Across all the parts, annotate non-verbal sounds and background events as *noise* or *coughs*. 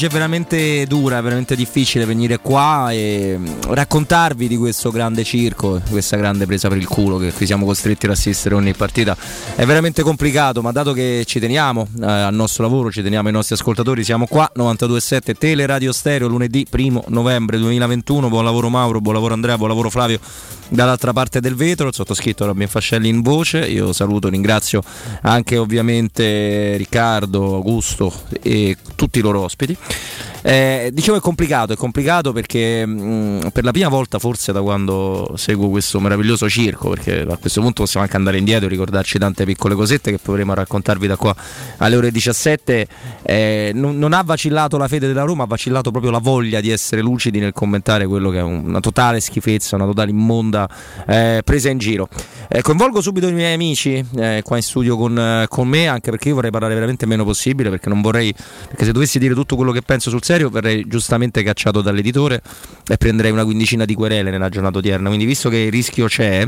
Oggi, è veramente dura, è veramente difficile venire qua e raccontarvi di questo grande circo, questa grande presa per il culo che qui siamo costretti ad assistere ogni partita. È veramente complicato, ma dato che ci teniamo eh, al nostro lavoro, ci teniamo ai nostri ascoltatori, siamo qua 927 Tele Radio Stereo lunedì 1 novembre 2021. Buon lavoro Mauro, buon lavoro Andrea, buon lavoro Flavio dall'altra parte del vetro, il sottoscritto Robin Fascelli in voce. Io saluto, ringrazio anche ovviamente Riccardo, Augusto e tutti i loro ospiti. Eh, dicevo è complicato, è complicato perché mh, mm, per la prima volta forse da quando seguo questo meraviglioso circo, perché a questo punto possiamo anche andare indietro e ricordarci tante piccole cosette che potremo raccontarvi da qua alle ore 17, eh, non, non, ha vacillato la fede della Roma, ha vacillato proprio la voglia di essere lucidi nel commentare quello che è una totale schifezza, una totale immonda eh, presa in giro. Eh, coinvolgo subito i miei amici eh, qua in studio con, con, me, anche perché io vorrei parlare veramente meno possibile, perché non vorrei, perché se dovessi dire tutto quello che penso sul serio verrei giustamente cacciato dall'editore e prenderei una quindicina di querele nella giornata odierna. Quindi, visto che il rischio c'è,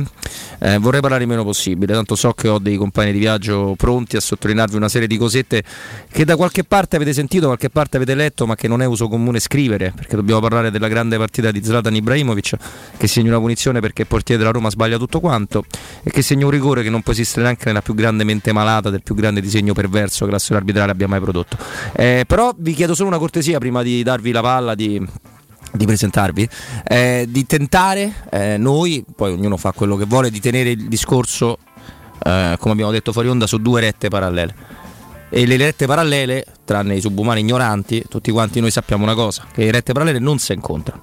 eh, vorrei parlare il meno possibile. Tanto so che ho dei compagni di viaggio pronti a sottolinearvi una serie di cosette che da qualche parte avete sentito, qualche parte avete letto, ma che non è uso comune scrivere. Perché dobbiamo parlare della grande partita di Zlatan Ibrahimovic che segna una punizione perché il portiere della Roma sbaglia tutto quanto e che segna un rigore che non può esistere neanche nella più grande mente malata del più grande disegno perverso che la storia arbitrale abbia mai prodotto. Eh, però vi chiedo solo una cortesia prima di darvi la palla di di presentarvi, eh, di tentare eh, noi, poi ognuno fa quello che vuole, di tenere il discorso, eh, come abbiamo detto fuori onda, su due rette parallele. E le rette parallele, tranne i subumani ignoranti, tutti quanti noi sappiamo una cosa, che le rette parallele non si incontrano.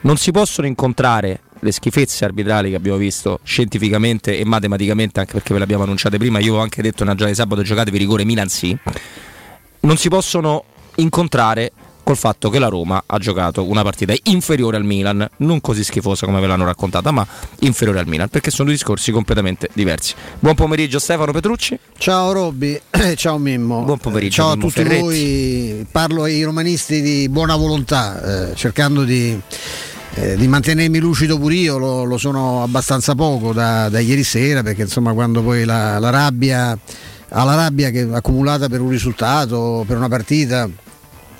Non si possono incontrare le schifezze arbitrali che abbiamo visto scientificamente e matematicamente, anche perché ve le abbiamo annunciate prima, io ho anche detto nella giornata di sabato giocatevi rigore Milan sì, non si possono incontrare col fatto che la Roma ha giocato una partita inferiore al Milan, non così schifosa come ve l'hanno raccontata, ma inferiore al Milan, perché sono due discorsi completamente diversi. Buon pomeriggio Stefano Petrucci. Ciao Robby, *coughs* ciao Mimmo. Buon pomeriggio. Ciao Mimmo a tutti Ferretti. voi, parlo ai romanisti di buona volontà, eh, cercando di... Eh, di mantenermi lucido pure io lo, lo sono abbastanza poco da, da, ieri sera perché insomma quando poi la, la rabbia alla rabbia che accumulata per un risultato, per una partita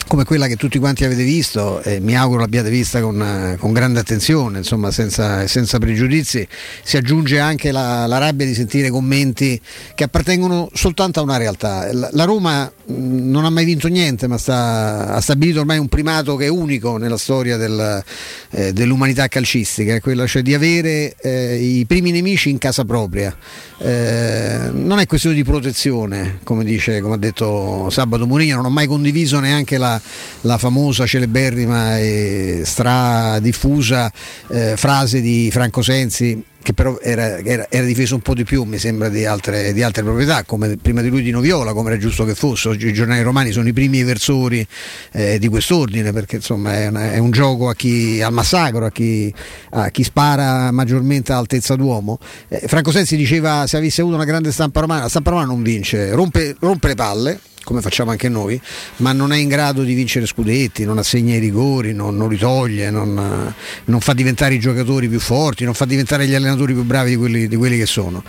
come quella che tutti quanti avete visto e mi auguro l'abbiate vista con, con grande attenzione, insomma senza, senza, pregiudizi, si aggiunge anche la, la, rabbia di sentire commenti che appartengono soltanto a una realtà. La, la Roma non ha mai vinto niente, ma sta, ha stabilito ormai un primato che è unico nella storia del, eh, dell'umanità calcistica, è cioè di avere eh, i primi nemici in casa propria. Eh, non è questione di protezione, come, dice, come ha detto Sabato Mourinho, non ho mai condiviso neanche la, la, famosa, celeberrima e stradiffusa eh, frase di Franco Sensi che però era, era, era, difeso un po' di più, mi sembra, di altre, di altre, proprietà, come prima di lui di Noviola, come era giusto che fosse. Oggi i giornali romani sono i primi eversori eh, di quest'ordine, perché insomma è, una, è un gioco chi, al massacro, a chi, a chi, spara maggiormente a altezza d'uomo. Eh, Franco Sensi diceva se avesse avuto una grande stampa romana, la stampa romana non vince, rompe, rompe le palle, come facciamo anche noi, ma non è in grado di vincere scudetti, non assegna i rigori, non, non li toglie, non, non, fa diventare i giocatori più forti, non fa diventare gli allenatori più bravi di quelli, di quelli che sono.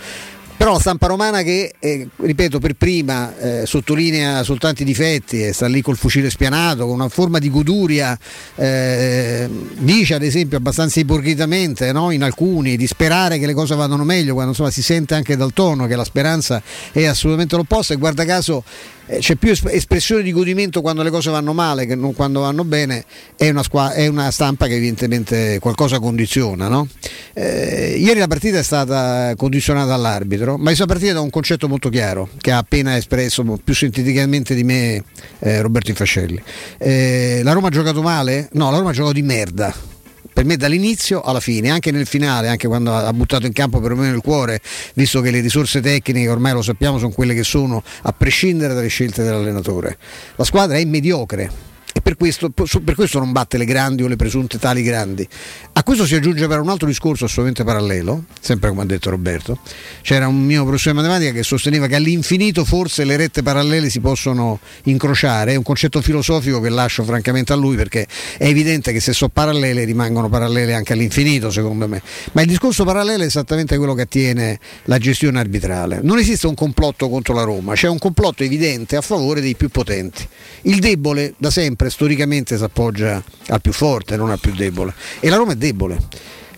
Però la stampa romana che, eh, ripeto, per prima eh, sottolinea soltanto i difetti e sta lì col fucile spianato, con una forma di goduria, eh, dice ad esempio abbastanza ipocritamente no? in alcuni di sperare che le cose vadano meglio, quando insomma, si sente anche dal tono che la speranza è assolutamente l'opposto e guarda caso eh, c'è più espressione di godimento quando le cose vanno male che non quando vanno bene, è una, squa- è una stampa che evidentemente qualcosa condiziona. No? Eh, ieri la partita è stata condizionata dall'arbitro, ma questa partita da un concetto molto chiaro che ha appena espresso più sinteticamente di me eh, Roberto Infascelli. Eh, la Roma ha giocato male? No, la Roma ha giocato di merda per me dall'inizio alla fine, anche nel finale, anche quando ha buttato in campo perlomeno il cuore, visto che le risorse tecniche ormai lo sappiamo sono quelle che sono, a prescindere dalle scelte dell'allenatore. La squadra è mediocre e per questo, per questo non batte le grandi o le presunte tali grandi. A questo si aggiunge però un altro discorso assolutamente parallelo, sempre come ha detto Roberto. C'era un mio professore di matematica che sosteneva che all'infinito forse le rette parallele si possono incrociare, è un concetto filosofico che lascio francamente a lui perché è evidente che se sono parallele rimangono parallele anche all'infinito secondo me. Ma il discorso parallelo è esattamente quello che attiene la gestione arbitrale. Non esiste un complotto contro la Roma, c'è un complotto evidente a favore dei più potenti. Il debole da sempre storicamente si appoggia al più forte, non al più debole. E la Roma è debole.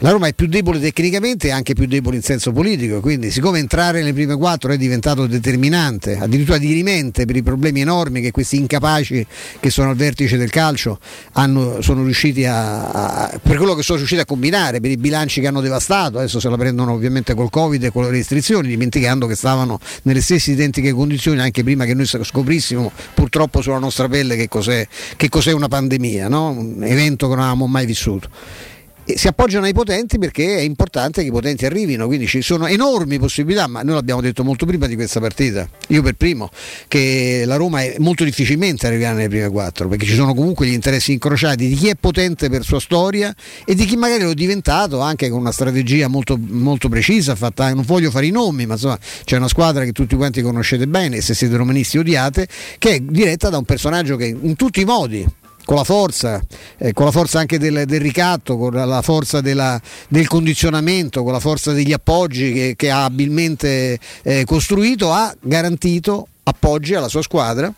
La Roma è più debole tecnicamente e anche più debole in senso politico, quindi siccome entrare nelle prime quattro è diventato determinante, addirittura dirimente per i problemi enormi che questi incapaci che sono al vertice del calcio hanno, sono riusciti a, a, per quello che sono riusciti a combinare, per i bilanci che hanno devastato, adesso se la prendono ovviamente col Covid e con le restrizioni, dimenticando che stavano nelle stesse identiche condizioni anche prima che noi scoprissimo purtroppo sulla nostra pelle che cos'è, che cos'è una pandemia, no? un evento che non avevamo mai vissuto si appoggiano ai potenti perché è importante che i potenti arrivino, quindi ci sono enormi possibilità, ma noi l'abbiamo detto molto prima di questa partita, io per primo, che la Roma è molto difficilmente arriverà nelle prime quattro, perché ci sono comunque gli interessi incrociati di chi è potente per sua storia e di chi magari lo è diventato anche con una strategia molto, molto precisa, fatta, non voglio fare i nomi, ma insomma c'è una squadra che tutti quanti conoscete bene, se siete romanisti odiate, che è diretta da un personaggio che in tutti i modi con la forza, eh, con la forza anche del, del, ricatto, con la forza della, del condizionamento, con la forza degli appoggi che, che ha abilmente eh, costruito, ha garantito appoggi alla sua squadra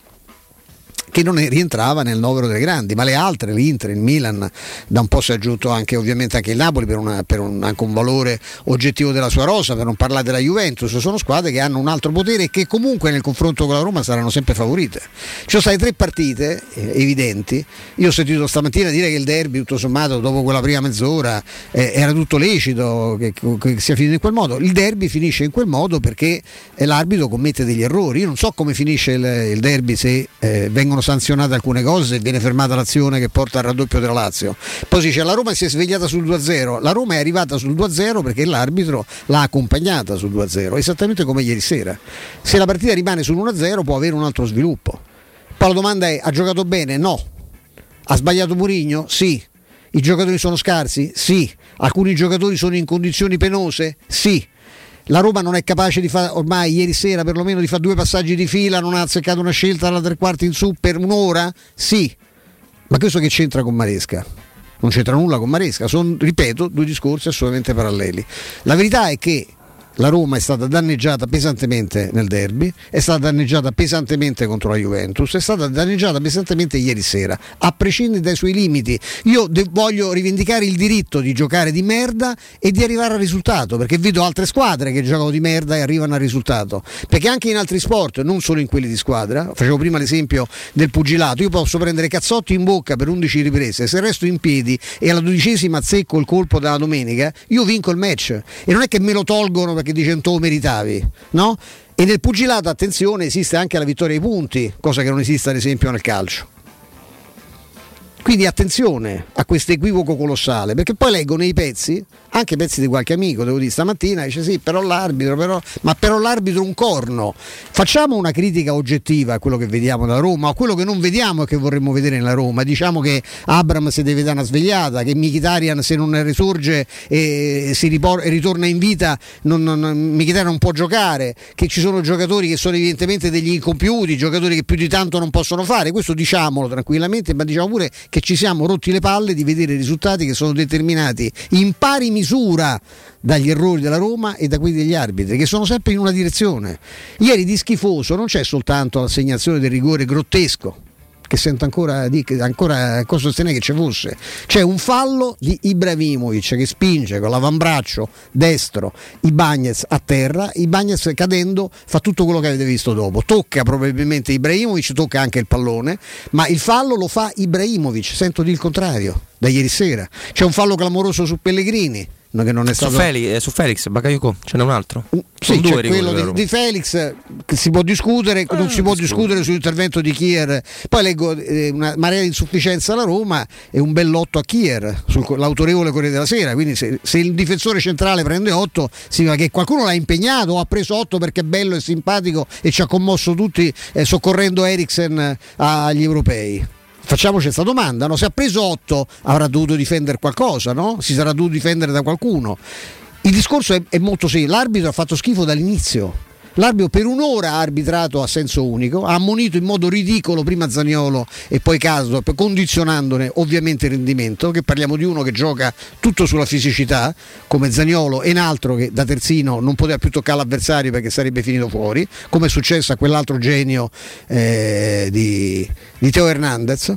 che non rientrava nel novero delle grandi, ma le altre, l'Inter, il Milan, da un po' si è aggiunto anche ovviamente anche il Napoli per, una, per un, anche un valore oggettivo della sua rosa, per non parlare della Juventus, sono squadre che hanno un altro potere e che comunque nel confronto con la Roma saranno sempre favorite. Ci sono state tre partite eh, evidenti, io ho sentito stamattina dire che il derby tutto sommato dopo quella prima mezz'ora eh, era tutto lecito, che, che, sia finito in quel modo, il derby finisce in quel modo perché eh, l'arbitro commette degli errori, io non so come finisce il, il derby se eh, vengono sanzionate alcune cose e viene fermata l'azione che porta al raddoppio della Lazio. Poi si dice la Roma si è svegliata sul 2-0, la Roma è arrivata sul 2-0 perché l'arbitro l'ha accompagnata sul 2-0, esattamente come ieri sera. Se la partita rimane sul 1-0 può avere un altro sviluppo. Poi la domanda è, ha giocato bene? No. Ha sbagliato Murigno? Sì. I giocatori sono scarsi? Sì. Alcuni giocatori sono in condizioni penose? Sì la Roma non è capace di fare ormai ieri sera perlomeno di fare due passaggi di fila, non ha azzeccato una scelta alla tre quarti in su per un'ora? Sì, ma questo che c'entra con Maresca? Non c'entra nulla con Maresca, sono, ripeto, due discorsi assolutamente paralleli. La verità è che la Roma è stata danneggiata pesantemente nel derby, è stata danneggiata pesantemente contro la Juventus, è stata danneggiata pesantemente ieri sera, a prescindere dai suoi limiti. Io de- voglio rivendicare il diritto di giocare di merda e di arrivare al risultato, perché vedo altre squadre che giocano di merda e arrivano al risultato. Perché anche in altri sport, non solo in quelli di squadra, facevo prima l'esempio del pugilato, io posso prendere cazzotti in bocca per 11 riprese, se resto in piedi e alla dodicesima azzecco il colpo della domenica, io vinco il match. E non è che me lo tolgono perché dice tu meritavi, no? E nel pugilato, attenzione, esiste anche la vittoria ai punti, cosa che non esiste ad esempio nel calcio. Quindi attenzione a questo equivoco colossale, perché poi leggo nei pezzi, anche pezzi di qualche amico, devo dire stamattina, dice sì, però l'arbitro, però, ma però l'arbitro un corno. Facciamo una critica oggettiva a quello che vediamo da Roma, a quello che non vediamo e che vorremmo vedere nella Roma. Diciamo che Abram si deve dare una svegliata, che Mkhitaryan se non risorge e, si ripor- e ritorna in vita, non, non, Mkhitaryan non può giocare, che ci sono giocatori che sono evidentemente degli incompiuti, giocatori che più di tanto non possono fare, questo diciamolo tranquillamente, ma diciamo pure che ci siamo rotti le palle di vedere risultati che sono determinati in pari misura dagli errori della Roma e da quelli degli arbitri, che sono sempre in una direzione. Ieri di schifoso non c'è soltanto l'assegnazione del rigore grottesco, che sento ancora, ancora, ancora sostenere che ci fosse. C'è un fallo di Ibrahimovic che spinge con l'avambraccio destro i Bagnets a terra, i Bagnets cadendo fa tutto quello che avete visto dopo. Tocca probabilmente Ibrahimovic, tocca anche il pallone, ma il fallo lo fa Ibrahimovic, sento di il contrario da ieri sera. C'è un fallo clamoroso su Pellegrini che non è stato... su, Felix, eh, su Felix Bakayoko ce n'è un altro. Mm, sì, c'è quello di, di, Felix che si può discutere ah, non si può discutere sull'intervento di Kier. Poi leggo eh, una marea di insufficienza alla Roma e un bell'otto a Kier sull'autorevole Corriere della Sera. Quindi se, se, il difensore centrale prende 8 significa che qualcuno l'ha impegnato o ha preso 8 perché è bello e simpatico e ci ha commosso tutti eh, soccorrendo Eriksen agli europei Facciamoci questa domanda, no? se ha preso 8 avrà dovuto difendere qualcosa, no? si sarà dovuto difendere da qualcuno. Il discorso è, è molto semplice, l'arbitro ha fatto schifo dall'inizio L'arbitro per un'ora ha arbitrato a senso unico, ha ammonito in modo ridicolo prima Zaniolo e poi Caso, condizionandone ovviamente il rendimento, che parliamo di uno che gioca tutto sulla fisicità, come Zaniolo, e un altro che da terzino non poteva più toccare l'avversario perché sarebbe finito fuori, come è successo a quell'altro genio eh, di, di Teo Hernandez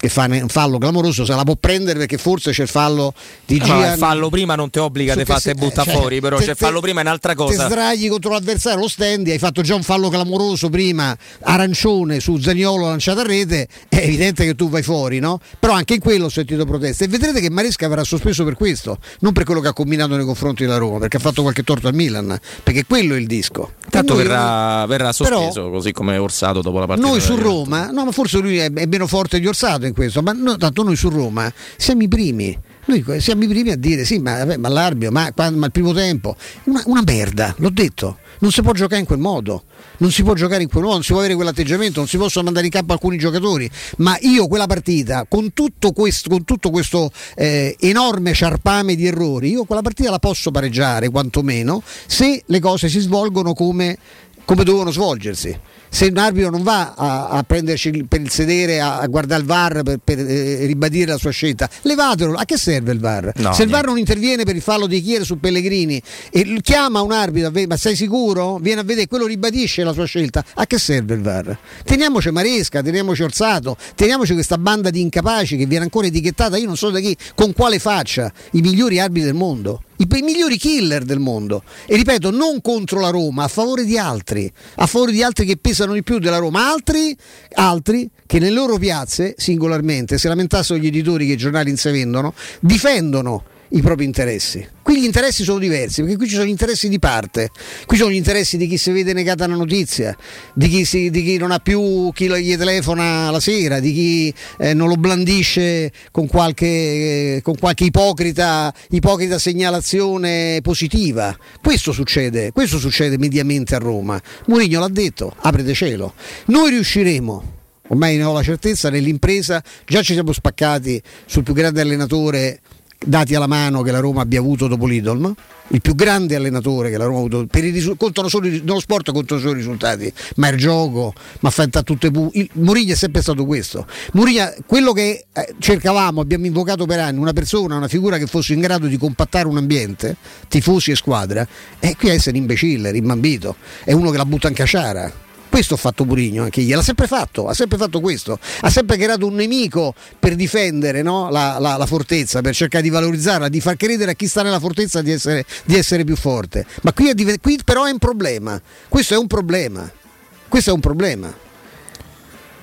che fa un fallo clamoroso se la può prendere perché forse c'è il fallo di Gian. No, il fallo prima non ti obbliga di fare e butta cioè, fuori, però te, c'è il fallo prima è un'altra cosa. Ti sdragli contro l'avversario, lo stendi, hai fatto già un fallo clamoroso prima, arancione su Zagnolo lanciato a rete, è evidente che tu vai fuori, no? Però anche in quello ho sentito proteste e vedrete che Maresca verrà sospeso per questo, non per quello che ha combinato nei confronti della Roma, perché ha fatto qualche torto al Milan, perché quello è il disco. Tanto verrà, verrà, sospeso, però, così come Orsato dopo la partita. Noi su Roma, no, ma forse lui è, è meno forte di Orsato in questo, ma no, tanto noi su Roma siamo i primi. Noi siamo i primi a dire sì, ma, vabbè, ma l'arbio, ma, ma, il primo tempo, una, una merda, l'ho detto, non si può giocare in quel modo, non si può giocare in quel modo, non si può avere quell'atteggiamento, non si possono mandare in campo alcuni giocatori, ma io quella partita, con tutto questo, con tutto questo eh, enorme sciarpame di errori, io quella partita la posso pareggiare quantomeno se le cose si svolgono come, come dovevano svolgersi se un arbitro non va a, a prenderci per il sedere a, a guardare il VAR per, per eh, ribadire la sua scelta, levatelo. A che serve il VAR? No, se il VAR non interviene per il fallo di Chiere su Pellegrini e chiama un arbitro, ma sei sicuro? Viene a vedere, quello ribadisce la sua scelta. A che serve il VAR? Teniamoci Maresca, teniamoci Orsato, teniamoci questa banda di incapaci che viene ancora etichettata, io non so da chi, con quale faccia, i migliori arbitri del mondo i, i, migliori killer del mondo. E ripeto, non contro la Roma, a favore di altri, a favore di altri che pesano di più della Roma, altri, altri che nelle loro piazze, singolarmente, se lamentassero gli editori che i giornali in sé vendono, difendono i propri interessi. Qui gli interessi sono diversi, perché qui ci sono gli interessi di parte, qui sono gli interessi di chi si vede negata la notizia, di chi, si, di chi non ha più chi gli telefona la sera, di chi eh, non lo blandisce con qualche, eh, con qualche ipocrita, ipocrita, segnalazione positiva. Questo succede, questo succede mediamente a Roma. Mourinho l'ha detto, aprete cielo. Noi riusciremo ormai ne ho la certezza, nell'impresa già ci siamo spaccati sul più grande allenatore dati alla mano che la Roma abbia avuto dopo l'Idol, il più grande allenatore che la Roma ha avuto, per i risu- contano solo i, nello sport contano solo i risultati, ma il gioco, ma fa tutte pu- il, Muriglia è sempre stato questo. Muriglia, quello che eh, cercavamo, abbiamo invocato per anni, una persona, una figura che fosse in grado di compattare un ambiente, tifosi e squadra, e qui a essere imbecille, rimbambito, è uno che la butta in casciara questo ha fatto Murigno anche ieri, l'ha sempre fatto, ha sempre fatto questo, ha sempre creato un nemico per difendere no? la, la, la, fortezza, per cercare di valorizzarla, di far credere a chi sta nella fortezza di essere, di essere più forte. Ma qui, è, qui però è un problema, questo è un problema, questo è un problema.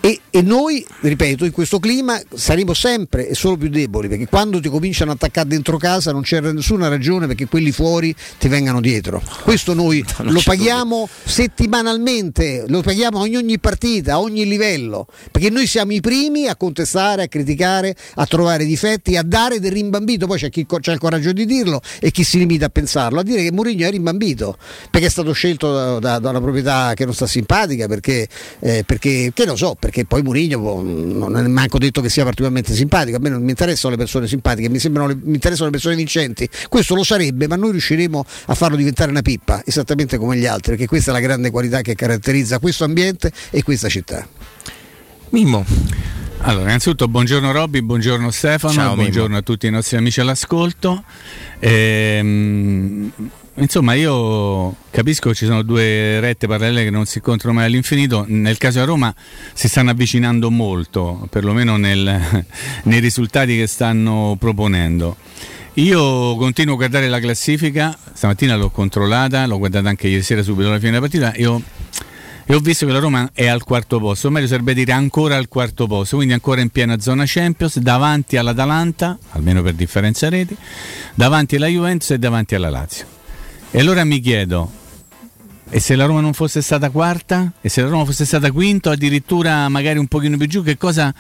E, e, noi, ripeto, in questo clima saremo sempre e solo più deboli, perché quando ti cominciano ad attaccare dentro casa non c'è nessuna ragione perché quelli fuori ti vengano dietro. Questo noi *laughs* no, lo paghiamo settimanalmente, lo paghiamo ogni, ogni partita, a ogni livello, perché noi siamo i primi a contestare, a criticare, a trovare difetti, a dare del rimbambito, poi c'è chi ha il coraggio di dirlo e chi si limita a pensarlo, a dire che Mourinho è rimbambito, perché è stato scelto da, da, da una proprietà che non sta simpatica, perché, eh, perché che lo so, perché perché poi Mourinho boh, non è manco detto che sia particolarmente simpatico, a me non mi interessano le persone simpatiche, mi, sembrano, mi interessano le persone vincenti, questo lo sarebbe, ma noi riusciremo a farlo diventare una pippa, esattamente come gli altri, perché questa è la grande qualità che caratterizza questo ambiente e questa città. Mimmo. Allora, innanzitutto buongiorno Robby, buongiorno Stefano, Ciao, buongiorno Mimmo. a tutti i nostri amici all'ascolto. Ehm, Insomma, io capisco che ci sono due rette parallele che non si incontrano mai all'infinito. Nel caso di Roma si stanno avvicinando molto, perlomeno nel, *laughs* nei risultati che stanno proponendo. Io continuo a guardare la classifica, stamattina l'ho controllata, l'ho guardata anche ieri sera subito alla fine della partita io, e ho visto che la Roma è al quarto posto, o meglio sarebbe dire ancora al quarto posto, quindi ancora in piena zona Champions, davanti all'Atalanta, almeno per differenza reti, davanti alla Juventus e davanti alla Lazio. E allora mi chiedo, e se la Roma non fosse stata quarta? E se la Roma fosse stata quinta? addirittura magari un pochino più giù? Che cosa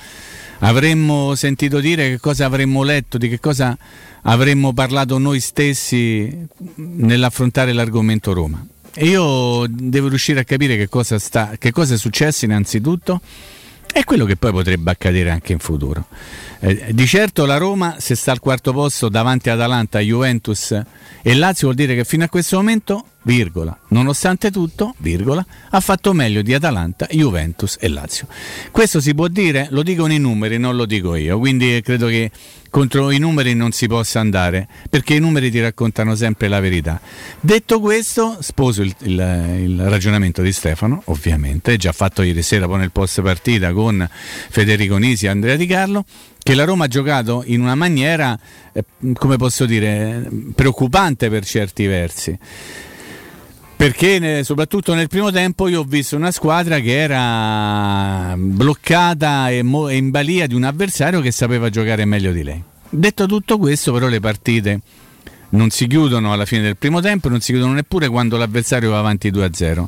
avremmo sentito dire? Che cosa avremmo letto? Di che cosa avremmo parlato noi stessi nell'affrontare l'argomento Roma? E io devo riuscire a capire che cosa, sta, che cosa è successo innanzitutto È quello che poi potrebbe accadere anche in futuro. Eh, di certo la Roma, se sta al quarto posto davanti ad Atalanta, Juventus e Lazio, vuol dire che fino a questo momento, virgola, nonostante tutto, virgola, ha fatto meglio di Atalanta, Juventus e Lazio. Questo si può dire, lo dicono i numeri, non lo dico io, quindi credo che contro i numeri non si possa andare, perché i numeri ti raccontano sempre la verità. Detto questo, sposo il, il, il ragionamento di Stefano, ovviamente, già fatto ieri sera poi nel post partita con Federico Nisi e Andrea Di Carlo, che la Roma ha giocato in una maniera, eh, come posso dire, preoccupante per certi versi. Perché soprattutto nel primo tempo io ho visto una squadra che era bloccata e, in balia di un avversario che sapeva giocare meglio di lei. Detto tutto questo, però le partite non si chiudono alla fine del primo tempo, non si chiudono neppure quando l'avversario va avanti 2-0.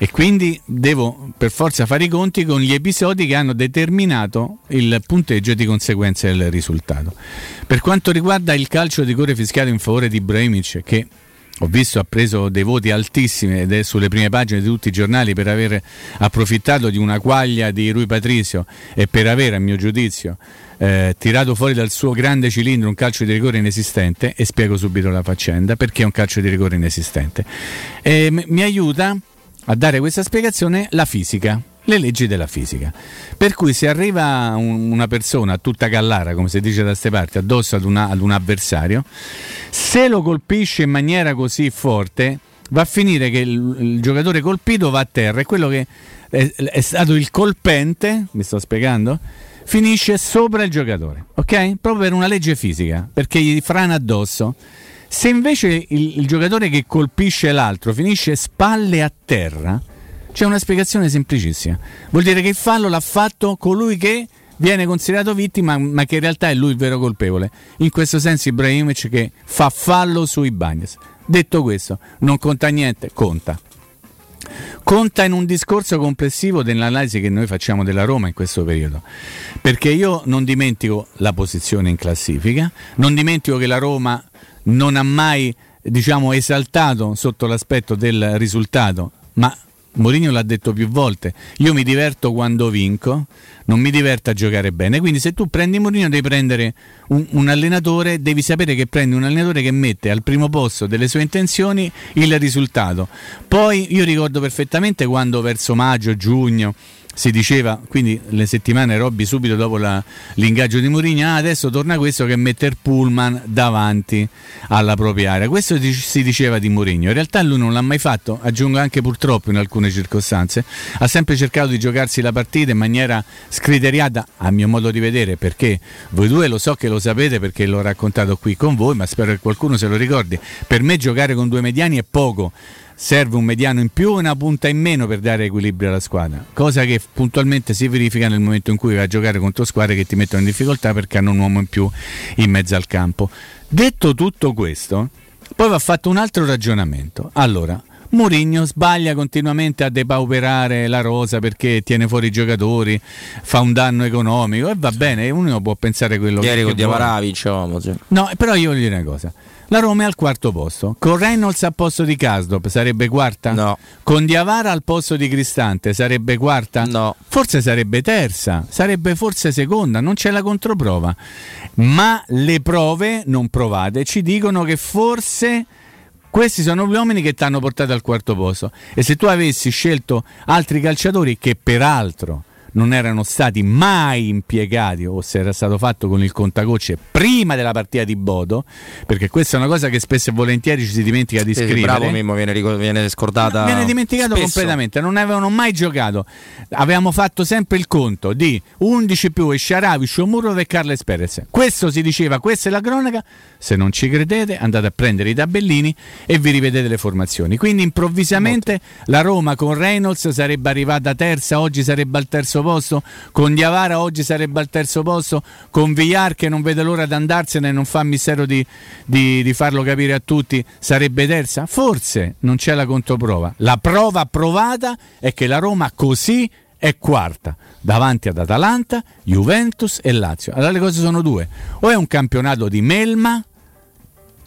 E quindi devo per forza fare i conti con gli episodi che hanno determinato il punteggio e di conseguenza il risultato. Per quanto riguarda il calcio di rigore fischiato in favore di Bremic, che ho visto ha preso dei voti altissimi ed è sulle prime pagine di tutti i giornali per aver approfittato di una quaglia di Rui Patricio e per aver, a mio giudizio, eh, tirato fuori dal suo grande cilindro un calcio di rigore inesistente e spiego subito la faccenda perché è un calcio di rigore inesistente. E m- mi aiuta a dare questa spiegazione la fisica le leggi della fisica. Per cui se arriva un, una persona tutta gallara, come si dice da queste parti, addosso ad, una, ad un avversario, se lo colpisce in maniera così forte, va a finire che il, il giocatore colpito va a terra e quello che è, è, stato il colpente, mi sto spiegando, finisce sopra il giocatore, ok? Proprio per una legge fisica, perché gli frana addosso. Se invece il, il giocatore che colpisce l'altro finisce spalle a terra, c'è una spiegazione semplicissima. Vuol dire che il fallo l'ha fatto colui che viene considerato vittima, ma che in realtà è lui il vero colpevole. In questo senso Ibrahimovic che fa fallo sui Bagnes. Detto questo, non conta niente, conta. Conta in un discorso complessivo dell'analisi che noi facciamo della Roma in questo periodo. Perché io non dimentico la posizione in classifica, non dimentico che la Roma non ha mai diciamo, esaltato sotto l'aspetto del risultato, ma Mourinho l'ha detto più volte, io mi diverto quando vinco, non mi diverto a giocare bene, quindi se tu prendi Mourinho devi prendere un, un, allenatore, devi sapere che prendi un allenatore che mette al primo posto delle sue intenzioni il risultato. Poi io ricordo perfettamente quando verso maggio, giugno, si diceva, quindi le settimane Robby subito dopo la, l'ingaggio di Mourinho, ah, adesso torna questo che mette il Pullman davanti alla propria area. Questo si diceva di Mourinho. In realtà lui non l'ha mai fatto, aggiungo anche purtroppo in alcune circostanze. Ha sempre cercato di giocarsi la partita in maniera scriteriata, a mio modo di vedere, perché voi due lo so che lo sapete perché l'ho raccontato qui con voi, ma spero che qualcuno se lo ricordi. Per me giocare con due mediani è poco serve un mediano in più e una punta in meno per dare equilibrio alla squadra, cosa che puntualmente si verifica nel momento in cui vai a giocare contro squadre che ti mettono in difficoltà perché hanno un uomo in più in mezzo al campo. Detto tutto questo, poi va fatto un altro ragionamento. Allora, Mourinho sbaglia continuamente a depauperare la rosa perché tiene fuori i giocatori, fa un danno economico e va bene, uno può pensare quello Ieri che con Diavaravi, diciamo. No, però io voglio dire una cosa. La Roma è al quarto posto. Con Reynolds al posto di Casdop sarebbe quarta? No. Con Diavara al posto di Cristante sarebbe quarta? No. Forse sarebbe terza, sarebbe forse seconda, non c'è la controprova. Ma le prove non provate ci dicono che forse questi sono gli uomini che ti hanno portato al quarto posto. E se tu avessi scelto altri calciatori che peraltro non erano stati mai impiegati o se era stato fatto con il contagocce prima della partita di Bodo, perché questa è una cosa che spesso e volentieri ci si dimentica di sì, scrivere. Bravo Mimmo, viene, viene scordata. viene dimenticato spesso. completamente, non avevano mai giocato. Avevamo fatto sempre il conto di 11 più Sharavi, Shomurov e Carles Perez. Questo si diceva, questa è la cronaca. Se non ci credete, andate a prendere i tabellini e vi rivedete le formazioni. Quindi improvvisamente la Roma con Reynolds sarebbe arrivata terza, oggi sarebbe al terzo posto, con Diavara oggi sarebbe al terzo posto, con Villar che non vede l'ora di andarsene e non fa mistero di, di, di farlo capire a tutti, sarebbe terza? Forse non c'è la controprova. La prova provata è che la Roma così è quarta davanti ad Atalanta, Juventus e Lazio. Allora le cose sono due. O è un campionato di melma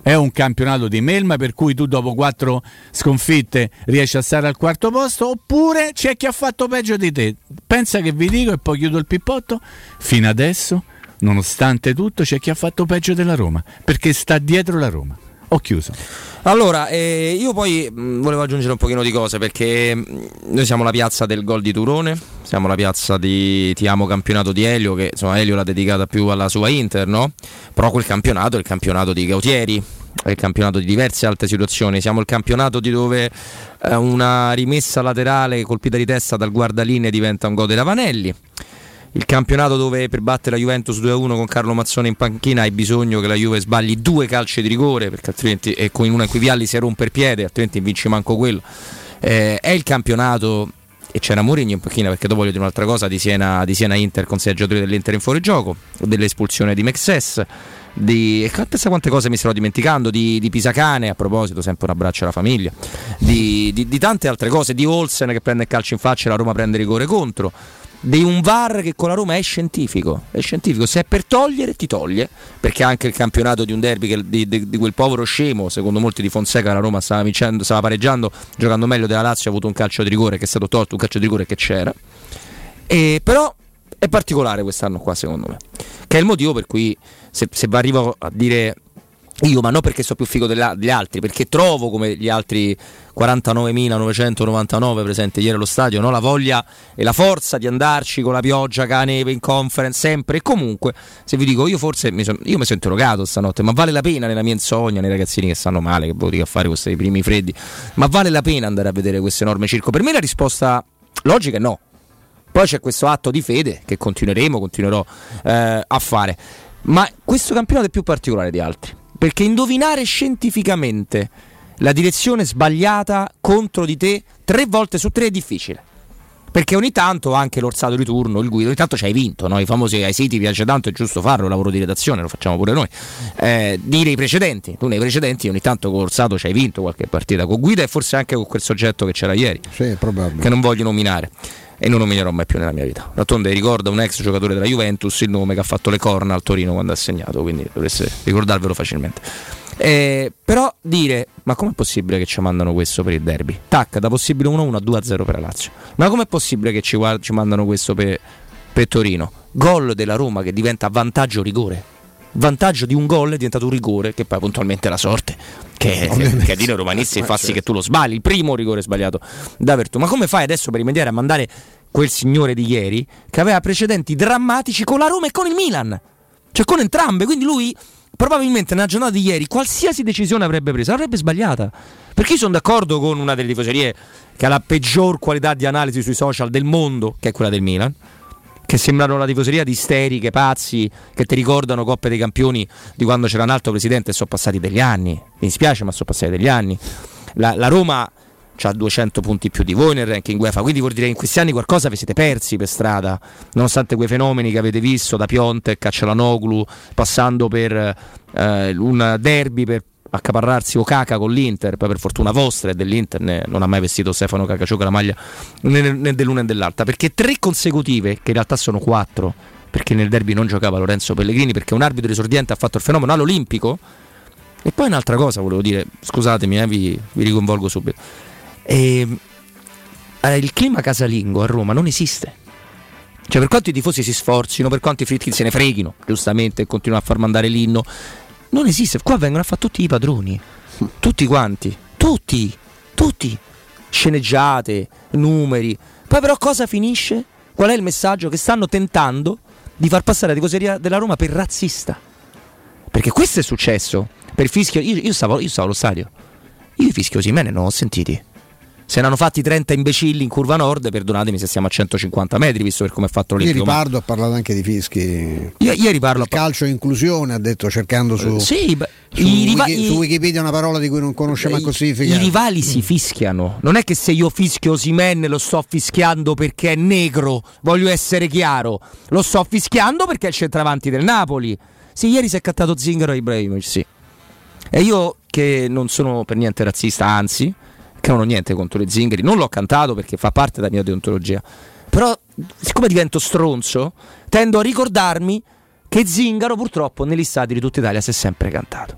È un campionato di melma per cui tu dopo quattro sconfitte riesci a stare al quarto posto oppure c'è chi ha fatto peggio di te. Pensa che vi dico e poi chiudo il pippotto. Fino adesso, nonostante tutto, c'è chi ha fatto peggio della Roma perché sta dietro la Roma. Ho chiuso. Allora, eh, io poi mh, volevo aggiungere un pochino di cose perché mh, noi siamo la piazza del gol di Turone, siamo la piazza di Ti amo campionato di Elio, che insomma Elio l'ha dedicata più alla sua Inter, no? Però quel campionato è il campionato di Gautieri, è il campionato di diverse altre situazioni, siamo il campionato di dove eh, una rimessa laterale colpita di testa dal guardalinee diventa un gol della Vanelli il campionato dove per battere la Juventus 2-1 con Carlo Mazzone in panchina hai bisogno che la Juve sbagli due calci di rigore perché altrimenti e con una in cui Vialli si rompe il piede altrimenti vinci manco quello. Eh, è il campionato e c'era Mourinho in panchina perché dopo voglio dire un'altra cosa di Siena, di Siena Inter con sei giocatori dell'Inter in fuorigioco dell'espulsione di Mexes di pensa quante cose mi starò dimenticando di, di, Pisacane a proposito sempre un abbraccio alla famiglia di, di, di tante altre cose di Olsen che prende il calcio in faccia e la Roma prende rigore contro di un VAR che con la Roma è scientifico, è scientifico, se è per togliere ti toglie, perché anche il campionato di un derby che, di, di, di, quel povero scemo, secondo molti di Fonseca la Roma stava, vincendo, stava pareggiando, giocando meglio della Lazio, ha avuto un calcio di rigore che è stato tolto, un calcio di rigore che c'era, e, però è particolare quest'anno qua secondo me, che è il motivo per cui se, se arrivo a dire io, ma non perché so più figo degli altri, perché trovo come gli altri 49.999 presenti ieri allo stadio, no? la voglia e la forza di andarci con la pioggia, con la neve in conference, sempre. E comunque, se vi dico, io forse mi, son, io mi sono interrogato stanotte, ma vale la pena nella mia insonnia, nei ragazzini che stanno male, che voglio fare questi primi freddi, ma vale la pena andare a vedere questo enorme circo? Per me la risposta logica è no. Poi c'è questo atto di fede che continueremo, continuerò eh, a fare. Ma questo campionato è più particolare di altri perché indovinare scientificamente la direzione sbagliata contro di te tre volte su tre è difficile. Perché ogni tanto anche l'orsato di turno, il guido, ogni tanto ci hai vinto, no? i famosi ai siti piace tanto, è giusto farlo, lavoro di redazione, lo facciamo pure noi. Eh, dire i precedenti, tu nei precedenti ogni tanto con l'orsato ci hai vinto qualche partita, con guida e forse anche con quel soggetto che c'era ieri, sì, che non voglio nominare e non nominerò mai più nella mia vita. D'altronde ricorda un ex giocatore della Juventus il nome che ha fatto le corna al Torino quando ha segnato, quindi dovreste ricordarvelo facilmente. Eh, però dire, ma com'è possibile che ci mandano questo per il derby? Tac, da possibile 1-1 a 2-0 per la Lazio. Ma com'è possibile che ci, guard- ci mandano questo per, per Torino? Gol della Roma che diventa vantaggio rigore vantaggio di un gol è diventato un rigore che poi puntualmente la sorte che, che dire romanisti *laughs* fa sì che tu lo sbagli il primo rigore sbagliato da Vertù ma come fai adesso per rimediare a mandare quel signore di ieri che aveva precedenti drammatici con la Roma e con il Milan? Cioè con entrambe quindi lui probabilmente nella giornata di ieri qualsiasi decisione avrebbe preso l'avrebbe sbagliata. Perché io sono d'accordo con una delle tifoserie che ha la peggior qualità di analisi sui social del mondo che è quella del Milan che sembrano la tifoseria di isteriche, pazzi, che ti ricordano Coppe dei Campioni di quando c'era un altro presidente e sono passati degli anni. Mi dispiace, ma sono passati degli anni. La, la Roma ha 200 punti più di voi nel ranking UEFA, quindi vuol dire che in questi anni qualcosa vi siete persi per strada, nonostante quei fenomeni che avete visto da Piontek a Celanoglu, passando per eh, un derby per accaparrarsi Okaka con l'Inter, poi per fortuna vostra e dell'Inter né, non ha mai vestito Stefano Cacacioca la maglia né, né dell'una né dell'altra, perché tre consecutive, che in realtà sono quattro, perché nel derby non giocava Lorenzo Pellegrini, perché un arbitro esordiente ha fatto il fenomeno all'Olimpico, e poi un'altra cosa volevo dire, scusatemi, eh, vi, vi, riconvolgo subito. E, eh, il clima casalingo a Roma non esiste. Cioè, per quanto i tifosi si sforzino, per quanto i fritti se ne freghino, giustamente, continuano a far mandare l'inno, non esiste. Qua vengono a fare tutti i padroni. Tutti quanti. Tutti. Tutti. Sceneggiate, numeri. Poi però cosa finisce? Qual è il messaggio? Che stanno tentando di far passare la tifoseria della Roma per razzista. Perché questo è successo. Per fischio. Io, io, stavo, io stavo allo stadio. Io i fischio Simene non ho sentiti se ne hanno fatti 30 imbecilli in curva nord, perdonatemi se siamo a 150 metri, visto per come è fatto l'Olimpico. Ieri Pardo ha parlato anche di fischi. Io, ieri parlo. Il calcio e inclusione, ha detto cercando su, sì, su, riva- Wiki, su, Wikipedia una parola di cui non conosce manco il significato. I rivali si fischiano. Non è che se io fischio Simen lo sto fischiando perché è negro, voglio essere chiaro. Lo sto fischiando perché è il centravanti del Napoli. Sì, ieri si è cattato Zingaro e Ibrahimovic, sì. E io che non sono per niente razzista, anzi, che non ho niente contro le zingari, non l'ho cantato perché fa parte della mia deontologia, però siccome divento stronzo, tendo a ricordarmi che Zingaro purtroppo negli stadi di tutta Italia si è sempre cantato.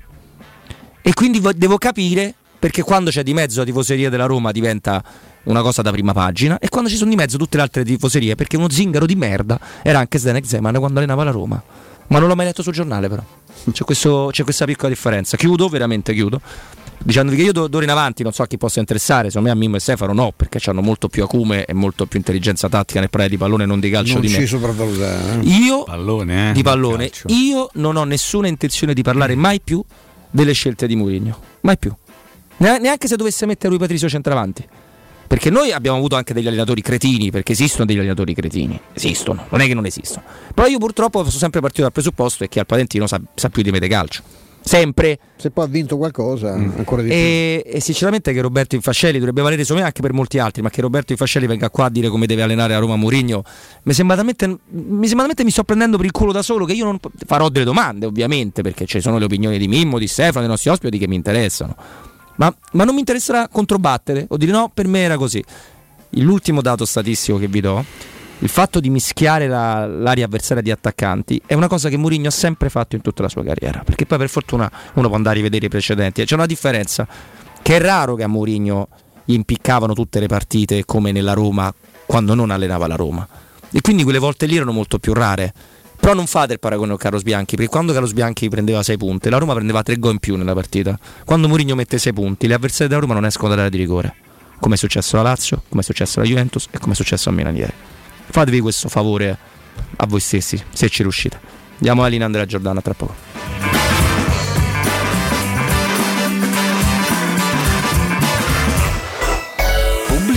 E quindi devo capire perché quando c'è di mezzo la tifoseria della Roma diventa una cosa da prima pagina e quando ci sono di mezzo tutte le altre tifoserie perché uno zingaro di merda era anche Zdenek Zeman quando allenava la Roma. Ma non l'ho mai letto sul giornale però. C'è, questo, c'è questa piccola differenza. Chiudo veramente chiudo dicendovi che io d'ora in avanti non so a chi possa interessare, secondo me a Mimmo e Stefano no, perché hanno molto più acume e molto più intelligenza tattica nel parlare di pallone non di calcio non di ci me. sopravvalutare. Eh. Io pallone, eh, di pallone, io non ho nessuna intenzione di parlare mai più delle scelte di Mourinho, mai più. Neanche se dovesse mettere lui Patrizio centravanti. Perché noi abbiamo avuto anche degli allenatori cretini, perché esistono degli allenatori cretini, esistono, non è che non esistono. Però io purtroppo sono sempre partito dal presupposto che al Palentino sa, sa più di me di calcio sempre. Se poi ha vinto qualcosa, mm. ancora di e, più. E sinceramente che Roberto Infascelli dovrebbe valere secondo me anche per molti altri, ma che Roberto Infascelli venga qua a dire come deve allenare a Roma Mourinho, mi sembra talmente mi, sembra talmente mi sto prendendo per il culo da solo che io non farò delle domande, ovviamente, perché ci sono le opinioni di Mimmo, di Stefano, dei nostri ospiti che mi interessano. Ma, ma non mi interesserà controbattere o dire no, per me era così. L'ultimo dato statistico che vi do il fatto di mischiare la, l'area avversaria di attaccanti è una cosa che Mourinho ha sempre fatto in tutta la sua carriera, perché poi per fortuna uno può andare a rivedere i precedenti, c'è una differenza che è raro che a Mourinho gli impiccavano tutte le partite come nella Roma quando non allenava la Roma. E quindi quelle volte lì erano molto più rare. Però non fate il paragone con Carlos Bianchi, perché quando Carlos Bianchi prendeva 6 punti, la Roma prendeva 3 gol in più nella partita. Quando Mourinho mette 6 punti, le avversarie della Roma non escono dall'area di rigore. Come è successo alla Lazio, come è successo alla Juventus e come è successo a Milan ieri. Fatevi questo favore a voi stessi, se ci riuscite. Andiamo a Lina Andrea Giordana tra poco.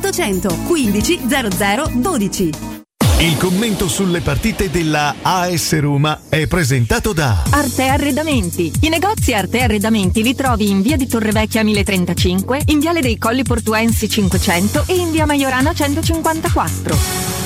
815 00 12. Il commento sulle partite della AS Roma è presentato da Arte Arredamenti. I negozi Arte Arredamenti li trovi in via di Torrevecchia 1035, in viale dei Colli Portuensi 500 e in via Maiorana 154.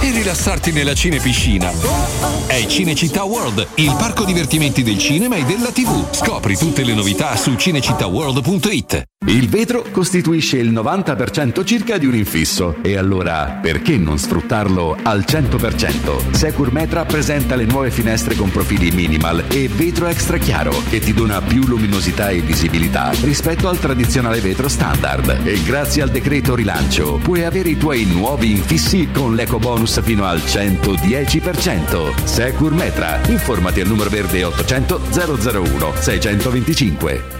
e rilassarti nella cinepiscina. È Cinecittà World, il parco divertimenti del cinema e della TV. Scopri tutte le novità su cinecittàworld.it. Il vetro costituisce il 90% circa di un infisso e allora perché non sfruttarlo al 100%? Secur Metra presenta le nuove finestre con profili minimal e vetro extra chiaro che ti dona più luminosità e visibilità rispetto al tradizionale vetro standard e grazie al decreto rilancio puoi avere i tuoi nuovi infissi con l'eco bonus fino al 110%. Secur Metra, informati al numero verde 800 001 625.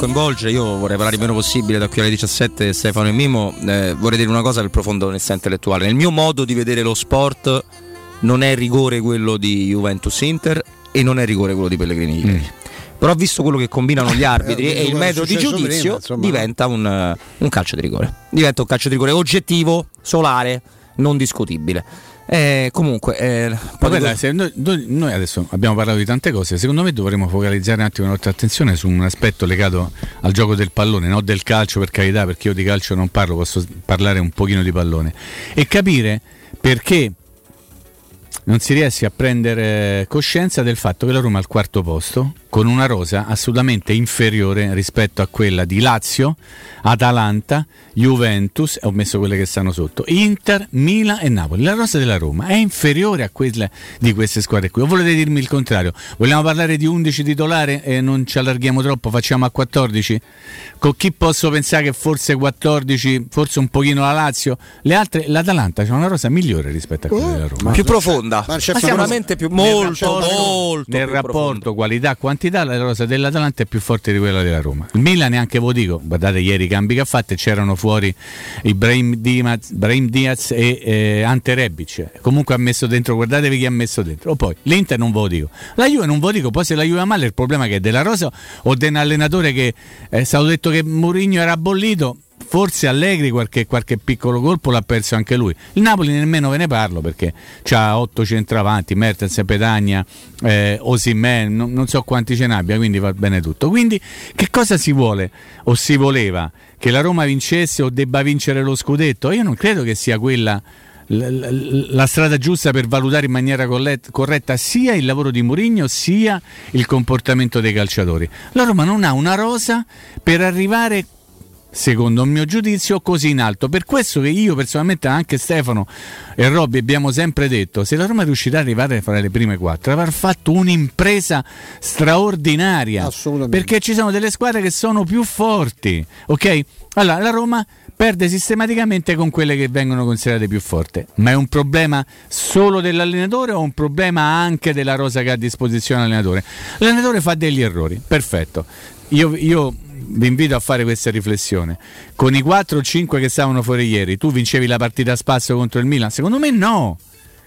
Nel coinvolgere, io vorrei parlare il meno possibile da qui alle 17, Stefano e Mimo, eh, vorrei dire una cosa per profondo onestà intellettuale. Nel mio modo di vedere lo sport non è rigore quello di Juventus Inter e non è rigore quello di Pellegrini ieri. Però visto quello che combinano gli arbitri Eh, e il metodo di giudizio prima, diventa un, eh, un calcio di rigore. Diventa un calcio di rigore oggettivo, solare, non discutibile. Eh, comunque, eh, se noi, noi- noi adesso abbiamo parlato di tante cose, secondo me dovremmo focalizzare un attimo la nostra attenzione su un aspetto legato al gioco del pallone, non del calcio per carità, perché io di calcio non parlo, posso parlare un pochino di pallone, e capire perché non si riesce a prendere coscienza del fatto che la Roma è al quarto posto con una rosa assolutamente inferiore rispetto a quella di Lazio, Atalanta, Juventus, e ho messo quelle che stanno sotto, Inter, Milan e Napoli. La rosa della Roma è inferiore a quella di queste squadre qui. O volete dirmi il contrario? Vogliamo parlare di 11 titolari e non ci allarghiamo troppo, facciamo a 14? Con chi posso pensare che forse 14, forse un pochino la Lazio? Le altre, l'Atalanta c'ha una rosa migliore rispetto a quella della Roma. più profonda, ma c'è sicuramente più, molto, molto nel rapporto qualità-quantità la rosa dell'Atalanta è più forte di quella della Roma. Il Milan neanche ve lo dico, guardate ieri i cambi che ha fatto c'erano fuori Ibrahim Diaz, Brahim Diaz e eh, Ante Rebic. Comunque ha messo dentro, guardatevi chi ha messo dentro. O poi l'Inter non ve lo dico. La Juve non ve lo dico, poi se la Juve va male il problema è che è della rosa o di un allenatore che è stato detto che Mourinho era bollito. Forse Allegri qualche, qualche piccolo colpo l'ha perso anche lui. Il Napoli nemmeno ve ne parlo perché ha otto centravanti, Mertens, Petagna, eh, Osimhen, non, non so quanti ce n'abbia, quindi va bene tutto. Quindi che cosa si vuole o si voleva? Che la Roma vincesse o debba vincere lo scudetto? Io non credo che sia quella la strada giusta per valutare in maniera corretta sia il lavoro di Mourinho sia il comportamento dei calciatori. La Roma non ha una rosa per arrivare secondo il mio giudizio, così in alto. Per questo che io personalmente, anche Stefano e Robby, abbiamo sempre detto: se la Roma riuscirà ad arrivare fra le prime quattro, avrà fatto un'impresa straordinaria. Perché ci sono delle squadre che sono più forti. Ok? Allora, la Roma perde sistematicamente con quelle che vengono considerate più forti. Ma è un problema solo dell'allenatore o un problema anche della rosa che ha a disposizione l'allenatore? L'allenatore fa degli errori, perfetto. Io, io vi invito a fare questa riflessione. Con i 4 o 5 che stavano fuori ieri, tu vincevi la partita a spasso contro il Milan? Secondo me no.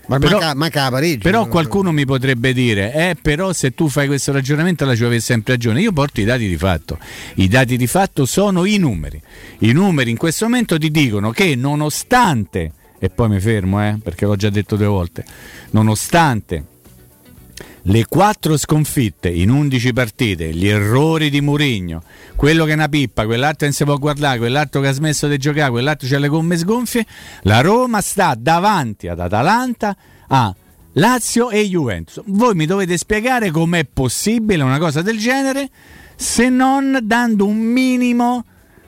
Ma Però- manca, manca la pareggio. Però qualcuno mi potrebbe dire, eh, però se tu fai questo ragionamento la ci avevi sempre ragione. Io porto i dati di fatto. I dati di fatto sono i numeri. I numeri in questo momento ti dicono che nonostante, e poi mi fermo, eh, perché l'ho già detto due volte, nonostante le quattro sconfitte in 11 partite, gli errori di Murigno, quello che è una pippa, quell'altro non si può guardare, quell'altro che ha smesso di giocare, quell'altro c'ha le gomme sgonfie, la Roma sta davanti ad Atalanta, a Lazio e Juventus. Voi mi dovete spiegare com'è possibile una cosa del genere se non dando un minimo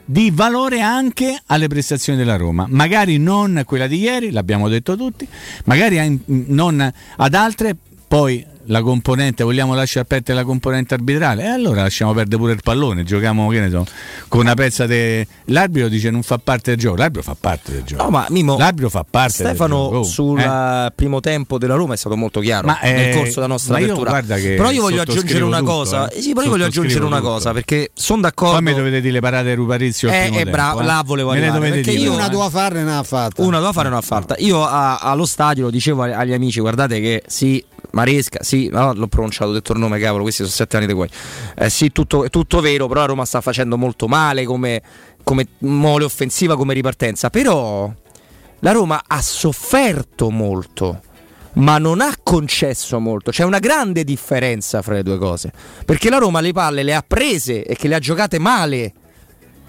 di valore anche alle prestazioni della Roma, magari non quella di ieri, l'abbiamo detto tutti, magari non ad altre, poi la componente, vogliamo lasciare aperta la componente arbitrale, e allora lasciamo perdere pure il pallone, giochiamo che ne so, con una pezza de... L'arbitro dice non fa parte del gioco, l'arbitro fa parte del gioco. No, ma Mimo, l'arbitro fa parte del Stefano gioco. sul Eh? eh, primo tempo della Roma è stato molto chiaro Ma, nel eh, corso della nostra che Però io voglio aggiungere una tutto, cosa. eh. Sì, però io voglio aggiungere Sottoscrivo una tutto. cosa perché sono d'accordo. Poi mi dovete dire le parate al Eh, primo eh, tempo, bravo, eh. là volevo arrivare, perché dire, io. Una tua farne ne ha fatta. Una da fare, una fatta. Io a- allo stadio lo dicevo agli- agli amici: guardate che sì, Maresca, sì, no, l'ho pronunciato, ho detto il nome, cavolo, questi sono sette anni di guai. Eh, sì, tutto, è tutto vero, però la Roma sta facendo molto male come, come mole offensiva, come ripartenza. Però la Roma ha sofferto molto. Ma non ha concesso molto, c'è una grande differenza fra le due cose. Perché la Roma le palle le ha prese e che le ha giocate male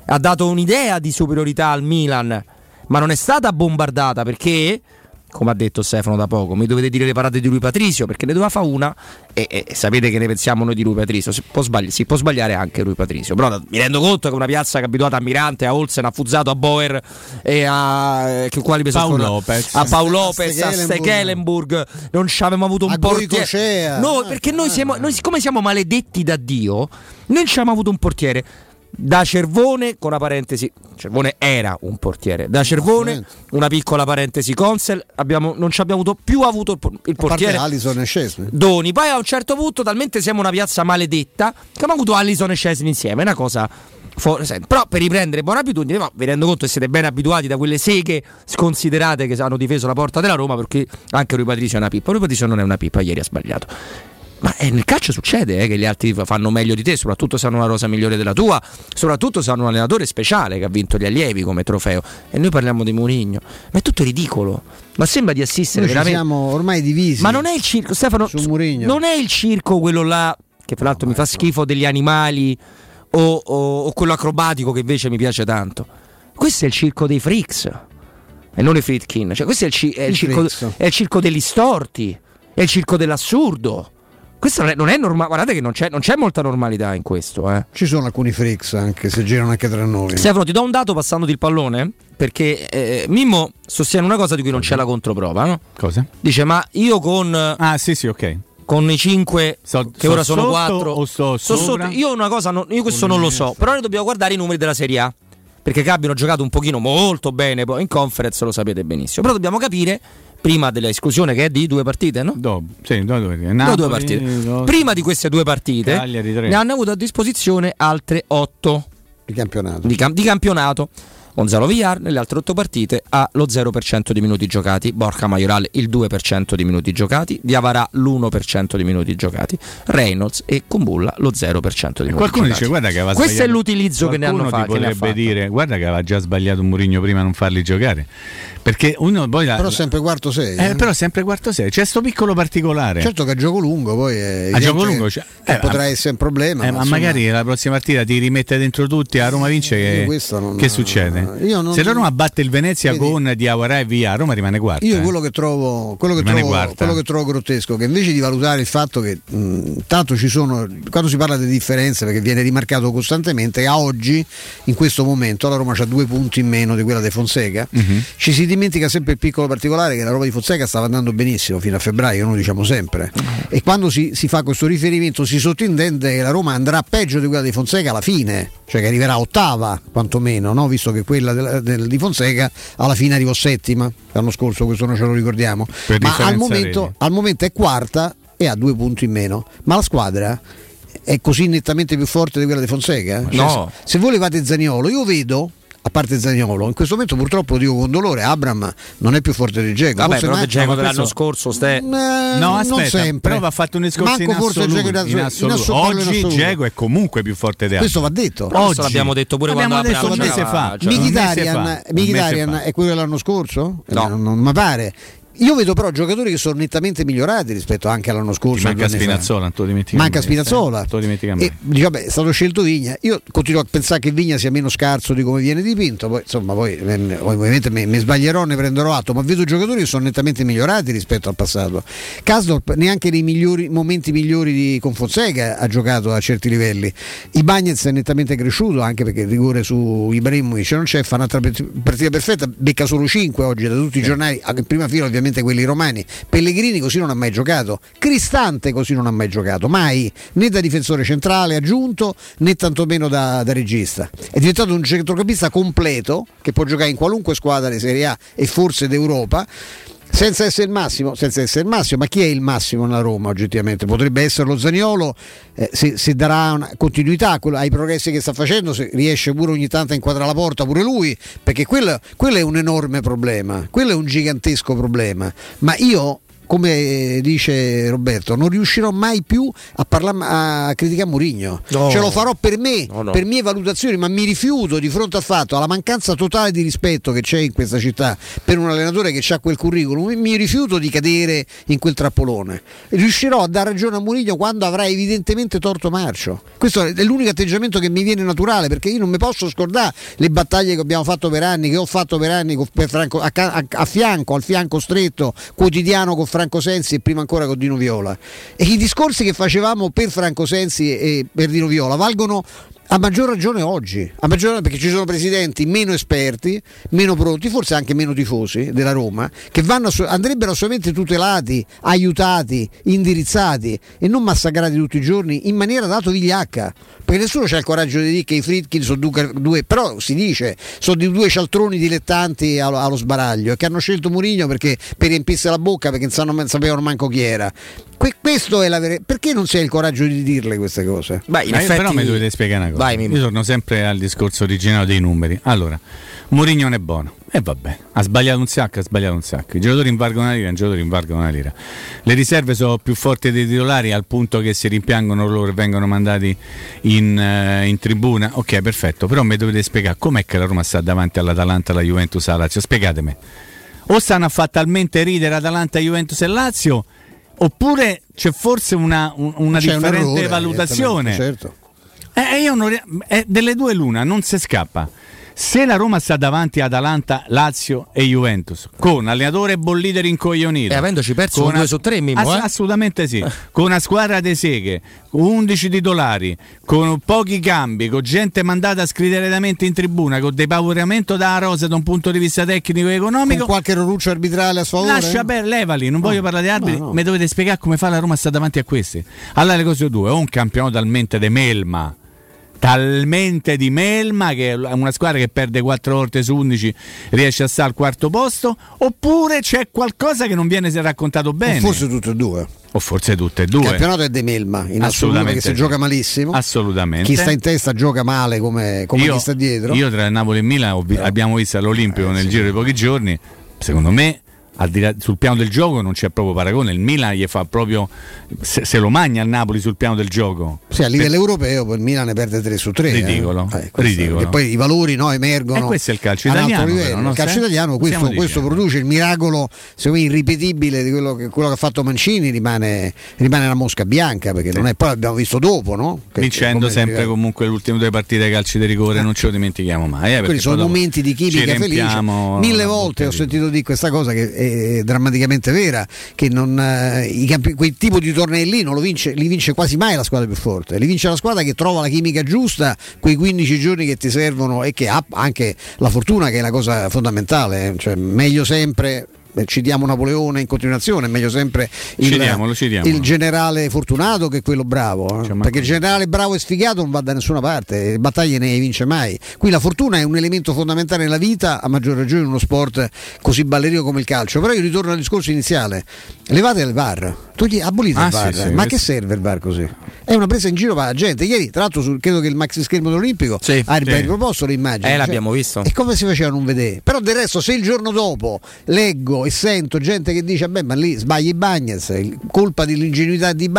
ha dato un'idea di superiorità al Milan, ma non è stata bombardata perché, come ha detto Stefano da poco, mi dovete dire le parate di lui Patrizio perché ne doveva fa una e, e- e sapete che ne pensiamo noi di lui Patrizio. Si può, sbagli- si può sbagliare anche lui Patrizio, però mi rendo conto che una piazza che è abituata a Mirante, a Olsen, a Fuzzato, a Boer e a eh, che quali Paolo? Lopez. a Paolo *laughs* Lopez, a Stekelenburg. Non ci avevamo avuto un A portiere. Goicocea. No, perché noi, siamo, noi siccome siamo maledetti da Dio, noi non ci abbiamo avuto un portiere. Da Cervone, con una parentesi, Cervone era un portiere. Da Cervone, una piccola parentesi Consel, abbiamo, non ci abbiamo avuto, più avuto il, il portiere. Allison e Scesni. Doni, poi a un certo punto, talmente siamo una piazza maledetta che abbiamo avuto Allison e Scesni insieme. È una cosa. senti, Però per riprendere buone abitudini, ma vi rendo conto che siete ben abituati da quelle seghe sconsiderate che hanno difeso la porta della Roma, perché anche Rui Patricio è una pippa. Rui Patricio non è una pippa, ieri ha sbagliato. Ma eh, nel calcio succede eh, che gli altri fa- fanno meglio di te, soprattutto se hanno una rosa migliore della tua, soprattutto se hanno un allenatore speciale che ha vinto gli allievi come trofeo. E noi parliamo di Mourinho. Ma è tutto ridicolo. Ma sembra di assistere Noi veramente. siamo ormai divisi. Ma non è il circo, Stefano. Non è il circo quello là, che fra l'altro mi fa schifo degli animali, o, o- o quello acrobatico che invece mi piace tanto. Questo è il circo dei freaks. E non i Fritkin. Cioè, questo è il, ci- è il circo, è il circo degli storti. È il circo dell'assurdo. Questo non è, non è normale. Guardate che non c'è, non c'è molta normalità in questo, eh. Ci sono alcuni freaks anche se girano anche tra noi. Stefano, ti do un dato passandoti il pallone? Perché eh, Mimmo sostiene una cosa di cui non c'è la controprova, no? Cosa? Dice, ma io con. Ah, sì, sì, ok. Con i 5 So- che so ora sono sotto 4 o sto sopra? io una cosa non- io questo non lo so, però noi dobbiamo guardare i numeri della Serie A. Perché che abbiano giocato un pochino molto bene poi in conference lo sapete benissimo. Però dobbiamo capire prima dell'esclusione che è di due partite, no? Do, sì, do, No, Napoli, due partite. do- Prima di queste due partite Cagliari, ne hanno avuto a disposizione altre 8 di campionato. di, cam- di campionato. Gonzalo Villar nelle altre 8 partite ha lo 0% di minuti giocati, Borca Maioral il 2% di minuti giocati, Diavarà l'1% di minuti giocati, Reynolds e Kumbulla lo 0% di minuti Qualcuno giocati. dice guarda che aveva Questo è sbagliato. l'utilizzo che ne hanno Qualcuno fatto. ti potrebbe dire guarda che aveva già sbagliato Mourinho prima a non farli giocare. Perché uno poi la- Però sempre quarto sei. eh, eh. però sempre quarto sei, c'è sto piccolo particolare. Certo che a gioco lungo poi è A gioco lungo cioè, eh, potrà ma- essere un problema. eh, ma insomma, magari la prossima partita ti rimette dentro tutti, a Roma vince che, questo non- che succede? Non- Se la Roma batte il Venezia Vedi? con Diawara e via, Roma rimane quarta. Io eh. quello che trovo, quello che trovo, quello che trovo grottesco è che invece di valutare il fatto che mh, tanto ci sono, quando si parla di differenze, perché viene rimarcato costantemente, a oggi, in questo momento, la Roma ha due punti in meno di quella di Fonseca, Mhm. ci si dimentica sempre il piccolo particolare che la Roma di Fonseca stava andando benissimo fino a febbraio, noi diciamo sempre. E quando si, si fa questo riferimento si sottintende che la Roma andrà peggio di quella di Fonseca alla fine, cioè che arriverà ottava quantomeno, no? visto che quella del- del- di Fonseca alla fine arrivò settima l'anno scorso, questo noi ce lo ricordiamo. Per Ma al momento, al momento è quarta e ha due punti in meno. Ma la squadra è così nettamente più forte di quella di Fonseca? Cioè, no. se, se voi levate Zaniolo, io vedo. A parte Zaniolo, in questo momento purtroppo lo dico con dolore, Abram non è più forte di Dzeko. Vabbè, Forse però che Dzeko dell'anno scorso, ste... Eh, No, non aspetta, sempre. però va fatto un discorso Manco in forse assoluto. Dzeko in in assoluto. Oggi. Diego è comunque più forte di altri. Questo va detto. Però questo l'abbiamo detto pure L'abbiamo quando detto giocava, fa. cioè, Un mese Mkhitaryan, Mkhitaryan è quello dell'anno scorso? No. Eh, non mi pare. Io vedo però giocatori che sono nettamente migliorati rispetto anche all'anno scorso. Ti manca. Spinazzola. Manca Spinazzola. eh. E vabbè, è stato scelto Vigna. Io continuo a pensare che Vigna sia meno scarso di come viene dipinto. Poi, insomma, poi eh, ovviamente mi, sbaglierò, ne prenderò atto. Ma vedo giocatori che sono nettamente migliorati rispetto al passato. Kasdorp neanche nei migliori, momenti migliori di, con Fonseca ha giocato a certi livelli. I Bagnets è nettamente cresciuto anche perché il rigore su Ibrahimovic non c'è. Fa un'altra partita perfetta. Becca solo 5 oggi da tutti i giornali. In prima fila, ovviamente, quelli romani. Pellegrini così non ha mai giocato. Cristante così non ha mai giocato. Mai né da difensore centrale aggiunto né tantomeno da, da regista. È diventato un centrocampista completo che può giocare in qualunque squadra di Serie A e forse d'Europa. Senza essere il massimo, senza essere il massimo, ma chi è il massimo nella Roma oggettivamente? Potrebbe essere lo Zaniolo eh, se, se darà una continuità ai progressi che sta facendo, se riesce pure ogni tanto a inquadrare la porta pure lui, perché quello, quello è un enorme problema, quello è un gigantesco problema. Ma io come dice Roberto, non riuscirò mai più a, parlare, a criticare Mourinho. No. Ce lo farò per me, No, no. per mie valutazioni, ma mi rifiuto di fronte al fatto, alla mancanza totale di rispetto che c'è in questa città per un allenatore che ha quel curriculum, mi- rifiuto di cadere in quel trappolone. Riuscirò a dare ragione a Mourinho quando avrà evidentemente torto marcio. Questo è l'unico atteggiamento che mi viene naturale, perché io non mi posso scordare le battaglie che abbiamo fatto per anni, che ho fatto per anni con- per Franco- a, ca- a- a fianco, al fianco stretto, quotidiano con Franco Sensi e prima ancora con Dino Viola. E i discorsi che facevamo per Franco Sensi e per Dino Viola valgono a maggior ragione oggi, a maggior ragione perché ci sono presidenti meno esperti, meno pronti, forse anche meno tifosi della Roma, che vanno, andrebbero assolutamente tutelati, aiutati, indirizzati e non massacrati tutti i giorni in maniera dato vigliacca. Perché nessuno ha il coraggio di dire che i Fritkin sono due, due- però si dice, sono di due cialtroni dilettanti allo, allo sbaraglio e che hanno scelto Murigno perché per riempirsi la bocca perché non, sapevano manco chi era. Que- questo è la verità. Perché non si ha il coraggio di dirle queste cose? Beh, in Ma effetti... però mi dovete spiegare una cosa. Vai, Mimmo. io torno sempre al discorso originale dei numeri. Allora, Mourinho non è buono. E va bene, ha sbagliato un sacco, ha sbagliato un sacco. I giocatori invalgono una lira, i giocatori invalgono una lira. Le riserve sono più forti dei titolari al punto che si rimpiangono loro e vengono mandati in, eh, in tribuna. Ok, perfetto, però mi dovete spiegare com'è che la Roma sta davanti all'Atalanta, alla Juventus, alla Lazio. Spiegatemi. O stanno a fare talmente ridere Atalanta, Juventus e Lazio, oppure c'è forse una, un- una C'è differente errore, valutazione. Certo. Eh, io non eh, delle due l'una, non si scappa. Se la Roma sta davanti a Atalanta, Lazio e Juventus, con allenatore bollito e rincoglionito, E avendoci perso con un due su tre, Mimmo, Ass- eh? assolutamente sì, con una squadra di seghe, con 11 titolari, con pochi cambi, con gente mandata scriteriatamente in tribuna, con depauperamento da rosa da un punto di vista tecnico e economico. Con qualche roruccio arbitrale a sfavore? Lascia per levali, non voglio parlare di arbitri, no, no. mi dovete spiegare come fa la Roma a stare davanti a questi. Allora le cose due, o un campionato talmente di melma, talmente di melma che una squadra che perde 4 volte su 11 riesce a stare al quarto posto, oppure c'è qualcosa che non viene raccontato bene. O forse tutte e due. O forse tutte e Il due. campionato è De Melma, in assoluto perché si sì. gioca malissimo. Assolutamente. Chi sta in testa gioca male come, come io, chi sta dietro. io tra Napoli e Milan abbiamo visto all'Olimpico Eh, nel giro di pochi giorni. Secondo me, di là- sul piano del gioco non c'è proprio paragone. Il Milan gli fa proprio. Se, se lo magna il Napoli sul piano del gioco. Sì, a livello europeo poi il Milan ne perde 3 su 3. Ridicolo, Eh. questo- ridicolo. Che poi i valori no, emergono. E questo è il calcio italiano, livello. però, no? il calcio italiano questo, questo produce il miracolo, secondo me, irripetibile di quello che, quello che ha fatto Mancini, rimane, rimane la mosca bianca, perché non è poi l'abbiamo visto dopo, no? Che- Vincendo sempre comunque le ultime due partite ai calci di rigore, non ce lo dimentichiamo mai. Eh, quelli sono momenti di chimica felice. Mille volte ho sentito dire questa cosa che è drammaticamente vera, che non, eh, campi- quel tipo di tornei lì non lo vince, li vince quasi mai la squadra più forte, li vince la squadra che trova la chimica giusta, quei 15 giorni che ti servono e che ha anche la fortuna che è la cosa fondamentale, eh. cioè meglio sempre eh, citiamo Napoleone in continuazione, meglio sempre il, Citiamolo, citiamolo. il generale fortunato che quello bravo, eh. perché il generale bravo e sfigato non va da nessuna parte, le battaglie ne vince mai. Qui la fortuna è un elemento fondamentale nella vita, a maggior ragione in uno sport così ballerino come il calcio. Però io ritorno al discorso iniziale, levate il VAR, togli, abolite Ah, il VAR, sì, sì, ma questo- che serve il VAR così? È una presa in giro per la gente. Ieri, tra l'altro, sul- credo che il maxi schermo dell'Olimpico ha sì. riproposto le immagini. Eh, l'abbiamo visto. E come si faceva a non vedere? Però del resto, se il giorno dopo leggo e sento gente che dice: Beh, ma lì sbagli è colpa dell'ingenuità di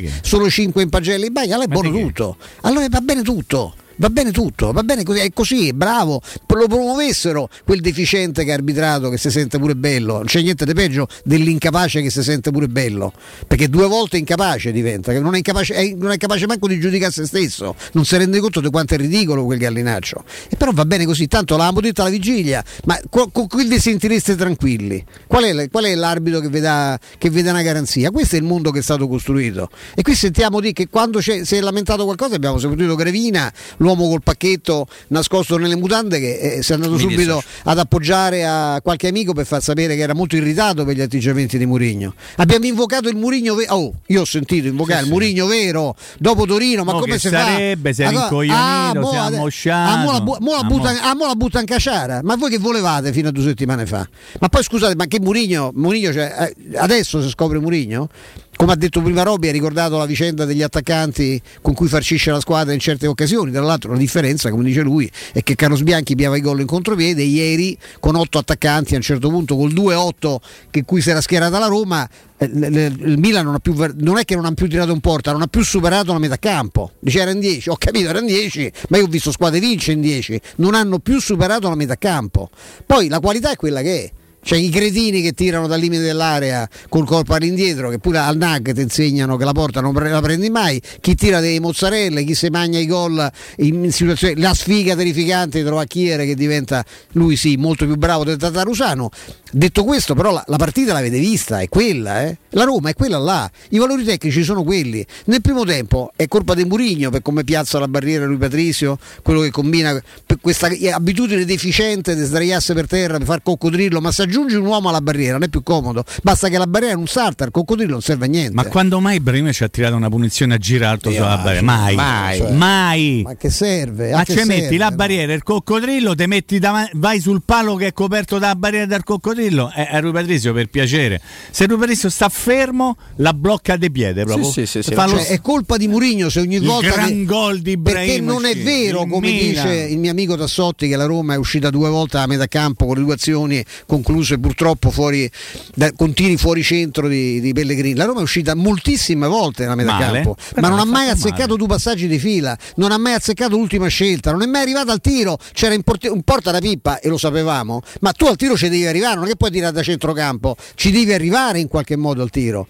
che? solo 5 in pagelle di Bagnets, allora è buono tutto. Allora va bene tutto. Va bene tutto, va bene così, è così, bravo. Lo promuovessero quel deficiente che ha arbitrato, che si sente pure bello. Non c'è niente di peggio dell'incapace che si sente pure bello. Perché due volte incapace diventa, non è incapace, è- non è capace manco di giudicare se stesso. Non si rende conto di quanto è ridicolo quel gallinaccio. E però va bene così, tanto l'avevamo detto alla vigilia. Ma co- con qui vi sentireste tranquilli. Qual è, qual è l'arbitro che vi, dà, che vi dà una garanzia? Questo è il mondo che è stato costruito. E qui sentiamo dire che quando si è lamentato qualcosa abbiamo sentito Grevina, l'uomo col pacchetto nascosto nelle mutande che eh, si è andato Mi subito dissocio. ad appoggiare a qualche amico per far sapere che era molto irritato per gli atteggiamenti di Murigno. Abbiamo invocato il Murigno vero. Oh, io ho sentito invocare il Murigno vero dopo Torino, ma Mo come si sarebbe, fa? si è Allora- rincoglionito, mo si è ade- ammosciato. Ah, mo la, bu- mo la Ah, butta, ah, mo la butta in caciara. Ma voi che volevate fino a due settimane fa? Ma poi scusate, ma che Murigno, Murigno cioè, eh, adesso si scopre Murigno? Come ha detto prima Robby, ha ricordato la vicenda degli attaccanti con cui farcisce la squadra in certe occasioni. Tra l'altro, la differenza, come dice lui, è che Carlos Bianchi piava i gol in contropiede. Ieri, con otto attaccanti, a un certo punto, col 2-8 che cui si era schierata la Roma, eh, il Milan non, più, non è che non ha più tirato in porta, non ha più superato la metà campo. Dice era in 10, ho capito, era in 10, ma io ho visto squadre vince in 10, non hanno più superato la metà campo. Poi la qualità è quella che è. Cioè i cretini che tirano dal limite dell'area col corpo all'indietro, che pure al NAG ti insegnano che la porta non la prendi mai, chi tira dei mozzarelle, chi si magna i gol in, situazioni, la sfiga terrificante di Trovacchiere che diventa lui sì molto più bravo del Tatarusano. Detto questo, però la, la partita l'avete vista, è quella, eh? La Roma è quella là, i valori tecnici sono quelli. Nel primo tempo è colpa di Murigno per come piazza la barriera lui Patrizio, quello che combina questa abitudine deficiente di sdraiarsi per terra per far coccodrillo, ma se aggiungi un uomo alla barriera non è più comodo, basta che la barriera non salta, il coccodrillo non serve a niente. Ma quando mai Ibrahimovic ha tirato una punizione a girato Io, sulla barriera? Mai, mai, mai. cioè, Ma che serve? A Ma ci serve? metti la barriera, il coccodrillo, te metti davanti, vai sul palo che è coperto dalla barriera del coccodrillo. È, è Rui Patrizio per piacere. Se Rui Patrizio sta fermo, la blocca di piede proprio. Sì, sì, sì, Cioè, è colpa di Murigno se ogni Il volta gran che- gol di perché Ibrahimovic, non è vero come Milan. dice il mio amico Tassotti che la Roma è uscita due volte a metà campo con le due azioni concluse purtroppo fuori da, con tiri fuori centro di, di Pellegrini. La Roma è uscita moltissime volte nella metà Male, campo ma non ha mai azzeccato male. due passaggi di fila non ha mai azzeccato l'ultima scelta non è mai arrivato al tiro. C'era in porti- un porta da pippa e lo sapevamo ma tu al tiro ci devi arrivare non è che puoi tirare da centrocampo ci devi arrivare in qualche modo al tiro.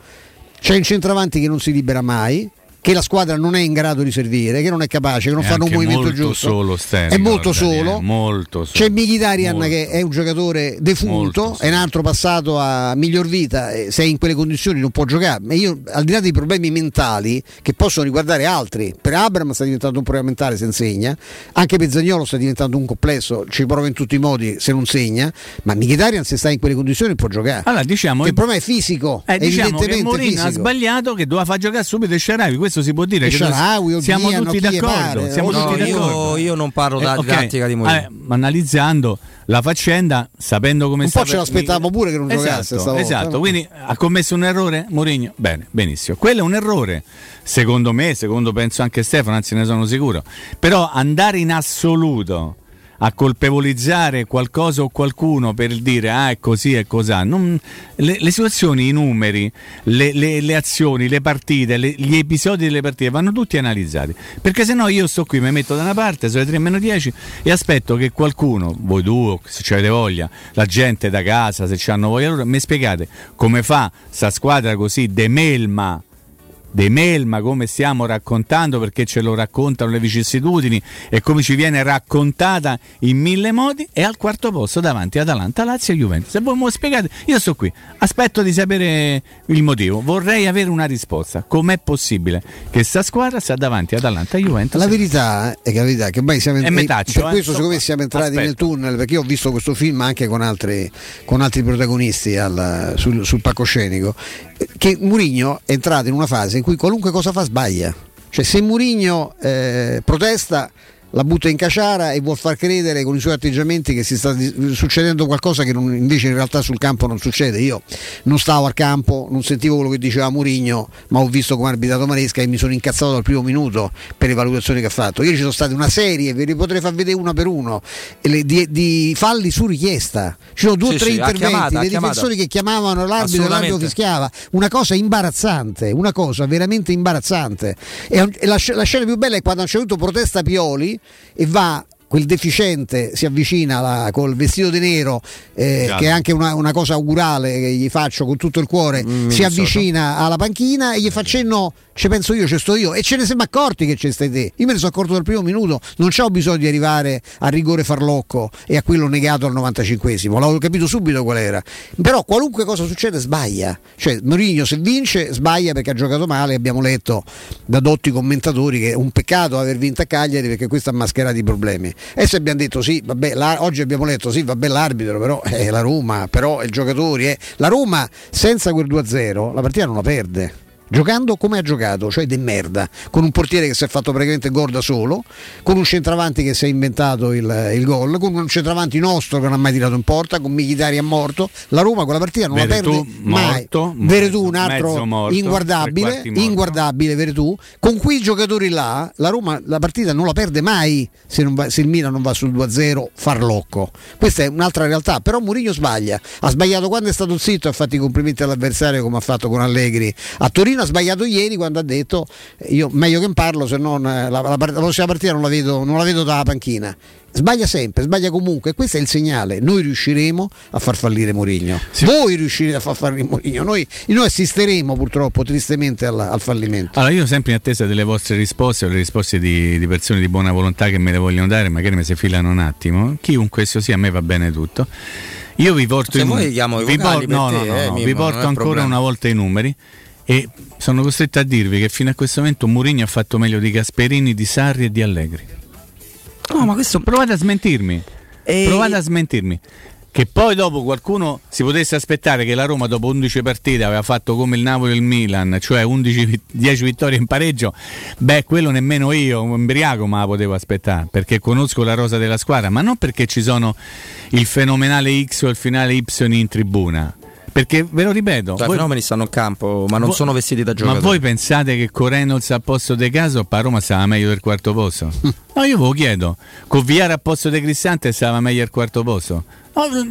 C'è un centravanti che non si libera mai, che la squadra non è in grado di servire, che non è capace, che non È fanno un movimento molto giusto. solo Sterling, è molto solo. molto solo. C'è Molto. che è un giocatore defunto, è un altro passato a miglior vita, e se è in quelle condizioni non può giocare. Ma io, al di là dei problemi mentali che possono riguardare altri, per Abram sta diventando un problema mentale se insegna, anche per Zagnolo sta diventando un complesso, ci prova in tutti i modi se non segna, ma Mkhitaryan se sta in quelle condizioni può giocare. Allora diciamo Che il problema è fisico, Eh, diciamo che evidentemente Mourinho ha sbagliato che doveva far giocare subito il Sharawi, questo si può dire. O siamo Diano, tutti d'accordo. siamo no, tutti io- d'accordo. io non parlo da ok. didattica di Mourinho. Eh, ma analizzando la faccenda, sapendo come Un sta po' ce l'aspettavamo pure che non esatto, giocasse stavolta, Esatto, quindi ha commesso un errore Mourinho? Bene, benissimo. Quello è un errore, secondo me, secondo penso anche Stefano, anzi ne sono sicuro. Però andare in assoluto a colpevolizzare qualcosa o qualcuno per dire ah è così è cos'ha. Non- le, le situazioni, i numeri, le, le- le azioni, le partite, gli episodi delle partite vanno tutti analizzati. Perché se no io sto qui, mi metto da una parte, sono le 3 meno 10 e aspetto che qualcuno, voi due, se avete voglia, la gente da casa, se ci hanno voglia loro, mi spiegate come fa sta squadra così de melma De Melma, come stiamo raccontando, perché ce lo raccontano le vicissitudini e come ci viene raccontata in mille modi, è al quarto posto davanti ad Atalanta, Lazio e Juventus. Se voi me lo spiegate, io sto qui, aspetto di sapere il motivo, vorrei avere una risposta. Com'è possibile che sta squadra sta davanti ad Atalanta e Juventus? La verità è che, la verità che ormai siamo È metaccio, per eh. questo secondo me siamo entrati Aspetta. nel tunnel perché io ho visto questo film anche con altri, con altri protagonisti al- sul, sul palcoscenico che Murigno è entrato in una fase in cui qualunque cosa fa sbaglia. Cioè se Murigno eh, protesta la butta in caciara e vuol far credere con i suoi atteggiamenti che si sta succedendo qualcosa che non- invece in realtà sul campo non succede. Io non stavo al campo, non sentivo quello che diceva Murigno, ma ho visto come ha arbitrato Maresca e mi sono incazzato dal primo minuto per le valutazioni che ha fatto. Io ci sono state una serie, ve ne potrei far vedere una per uno, di, di falli su richiesta. Ci sono due o Sì, tre sì, interventi chiamata, dei difensori che chiamavano l'arbitro e l'arbitro fischiava. Una cosa imbarazzante, una cosa veramente imbarazzante. E, la, la scena più bella è quando a un certo punto protesta Pioli e va. Quel deficiente si avvicina la- col vestito di nero, eh, che è anche una, una cosa augurale che gli faccio con tutto il cuore. Mm, si mi dissocio. avvicina alla panchina e gli fa cenno: ci penso io, ci sto io. E ce ne siamo accorti che c'è stai te. Io me ne sono accorto dal primo minuto, non c'ho bisogno di arrivare a rigore farlocco e a quello negato al 95esimo. L'avevo capito subito qual era. Però qualunque cosa succede sbaglia. Cioè Mourinho se vince sbaglia perché ha giocato male, abbiamo letto da dotti commentatori che è un peccato aver vinto a Cagliari perché questo ha mascherato i problemi. E se abbiamo detto sì, vabbè, la- oggi abbiamo letto sì, vabbè l'arbitro, però è la Roma, però i giocatori, eh. la Roma senza quel 2-0 la partita non la perde. Giocando come ha giocato, cioè de merda, con un portiere che si è fatto praticamente gol da solo, con un centravanti che si è inventato il, il gol, con un centravanti nostro che non ha mai tirato in porta, con Michitari a morto. La Roma quella partita non Veretù la perde mai. Veretù un altro morto, inguardabile, inguardabile Veretù. Con quei giocatori là, la Roma la partita non la perde mai se, va- se il Milan non va sul 2-0 farlocco. Questa è un'altra realtà, però Mourinho sbaglia. Ha sbagliato quando è stato zitto, ha fatto i complimenti all'avversario come ha fatto con Allegri. A Torino ha sbagliato ieri quando ha detto io meglio che in parlo se non eh, la, la, la prossima partita non la vedo, non la vedo dalla panchina. Sbaglia sempre, sbaglia comunque, questo è il segnale. Noi riusciremo a far fallire Mourinho. Voi riuscirete a far fallire Mourinho. Noi, noi assisteremo purtroppo tristemente al, al fallimento. Allora, io sempre in attesa delle vostre risposte o le risposte di, di persone di buona volontà che me le vogliono dare, magari mi si filano un attimo. Chiunque esso sia, a me va bene tutto. Io vi porto Se i vuoi numeri. chiamo i vi vocali por- no, per no, te, no, eh, Mimmo, vi porto ancora problema. una volta i numeri. E sono costretto a dirvi che fino a questo momento Mourinho ha fatto meglio di Gasperini, di Sarri e di Allegri. No, ma questo Provate a smentirmi. E- Provate a smentirmi. Che poi dopo qualcuno si potesse aspettare che la Roma dopo 11 partite aveva fatto come il Napoli e il Milan, cioè 11, vi- 10 vittorie in pareggio, beh quello nemmeno io, un embriaco, ma la potevo aspettare, perché conosco la rosa della squadra, ma non perché ci sono il fenomenale X o il finale Y in tribuna. Perché ve lo ripeto, Cioè, i voi- fenomeni stanno in campo, ma non voi- sono vestiti da ma giocatori. voi pensate che con Reynolds a posto De Caso a Roma stava meglio del quarto posto? *laughs* No, io ve lo chiedo. Con Viara a posto De Cristante stava meglio del quarto posto?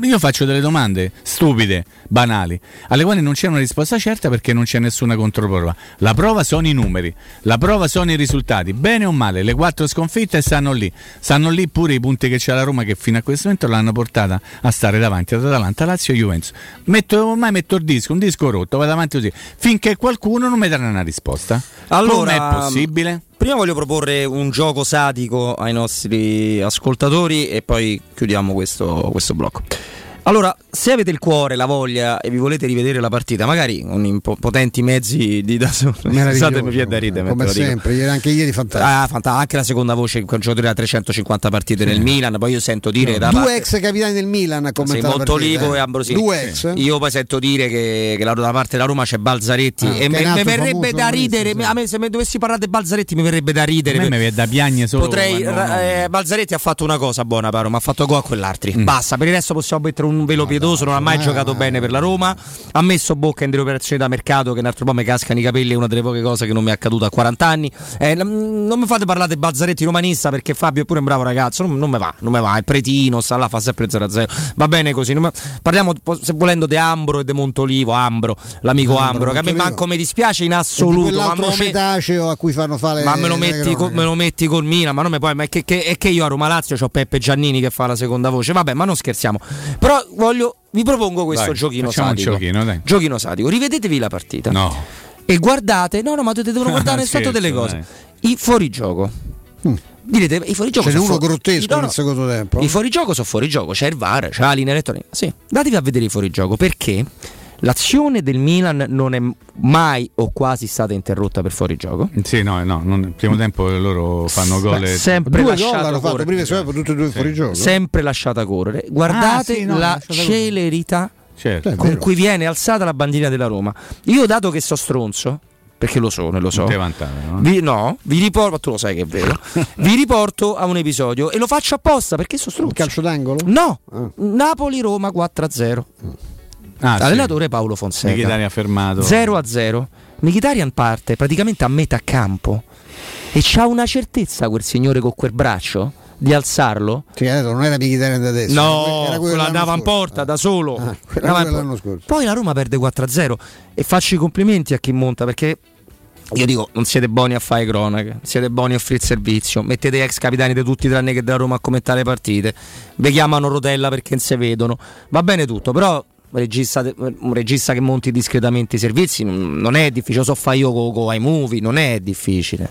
Io faccio delle domande stupide, banali, alle quali non c'è una risposta certa perché non c'è nessuna controprova. La prova sono i numeri, la prova sono i risultati, bene o male, le quattro sconfitte stanno lì. Stanno lì pure i punti che c'è la Roma che fino a questo momento l'hanno portata a stare davanti ad Atalanta, Lazio e Juventus. Metto, ormai metto il disco, un disco rotto, vado avanti così, finché qualcuno non mi darà una risposta. Allora, Com'è possibile? Prima voglio proporre un gioco sadico ai nostri ascoltatori e poi chiudiamo questo, questo blocco. Allora, se avete il cuore, la voglia e vi volete rivedere la partita, magari con i po- potenti mezzi di da solo. *laughs* Meraviglioso. Scusate, mi viene da ridere, come sempre, ieri- anche ieri fantastico. Ah, fanta- anche la seconda voce, un giocatore da 350 partite nel Milan, poi io sento dire da Due parte- ex capitani del Milan a Sei Montolivo partita, e eh. Ambrosini. Due ex. Io poi sento dire che, che la- da parte della Roma c'è Balzaretti Ah, e mi verrebbe da ridere. sì. A me se mi dovessi parlare di Balzaretti mi verrebbe da A ridere. me mi viene da piagne solo Potrei, quando- ra- eh, Balzaretti ha fatto una cosa buona, però, ma ha fatto gol a quell'altri. Mm. Basta, per il resto possiamo mettere un un velo pietoso, non ha mai ma- giocato bene per la Roma. Ha messo bocca in delle operazioni da mercato che un altro po' mi cascano i capelli, è una delle poche cose che non mi è accaduta a 40 anni. Eh, non mi fate parlare di Bazzaretti romanista perché Fabio è pure un bravo ragazzo, non, non mi va, non mi va, è pretino, sta là, fa sempre 0-0. Va bene così. mi- Parliamo se volendo di Ambro e di Montolivo, Ambro, l'amico Ambro, che a me manco mi dispiace in assoluto. Ma me me- cetaceo a cui fanno fare ma me lo, metti cronache. co- me lo metti col Milan, ma non mi puoi. Ma è che, che- è che io a Roma Lazio ho Peppe Giannini che fa la seconda voce. Vabbè, ma non scherziamo. Però voglio. Vi propongo questo Dai, giochino sadico. giochino. Giochino sadico. Rivedetevi la partita. No. E guardate. No, no, ma dovete devono *laughs* guardare stato Scherzo, delle cose. dai. I fuorigioco. Direte, i fuorigioco sono uno fu- grottesco No, no, nel secondo tempo. I fuorigioco sono fuorigioco, c'è il VAR, c'è la linea elettronica. Sì, datevi a vedere i fuorigioco perché l'azione del Milan non è mai o quasi stata interrotta per fuorigioco. Sì, no, no, non- il primo tempo loro fanno gol. e- sempre Due fatto correre. prima e tutti e due fuori gioco. sempre lasciata correre. Guardate Ah, sì, no, la lasciata celerità Certo. Con cui viene alzata la bandina della Roma. Io, dato che so stronzo, perché lo sono, e lo so. Vantare, no? Vi, no, vi riporto, ma tu lo sai che è vero. *laughs* vi riporto a un episodio e lo faccio apposta perché sono Il stronzo. calcio d'angolo? No, Ah. Napoli-Roma 4-0. Ah, sì. Allenatore Paolo Fonseca. Mkhitaryan ha fermato. 0-0. Mkhitaryan parte praticamente a metà campo e c'ha una certezza quel signore con quel braccio di alzarlo. Sì, adesso non era Mkhitaryan da adesso. No, era quello andava in porta da solo. Ah, in scorso. Poi la Roma perde 4-0 e faccio i complimenti a chi monta perché io dico non siete buoni a fare cronache, siete buoni a offrire servizio, mettete ex capitani di tutti tranne che della Roma a commentare le partite, vi chiamano Rotella perché non si vedono, va bene tutto, però un regista, un regista che monti discretamente i servizi non non è difficile, lo so fare io con con iMovie, non è difficile.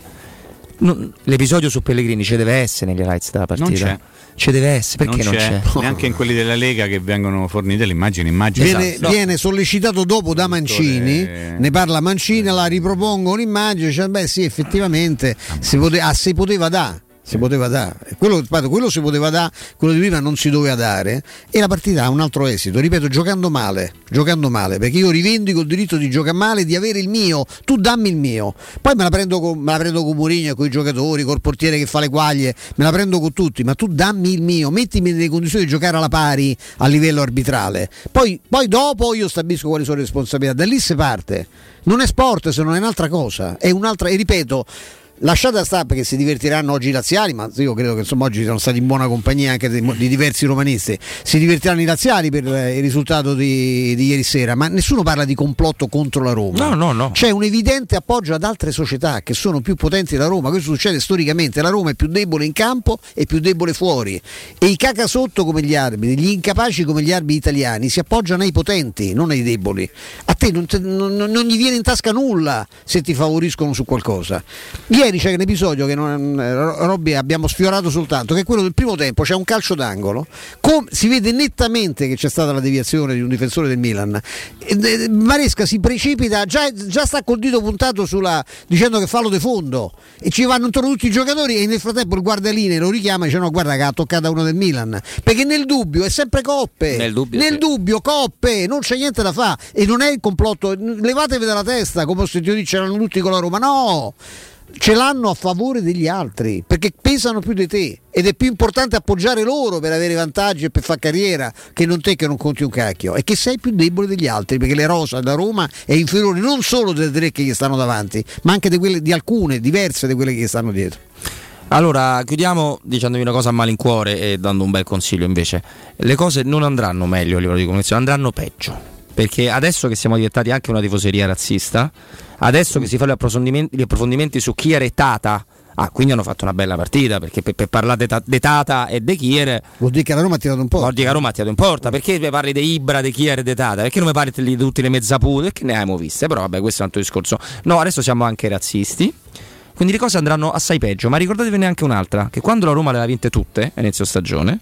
Non- l'episodio su Pellegrini ci deve essere negli highlights della partita. c'è. Ci deve essere, perché non c'è? Neanche in quelli della Lega che vengono fornite le immagini. immagini Viene, Esatto. viene sollecitato dopo da Mancini, Dottore- ne parla Mancini, la ripropongo un'immagine, cioè, beh sì effettivamente si, pote- ah, si poteva dare. Si poteva dare, quello, quello si poteva dare, quello di prima non si doveva dare e la partita ha un altro esito, ripeto, giocando male, giocando male, perché io rivendico il diritto di giocare male, di avere il mio, tu dammi il mio, poi me la prendo con, me la prendo con Mourinho, con i giocatori, col portiere che fa le quaglie, me la prendo con tutti, ma tu dammi il mio, mettimi nelle condizioni di giocare alla pari a livello arbitrale, poi, poi dopo io stabilisco quali sono le responsabilità, da lì si parte, non è sport se non è un'altra cosa, è un'altra, e ripeto, Lasciate stare perché si divertiranno oggi i laziali, ma io credo che insomma oggi siano stati in buona compagnia anche di, di diversi romanisti. Si divertiranno i laziali per eh, il risultato di, di ieri sera, ma nessuno parla di complotto contro la Roma. No, no, no. C'è un evidente appoggio ad altre società che sono più potenti della Roma. Questo succede storicamente. La Roma è più debole in campo e più debole fuori. E i cacasotto come gli arbitri, gli incapaci come gli arbitri italiani si appoggiano ai potenti, non ai deboli. A te non, te- non- non- non gli viene in tasca nulla se ti favoriscono su qualcosa. Ieri c'è un episodio che non, eh, Robby abbiamo sfiorato soltanto, che è quello del primo tempo, c'è un calcio d'angolo, com- si vede nettamente che c'è stata la deviazione di un difensore del Milan. Eh, Maresca si precipita, già, già sta col dito puntato sulla, dicendo che fallo di fondo e ci vanno intorno tutti i giocatori e nel frattempo il guardaline lo richiama e dice no guarda che ha toccata uno del Milan perché nel dubbio è sempre coppe Nel dubbio, nel sì. dubbio coppe non c'è niente da fare e non è il complotto levatevi dalla testa come ho sentito dire c'erano tutti con la Roma no ce l'hanno a favore degli altri perché pesano più di te ed è più importante appoggiare loro per avere vantaggi e per fare carriera che non te che non conti un cacchio e che sei più debole degli altri perché le rosa da Roma è inferiore non solo delle tre che gli stanno davanti ma anche di, quelle, di alcune diverse di quelle che gli stanno dietro Allora, chiudiamo dicendovi una cosa a malincuore e dando un bel consiglio invece. Le cose non andranno meglio a livello di comunicazione, andranno peggio. Perché adesso che siamo diventati anche una tifoseria razzista, adesso che si fanno gli approfondimenti, gli approfondimenti su chi è retata, ah, quindi hanno fatto una bella partita, perché per, per parlare di ta- di Tata e di Chiere... vuol dire che la Roma ha tirato un po' Vuol dire che la Roma ha tirato in porta, perché parli di Ibra, di Chiere e di Tata? Perché non mi parli di tutte le mezzapute? Perché ne abbiamo viste, però vabbè questo è un altro discorso. No, adesso siamo anche razzisti. Quindi le cose andranno assai peggio, ma ricordatevene anche un'altra, che quando la Roma le aveva vinte tutte a inizio stagione,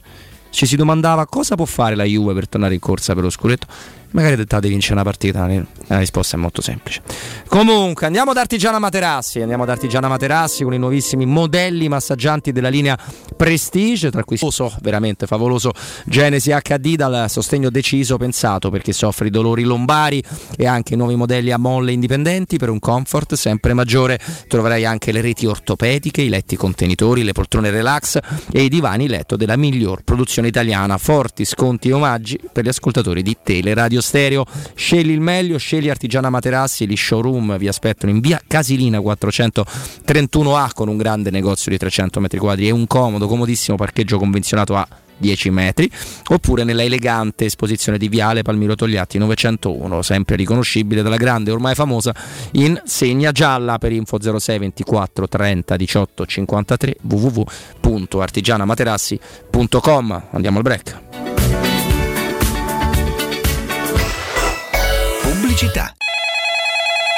ci si domandava cosa può fare la Juve per tornare in corsa per lo scudetto. magari tentate di vincere una partita. La risposta è molto semplice. Comunque, andiamo da Artigiana Materassi. Andiamo da Artigiana Materassi con i nuovissimi modelli massaggianti della linea Prestige, tra cui so, veramente favoloso Genesi HD dal sostegno deciso pensato perché soffre di dolori lombari e anche nuovi modelli a molle indipendenti per un comfort sempre maggiore. Troverai anche le reti ortopediche, i letti contenitori, le poltrone relax e i divani letto della miglior produzione italiana. Forti sconti e omaggi per gli ascoltatori di Teleradio Stereo. Scegli il meglio, scegli Artigiana Materassi, gli showroom vi aspettano in via Casilina 431A con un grande negozio di 300 metri quadri e un comodo, comodissimo parcheggio convenzionato a 10 metri, oppure nella elegante esposizione di Viale Palmiro Togliatti 901, sempre riconoscibile dalla grande e ormai famosa insegna gialla per info 06 24 30 18 53 www.artigianamaterassi.com. Andiamo al break. Pubblicità.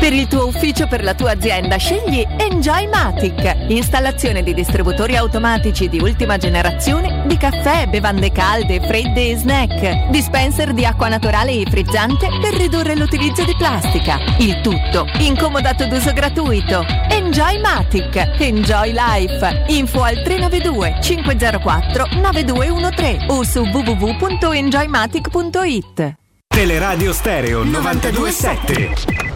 Per il tuo ufficio, per la tua azienda, scegli Enjoymatic. Installazione di distributori automatici di ultima generazione di caffè, bevande calde, fredde e snack. Dispenser di acqua naturale e frizzante per ridurre l'utilizzo di plastica. Il tutto incomodato d'uso gratuito. Enjoymatic. Enjoy Life. Info al 392 504 9213 o su www.enjoymatic.it. Teleradio Stereo 927.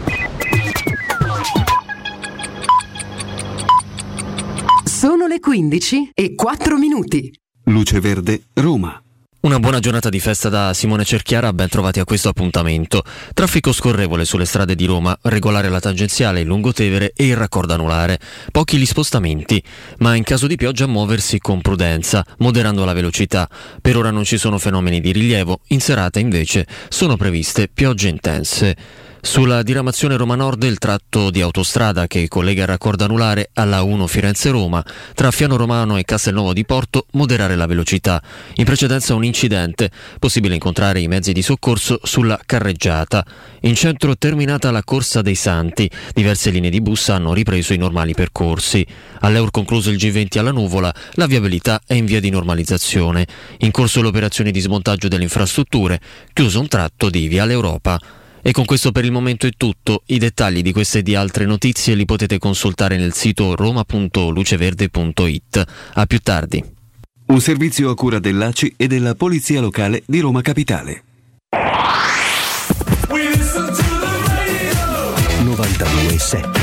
Sono le 15 e 4 minuti. Luce Verde, Roma. Una buona giornata di festa da Simone Cerchiara, ben trovati a questo appuntamento. Traffico scorrevole sulle strade di Roma, regolare la tangenziale, il Lungotevere e il raccordo anulare. Pochi gli spostamenti, ma in caso di pioggia muoversi con prudenza, moderando la velocità. Per ora non ci sono fenomeni di rilievo, in serata invece sono previste piogge intense. Sulla diramazione Roma Nord il tratto di autostrada che collega il raccordo anulare alla 1 Firenze-Roma, tra Fiano Romano e Castelnuovo di Porto, moderare la velocità. In precedenza un incidente, possibile incontrare i mezzi di soccorso sulla carreggiata. In centro terminata la Corsa dei Santi, diverse linee di bus hanno ripreso i normali percorsi. All'Eur concluso il G20 alla nuvola, la viabilità è in via di normalizzazione. In corso l'operazione di smontaggio delle infrastrutture, chiuso un tratto di Viale Europa. E con questo per il momento è tutto. I dettagli di queste e di altre notizie li potete consultare nel sito roma.luceverde.it. A più tardi. Un servizio a cura dell'ACI e della Polizia Locale di Roma Capitale. 92.7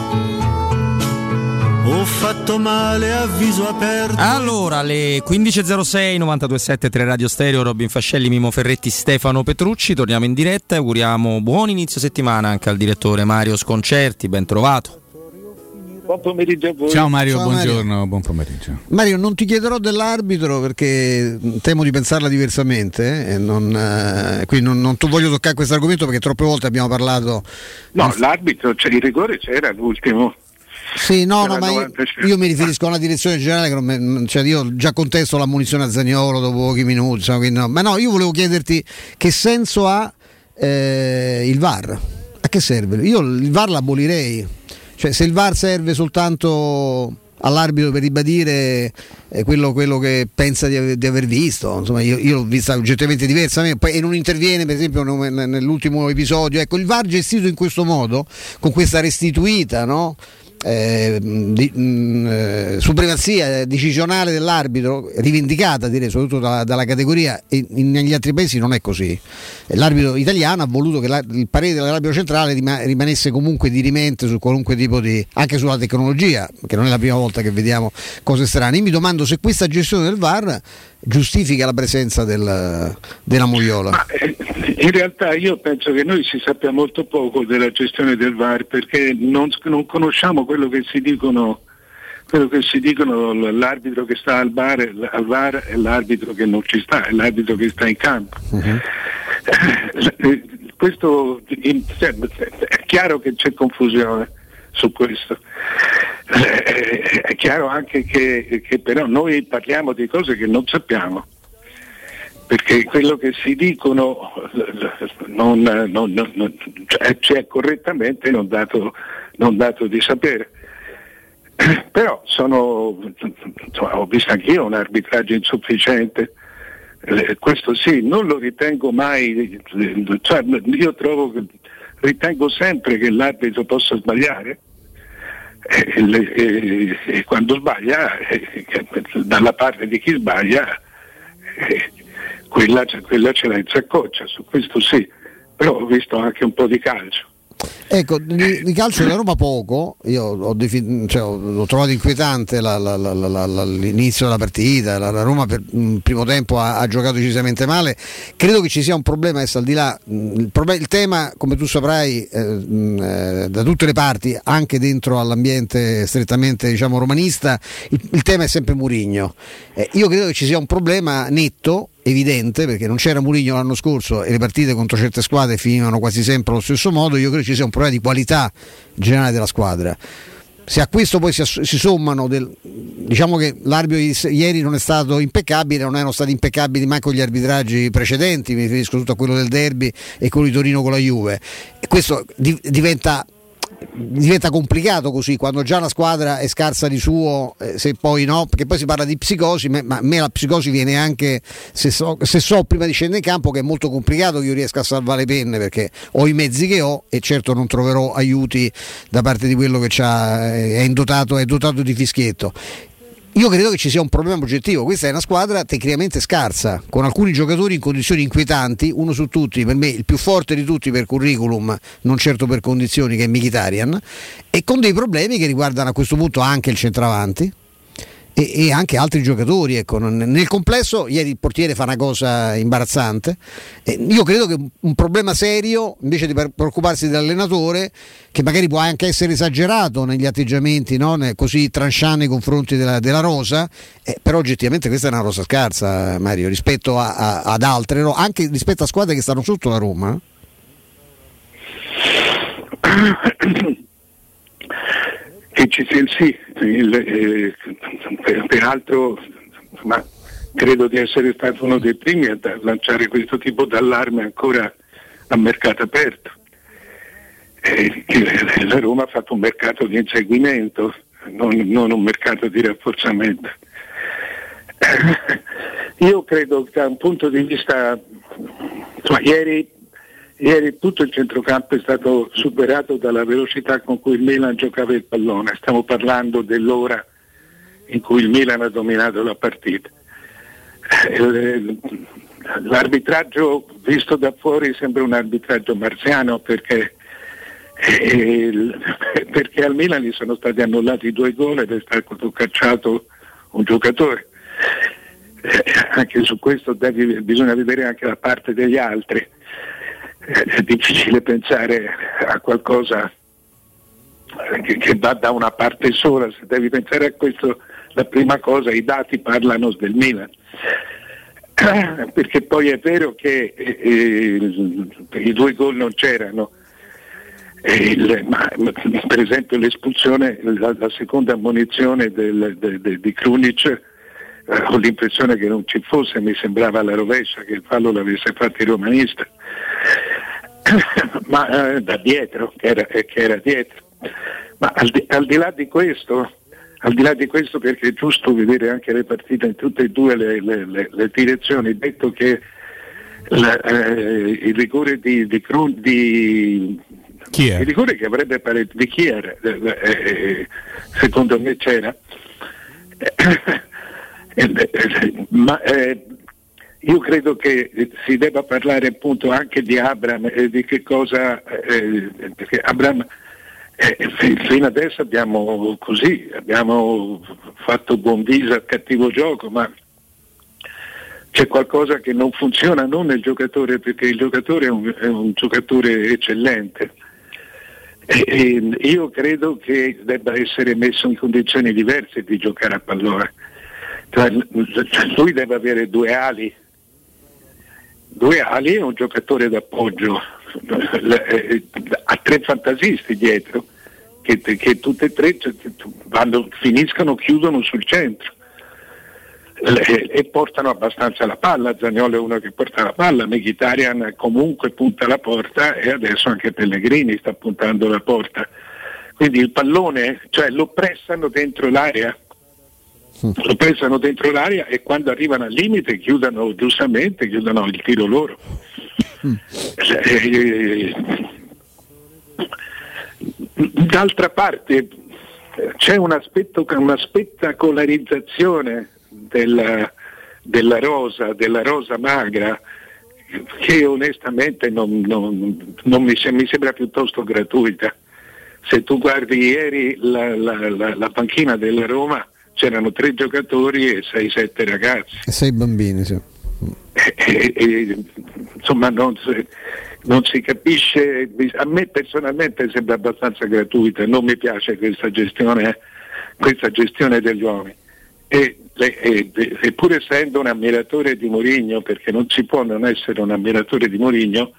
Ho fatto male a viso aperto. Allora, alle 15.06, 92.7, 3 Radio Stereo, Robin Fascelli, Mimo Ferretti, Stefano Petrucci. Torniamo in diretta e auguriamo buon inizio settimana anche al direttore Mario Sconcerti. Ben trovato. Buon pomeriggio a voi. Ciao Mario, Ciao, buongiorno, Mario. buon pomeriggio. Mario, non ti chiederò dell'arbitro perché temo di pensarla diversamente eh, e non, eh, quindi non, non voglio toccare questo argomento perché troppe volte abbiamo parlato. No, l'arbitro, cioè, il rigore c'era l'ultimo. Sì, no, no, ma io, 95. io mi riferisco a una direzione generale che me- cioè io già contesto l'ammonizione a Zagnolo dopo pochi minuti, quindi no. ma no, io volevo chiederti che senso ha eh, il VAR? A che serve? Io il VAR l'abolirei, cioè se il VAR serve soltanto all'arbitro per ribadire eh, quello, quello che pensa di, aver- di aver visto, insomma io, io l'ho vista oggettivamente poi- e non interviene per esempio ne- nell'ultimo episodio, ecco il VAR gestito in questo modo, con questa restituita, no? Eh, di- mh, eh, supremazia decisionale dell'arbitro rivendicata direi soprattutto dalla, dalla categoria e in- negli altri paesi non è così. L'arbitro italiano ha voluto che la- il parere dell'arbitro centrale rima- rimanesse comunque dirimente su qualunque tipo di anche sulla tecnologia che non è la prima volta che vediamo cose strane. Io mi domando se questa gestione del VAR giustifica la presenza del- della Moviola Eh, In realtà io penso che noi si sappia molto poco della gestione del VAR perché non, non conosciamo quello che si dicono quello che si dicono l'arbitro che sta al, bar, al VAR e l'arbitro che non ci sta, è l'arbitro che sta in campo. Eh, Questo cioè, è chiaro che c'è confusione su questo. Eh, È chiaro anche che, che però noi parliamo di cose che non sappiamo perché quello che si dicono non, non- non- non- cioè, ci è correttamente non dato, non dato di sapere. Però sono, ho visto anch'io un arbitraggio insufficiente, Eh, questo sì, non lo ritengo mai, cioè, io trovo che ritengo sempre che l'arbitro possa sbagliare. E, le- e- e quando sbaglia, eh, dalla parte di chi sbaglia, eh, quella, quella ce l'ha in saccoccia, su questo sì, però ho visto anche un po' di calcio. Ecco, di, di calcio della Roma poco, io ho, defi- cioè, ho, trovato inquietante la, la, la, l'inizio della partita, la, Roma per il primo tempo ha, ha, giocato decisamente male, credo che ci sia un problema adesso al di là, il, problem- il tema come tu saprai eh, eh, da tutte le parti, anche dentro all'ambiente strettamente diciamo, romanista, il, il tema è sempre Murigno. Eh, io credo che ci sia un problema netto evidente perché non c'era Murigno l'anno scorso e le partite contro certe squadre finivano quasi sempre allo stesso modo, io credo ci sia un problema di qualità generale della squadra. Se a questo poi si, si sommano, del, diciamo che l'arbitro ieri non è stato impeccabile, non erano stati impeccabili manco gli arbitraggi precedenti, mi riferisco tutto a quello del derby e quello di Torino con la Juve. E questo di, diventa diventa complicato così quando già la squadra è scarsa di suo eh, se poi no perché poi si parla di psicosi ma a me la psicosi viene anche se so, se so, prima di scendere in campo che è molto complicato che io riesca a salvare le penne perché ho i mezzi che ho e certo non troverò aiuti da parte di quello che è, dotato, è dotato di fischietto io credo che ci sia un problema oggettivo. Questa è una squadra tecnicamente scarsa, con alcuni giocatori in condizioni inquietanti, uno su tutti, per me il più forte di tutti per curriculum, non certo per condizioni, che è Mkhitaryan, e con dei problemi che riguardano a questo punto anche il centravanti e, e, anche altri giocatori. Ecco. Nel complesso, ieri il portiere fa una cosa imbarazzante. Eh, io credo che un problema serio, invece di preoccuparsi dell'allenatore, che magari può anche essere esagerato negli atteggiamenti no? così tranchant nei confronti della, della rosa, eh, però oggettivamente questa è una rosa scarsa, Mario, rispetto a, a, ad altre, no? anche rispetto a squadre che stanno sotto la Roma. *coughs* *coughs* Che ci sia il sì, il, eh, peraltro ma credo di essere stato uno dei primi a lanciare questo tipo d'allarme ancora a mercato aperto. Eh, la Roma ha fatto un mercato di inseguimento, non, non un mercato di rafforzamento. Io credo che da un punto di vista, insomma, ieri Ieri tutto il centrocampo è stato superato dalla velocità con cui il Milan giocava il pallone. Stiamo parlando dell'ora in cui il Milan ha dominato la partita. Eh, l'arbitraggio visto da fuori sembra un arbitraggio marziano perché, eh, perché al Milan gli sono stati annullati due gol ed è stato cacciato un giocatore. Eh, anche su questo devi, bisogna vedere anche la parte degli altri è difficile pensare a qualcosa che, che, va da una parte sola, se devi pensare a questo la prima cosa, i dati parlano del Milan. *clears throat* Perché poi è vero che eh, i due gol non c'erano, il, ma, per esempio l'espulsione, la, la seconda ammonizione del, de, de, di Krunic eh, ho l'impressione che non ci fosse, mi sembrava alla rovescia che il fallo l'avesse fatto il romanista *laughs* ma eh, da dietro, che era, che era dietro. Ma al di, al di, là di questo, al di là di questo perché è giusto vedere anche le partite in tutte e due le, le, le, le direzioni, detto che la, eh, il rigore di, di, di chi è? Il rigore che avrebbe paretto di chi era, eh, eh, secondo me c'era. *coughs* ma io credo che si debba parlare appunto anche di Abram e di che cosa, eh, perché Abram eh, fino adesso abbiamo così, abbiamo fatto buon viso al cattivo gioco, ma c'è qualcosa che non funziona non nel giocatore perché il giocatore è un, è un giocatore eccellente. E, e io credo che debba essere messo in condizioni diverse di giocare a pallone. Cioè, lui deve avere due ali due ali e un giocatore d'appoggio, eh, ha tre fantasisti dietro che, che tutte e tre vanno, finiscono, chiudono sul centro e portano abbastanza la palla, Zagnolo è uno che porta la palla, Mkhitaryan comunque punta la porta e adesso anche Pellegrini sta puntando la porta. Quindi il pallone, cioè lo pressano dentro l'area lo pensano dentro l'aria e quando arrivano al limite chiudono giustamente, chiudono il tiro loro. Eh, d'altra parte c'è un aspetto, una spettacolarizzazione della, della rosa, della rosa magra che onestamente non, non- non mi, mi sembra piuttosto gratuita. Se tu guardi ieri la, la- la- la panchina della Roma c'erano tre giocatori e sei sette ragazzi. E sei bambini, sì. E- e- insomma non si, non si capisce, a me personalmente sembra abbastanza gratuita, non mi piace questa gestione, questa gestione degli uomini. E, e- e- e pur essendo un ammiratore di Mourinho, perché non si può non essere un ammiratore di Mourinho,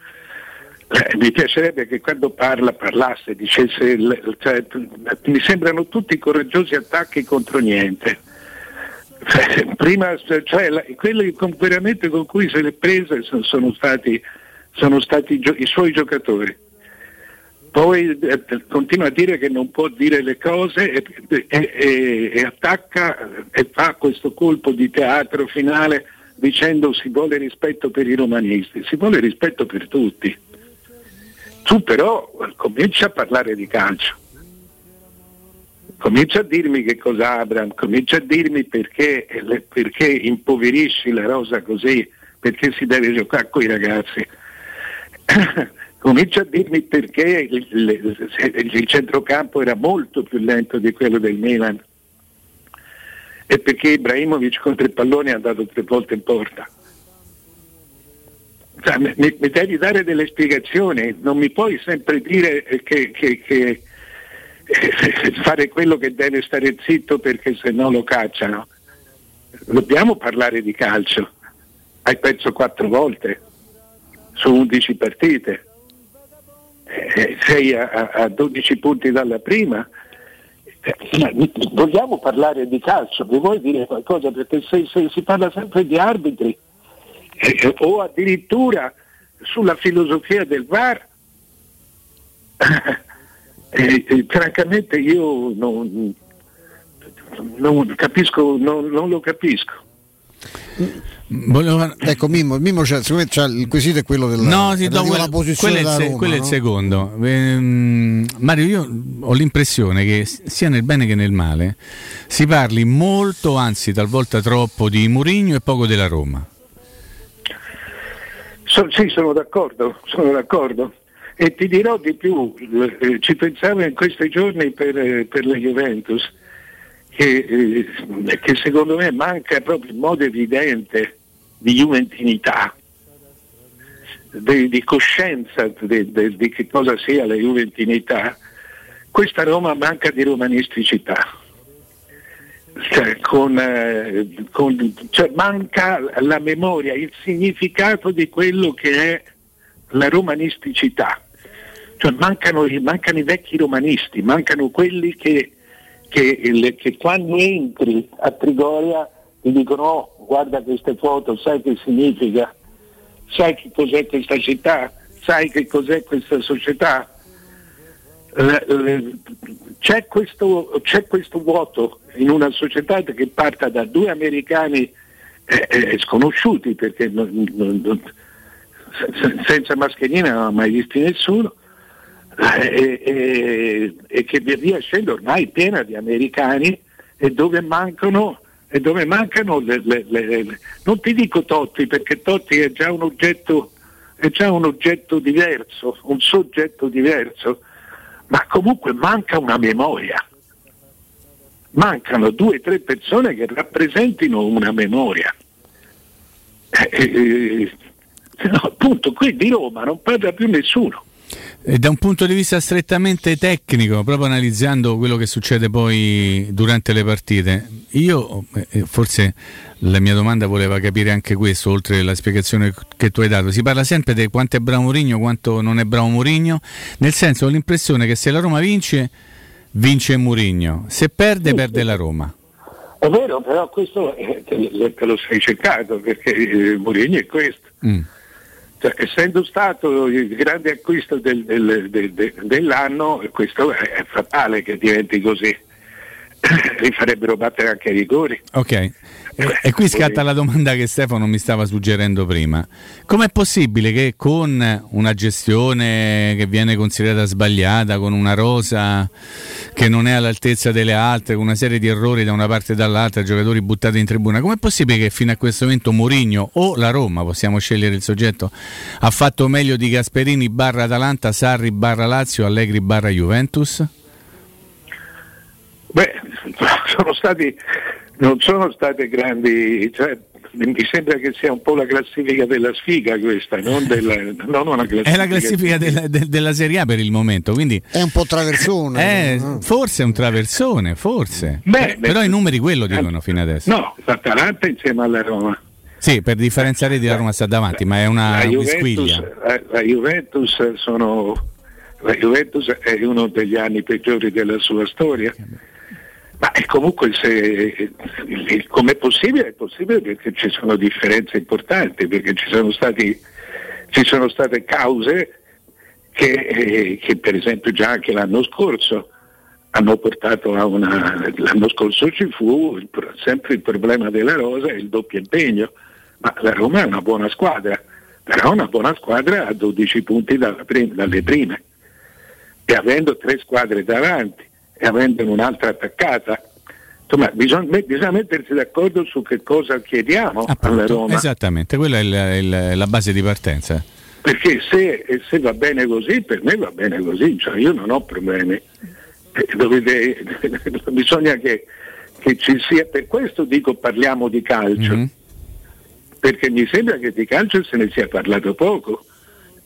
eh, mi piacerebbe che quando parla parlasse, dicesse, cioè, mi sembrano tutti coraggiosi attacchi contro niente. Cioè, Prima, cioè, la- quelli con- veramente con cui se le prese sono, sono stati, sono stati gio- i suoi giocatori. Poi eh, continua a dire che non può dire le cose e, e- e- e attacca e fa questo colpo di teatro finale dicendo si vuole rispetto per i romanisti, si vuole rispetto per tutti. Tu però comincia a parlare di calcio. Comincia a dirmi che cosa Abram, comincia a dirmi perché, perché impoverisci la rosa così, perché si deve giocare con i ragazzi. *coughs* comincia a dirmi perché il, il- il centrocampo era molto più lento di quello del Milan e perché Ibrahimovic contro il pallone è andato tre volte in porta. Cioè, mi, mi devi dare delle spiegazioni, non mi puoi sempre dire eh, che, che- che, eh, *laughs* fare quello che deve stare zitto perché se no lo cacciano. Dobbiamo parlare di calcio. Hai perso quattro volte su 11 partite, Eh, sei a, a- a 12 punti dalla prima. Ma Vogliamo parlare di calcio, mi vuoi dire qualcosa? Perché se, se si parla sempre di arbitri eh, o addirittura sulla filosofia del VAR, *laughs* eh, eh, francamente io non, non capisco, non, non lo capisco. Ecco Mimmo, Mimmo secondo me c'ha il quesito è quello della, No, sì, no, quello, posizione quello è il, della se- Roma, quello è il no? secondo. Ehm, Mario, io ho l'impressione che sia nel bene che nel male si parli molto, anzi talvolta troppo, di Mourinho e poco della Roma. So- sì, sono d'accordo, sono d'accordo. E ti dirò di più, eh, ci pensavo in questi giorni per, eh, per la Juventus, che, eh, che secondo me manca proprio in modo evidente di juventinità, di, di coscienza di che cosa sia la juventinità. Questa Roma manca di romanisticità. Cioè, con, eh, con- cioè, manca la memoria, il significato di quello che è la romanisticità. Cioè, mancano, mancano i vecchi romanisti, mancano quelli che, che, che quando entri a Trigoria ti dicono "Oh, guarda queste foto, sai che significa, sai che cos'è questa città, sai che cos'è questa società. Eh, eh, c'è, questo, c'è questo vuoto in una società che parta da due americani eh, eh, sconosciuti perché non- non- non- se- senza mascherina non ho mai visti nessuno eh, e, e- e che via scende ormai piena di americani e dove mancano, e dove mancano le, le- le- le- non ti dico Totti perché Totti è già un oggetto è già un oggetto diverso, un soggetto diverso, ma comunque manca una memoria. Mancano due o tre persone che rappresentino una memoria. Eh, eh, no, appunto, qui di Roma non parla più nessuno. E da un punto di vista strettamente tecnico, proprio analizzando quello che succede poi durante le partite, io eh, forse la mia domanda voleva capire anche questo, oltre alla spiegazione che tu hai dato. Si parla sempre di quanto è bravo Mourinho, quanto non è bravo Mourinho, nel senso ho l'impressione che se la Roma vince, vince Mourinho, se perde, perde la Roma. È vero, però questo eh, te, lo- te lo sei cercato perché eh, Mourinho è questo. Mm. Cioè, essendo stato il grande acquisto del- del- del- del- dell'anno, questo è, è fatale che diventi così. *coughs* li farebbero battere anche i rigori. Ok, e, e qui scatta la domanda che Stefano mi stava suggerendo prima. Com'è possibile che con una gestione che viene considerata sbagliata, con una rosa che non è all'altezza delle altre, con una serie di errori da una parte e dall'altra, giocatori buttati in tribuna, com'è possibile che fino a questo momento Mourinho o la Roma, possiamo scegliere il soggetto, ha fatto meglio di Gasperini barra Atalanta, Sarri barra Lazio, Allegri barra Juventus? Beh, *laughs* sono stati, non sono state grandi, cioè, mi sembra che sia un po' la classifica della sfiga questa, non, della, non una classifica. È la classifica della, de- della Serie A per il momento, quindi È un po' traversone. eh, forse è un traversone, forse. Beh, Però i numeri quello dicono fino adesso. No, l'Atalanta insieme alla Roma. Sì, per differenza reti la Roma sta davanti, ma è una la, Juventus, squiglia. la- la Juventus sono la Juventus è uno degli anni peggiori della sua storia. Ma comunque se com'è possibile? È possibile perché ci sono differenze importanti, perché ci sono stati ci sono state cause che, eh, che per esempio già anche l'anno scorso hanno portato a una l'anno scorso ci fu il sempre il problema della rosa e il doppio impegno ma la Roma è una buona squadra però è una buona squadra a 12 punti dalle prime e avendo tre squadre davanti e avendo un'altra attaccata insomma bisogna, bisogna mettersi d'accordo su che cosa chiediamo alla Roma Esattamente, quella è il- il- la base di partenza. perché se, se va bene così, per me va bene così, cioè io non ho problemi. Eh, dovete- *laughs* bisogna che, che ci sia, per questo dico parliamo di calcio, perché mi sembra che di calcio se ne sia parlato poco.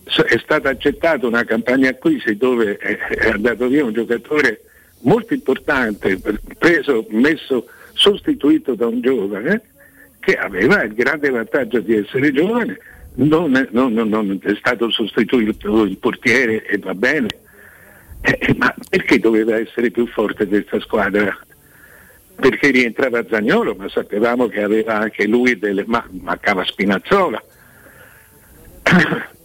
È stata accettata una campagna acquisti dove è andato via un giocatore molto importante, preso, messo, sostituito da un giovane che aveva il grande vantaggio di essere giovane, non è, non- non- è stato sostituito il portiere e va bene, Eh, eh, ma perché doveva essere più forte questa squadra? Perché rientrava Zagnolo, ma sapevamo che aveva anche lui delle. ma mancava Spinazzola. *clears throat*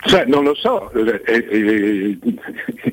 Cioè, non lo so. eh, eh,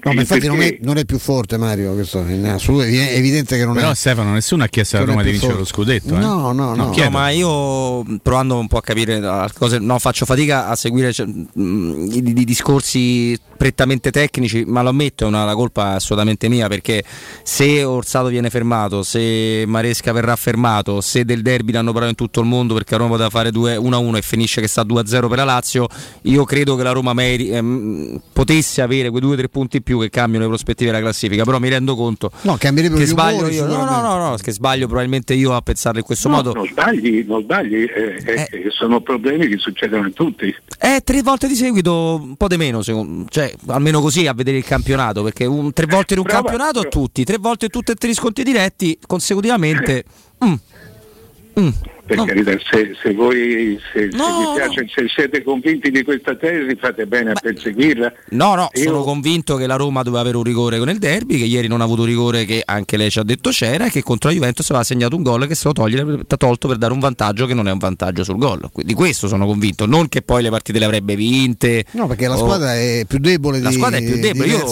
No, ma infatti non è, non è più forte Mario, questo è evidente che non Però è. Stefano, nessuno ha chiesto è Roma di vincere lo scudetto. eh? No, no, no. No, ma io provando un po' a capire uh, cose, no, faccio fatica a seguire cioè, mh, i, i discorsi prettamente tecnici, ma lo ammetto, è una, la colpa è assolutamente mia perché se Orsato viene fermato, se Maresca verrà fermato, se del derby l'hanno parlato in tutto il mondo perché a Roma poteva fare 2 1-1 e finisce che sta 2-0 per la Lazio, io credo che la Roma meri- ehm, potesse avere quei 2-3 punti in più che cambiano le prospettive della classifica, però mi rendo conto No, che gli sbaglio umori, io. No, no, no, no, che sbaglio probabilmente io a pensarlo in questo No, modo. non sbagli, non sbagli, eh, eh, eh, sono problemi che succedono a tutti. Eh, tre volte di seguito, un po' di meno, secondo- cioè almeno così a vedere il campionato, perché un- tre volte in un Brava, campionato a tutti, tre volte tutti e tre i sconti diretti consecutivamente. *laughs* mm. Mm. Per No. carità, se, se voi se, se No, vi piace, se siete convinti di questa tesi, fate bene a perseguirla. No, no, Io- sono convinto che la Roma doveva avere un rigore con il derby, che ieri non ha avuto rigore che anche lei ci ha detto c'era e che contro la Juventus aveva segnato un gol che se lo toglie, ha tolto per dare un vantaggio che non è un vantaggio sul gol. Di questo sono convinto, non che poi le partite le avrebbe vinte. No, perché la o- squadra è più debole La di squadra è più debole, io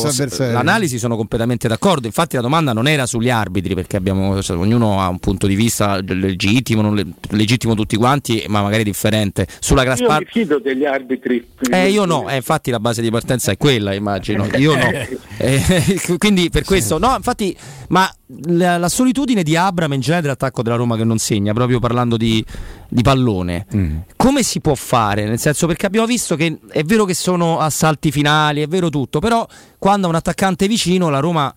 l'analisi sono completamente d'accordo, infatti la domanda non era sugli arbitri perché abbiamo, cioè, ognuno ha un punto di vista legittimo, non le- legittimo tutti quanti, ma magari differente. Sulla Io Graspar mi fido degli arbitri. eh, io no, eh, infatti la base di partenza è quella, immagino. Io no. *laughs* Eh, *laughs* quindi per questo, no, infatti, ma la, la solitudine di Abram in generale dell'attacco della Roma che non segna, proprio parlando di, di pallone, come si può fare? Nel senso, perché abbiamo visto che è vero che sono assalti finali, è vero tutto, però quando ha un attaccante vicino la Roma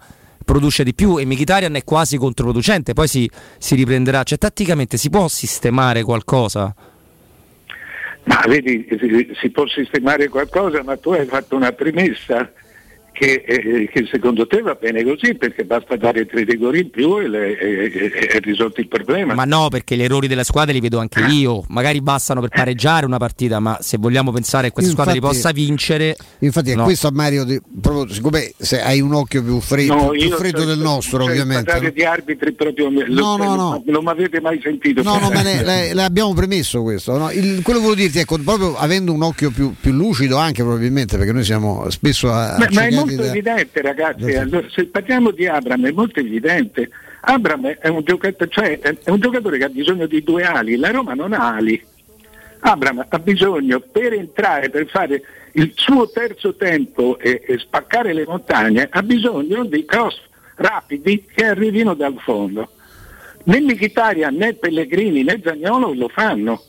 produce di più e Mkhitaryan è quasi controproducente, poi si, si riprenderà. Cioè, tatticamente si può sistemare qualcosa? Ma vedi, si, può sistemare qualcosa, ma tu hai fatto una premessa che, eh, che secondo te va bene così, perché basta dare tre rigori in più e le- e- e- e è risolto il problema. Ma no, perché gli errori della squadra li vedo anche io. Magari bastano per pareggiare una partita, ma se vogliamo pensare che questa squadra li Infatti- possa vincere. Infatti è no. questo a Mario, di- proprio, siccome se hai un occhio più freddo, No, più freddo cioè, del nostro cioè, ovviamente. parlare no? di arbitri proprio lo- No, cioè, no, non- no. non mi avete mai sentito. No, no, ma *laughs* le, le- abbiamo premesso questo. no? Il- quello che volevo dirti, ecco, proprio avendo un occhio più, più lucido anche probabilmente, perché noi siamo spesso a... a Molto da- evidente ragazzi, da- allora, se parliamo di Abram è molto evidente. Abram è un, giocatore, cioè, è un giocatore che ha bisogno di due ali, la Roma non ha ali. Abram ha bisogno per entrare, per fare il suo terzo tempo e, e spaccare le montagne, ha bisogno di cross rapidi che arrivino dal fondo. Né Mkhitaryan né Pellegrini né Zagnolo lo fanno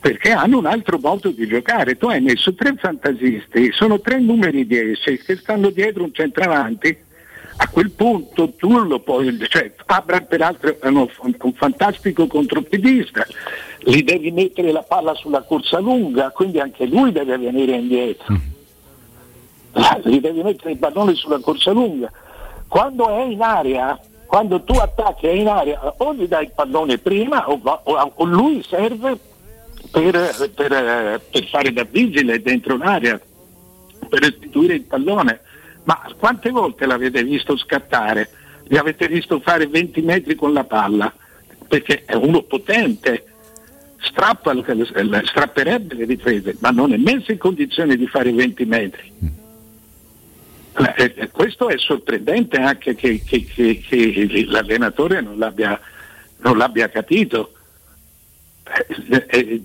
perché hanno un altro modo di giocare. Tu hai messo tre fantasisti, sono tre numeri 10 che stanno dietro un centravanti. A quel punto tu lo puoi, cioè Abram peraltro è uno- un fantastico contropiedista, gli devi mettere la palla sulla corsa lunga, quindi anche lui deve venire indietro. Gli devi mettere il pallone sulla corsa lunga. Quando è in area, quando tu attacchi è in area, o gli dai il pallone prima o, va- o- o lui serve per, per, per fare da vigile dentro un'area, per restituire il pallone. Ma quante volte l'avete visto scattare? Li avete visto fare 20 metri con la palla? Perché è uno potente, strappa, strapperebbe le difese, ma non è messo in condizione di fare 20 metri. Eh, eh, questo è sorprendente anche che, che- che- che l'allenatore non l'abbia, non l'abbia capito. Eh, eh,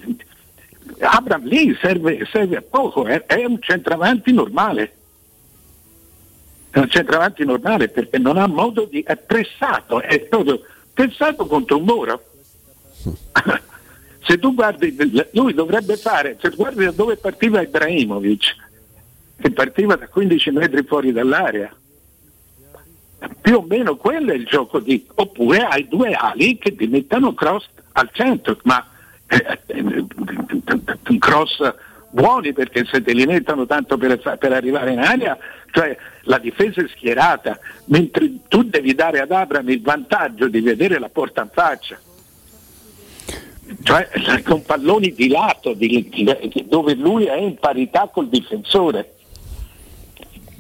Abram lì serve, serve a poco, è, è un centravanti normale. È un centravanti normale perché non ha modo di. è pressato, è proprio pressato contro un muro. *laughs* Se tu guardi, lui dovrebbe fare, se guardi da dove partiva Ibrahimovic, che partiva da 15 metri fuori dall'area, più o meno quello è il gioco di. oppure hai due ali che ti mettano cross al centro, ma eh, eh, cross buoni perché se te li mettono tanto per, per arrivare in area, cioè la difesa è schierata, mentre tu devi dare ad Abram il vantaggio di vedere la porta in faccia. Cioè *laughs* con palloni di lato, di- di- dove lui è in parità col difensore.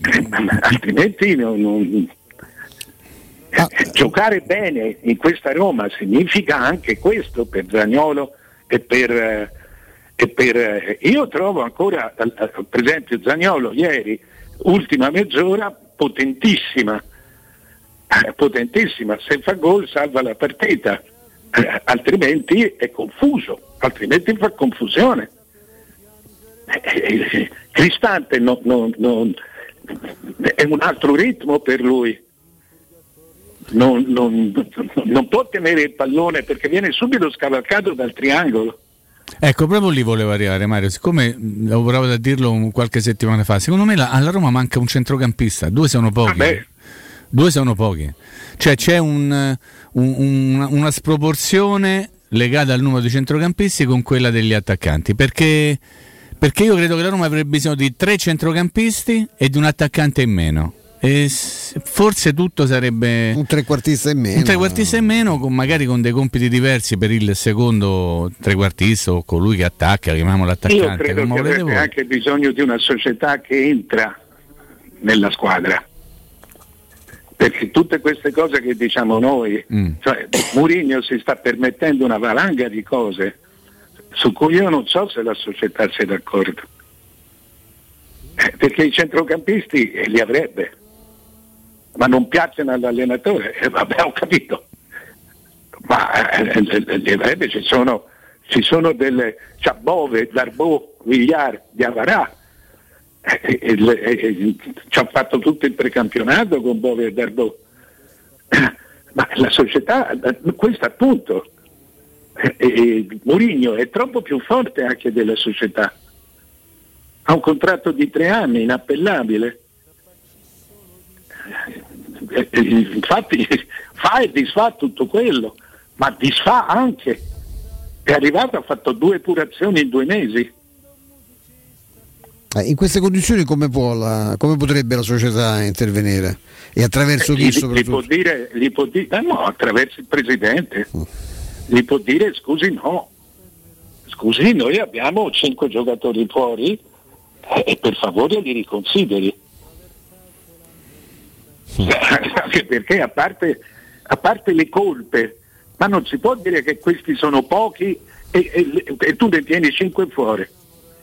*laughs* Altrimenti non- non, eh, giocare bene in questa Roma significa anche questo per Zagnolo e per, e per, io trovo ancora per esempio Zagnolo ieri ultima mezz'ora potentissima eh, potentissima. Se fa gol salva la partita. Eh, altrimenti è confuso altrimenti fa confusione. Eh, Cristante non- non- non- è un altro ritmo per lui non, non- non può tenere il pallone perché viene subito scavalcato dal triangolo. Ecco, proprio lì volevo arrivare Mario, siccome avevo provato a dirlo qualche settimana fa, secondo me la- alla Roma manca un centrocampista, due sono pochi. Due sono pochi. Cioè c'è un- un- un- una sproporzione legata al numero di centrocampisti con quella degli attaccanti, perché, perché io credo che la Roma avrebbe bisogno di tre centrocampisti e di un attaccante in meno. E forse tutto sarebbe un trequartista in meno. un trequartista in meno, con, magari con dei compiti diversi per il secondo trequartista o colui che attacca, chiamiamolo Io attaccante, credo come che avrebbe voi. anche bisogno di una società che entra nella squadra. Perché tutte queste cose che diciamo noi, Mm. cioè Mourinho si sta permettendo una valanga di cose su cui io non so se la società sia d'accordo. Eh, Perché i centrocampisti li avrebbe, ma non piacciono all'allenatore, eh, vabbè ho capito. Ma eh, eh, li avrebbe, ci sono, ci sono delle Ciabove, Darbo, Vigliar, Diavarà. Eh, eh, eh, eh, ci hanno fatto tutto il precampionato con Bove e Darbo. *coughs* Ma la società, questo appunto, Mourinho è troppo più forte anche della società. Ha un contratto di tre anni, inappellabile. Eh, eh, Infatti *laughs* fa e disfà tutto quello, ma disfà anche. È arrivato, ha fatto due purazioni in due mesi. Eh, In queste condizioni come, può la- come potrebbe la società intervenire? E attraverso chi gli, gli soprattutto? può dire, gli può dire eh no, attraverso il presidente, gli può dire scusi no, scusi noi abbiamo cinque giocatori fuori eh, e per favore li riconsideri. Anche perché a parte, a parte le colpe, ma non si può dire che questi sono pochi e, e- e tu ne tieni cinque fuori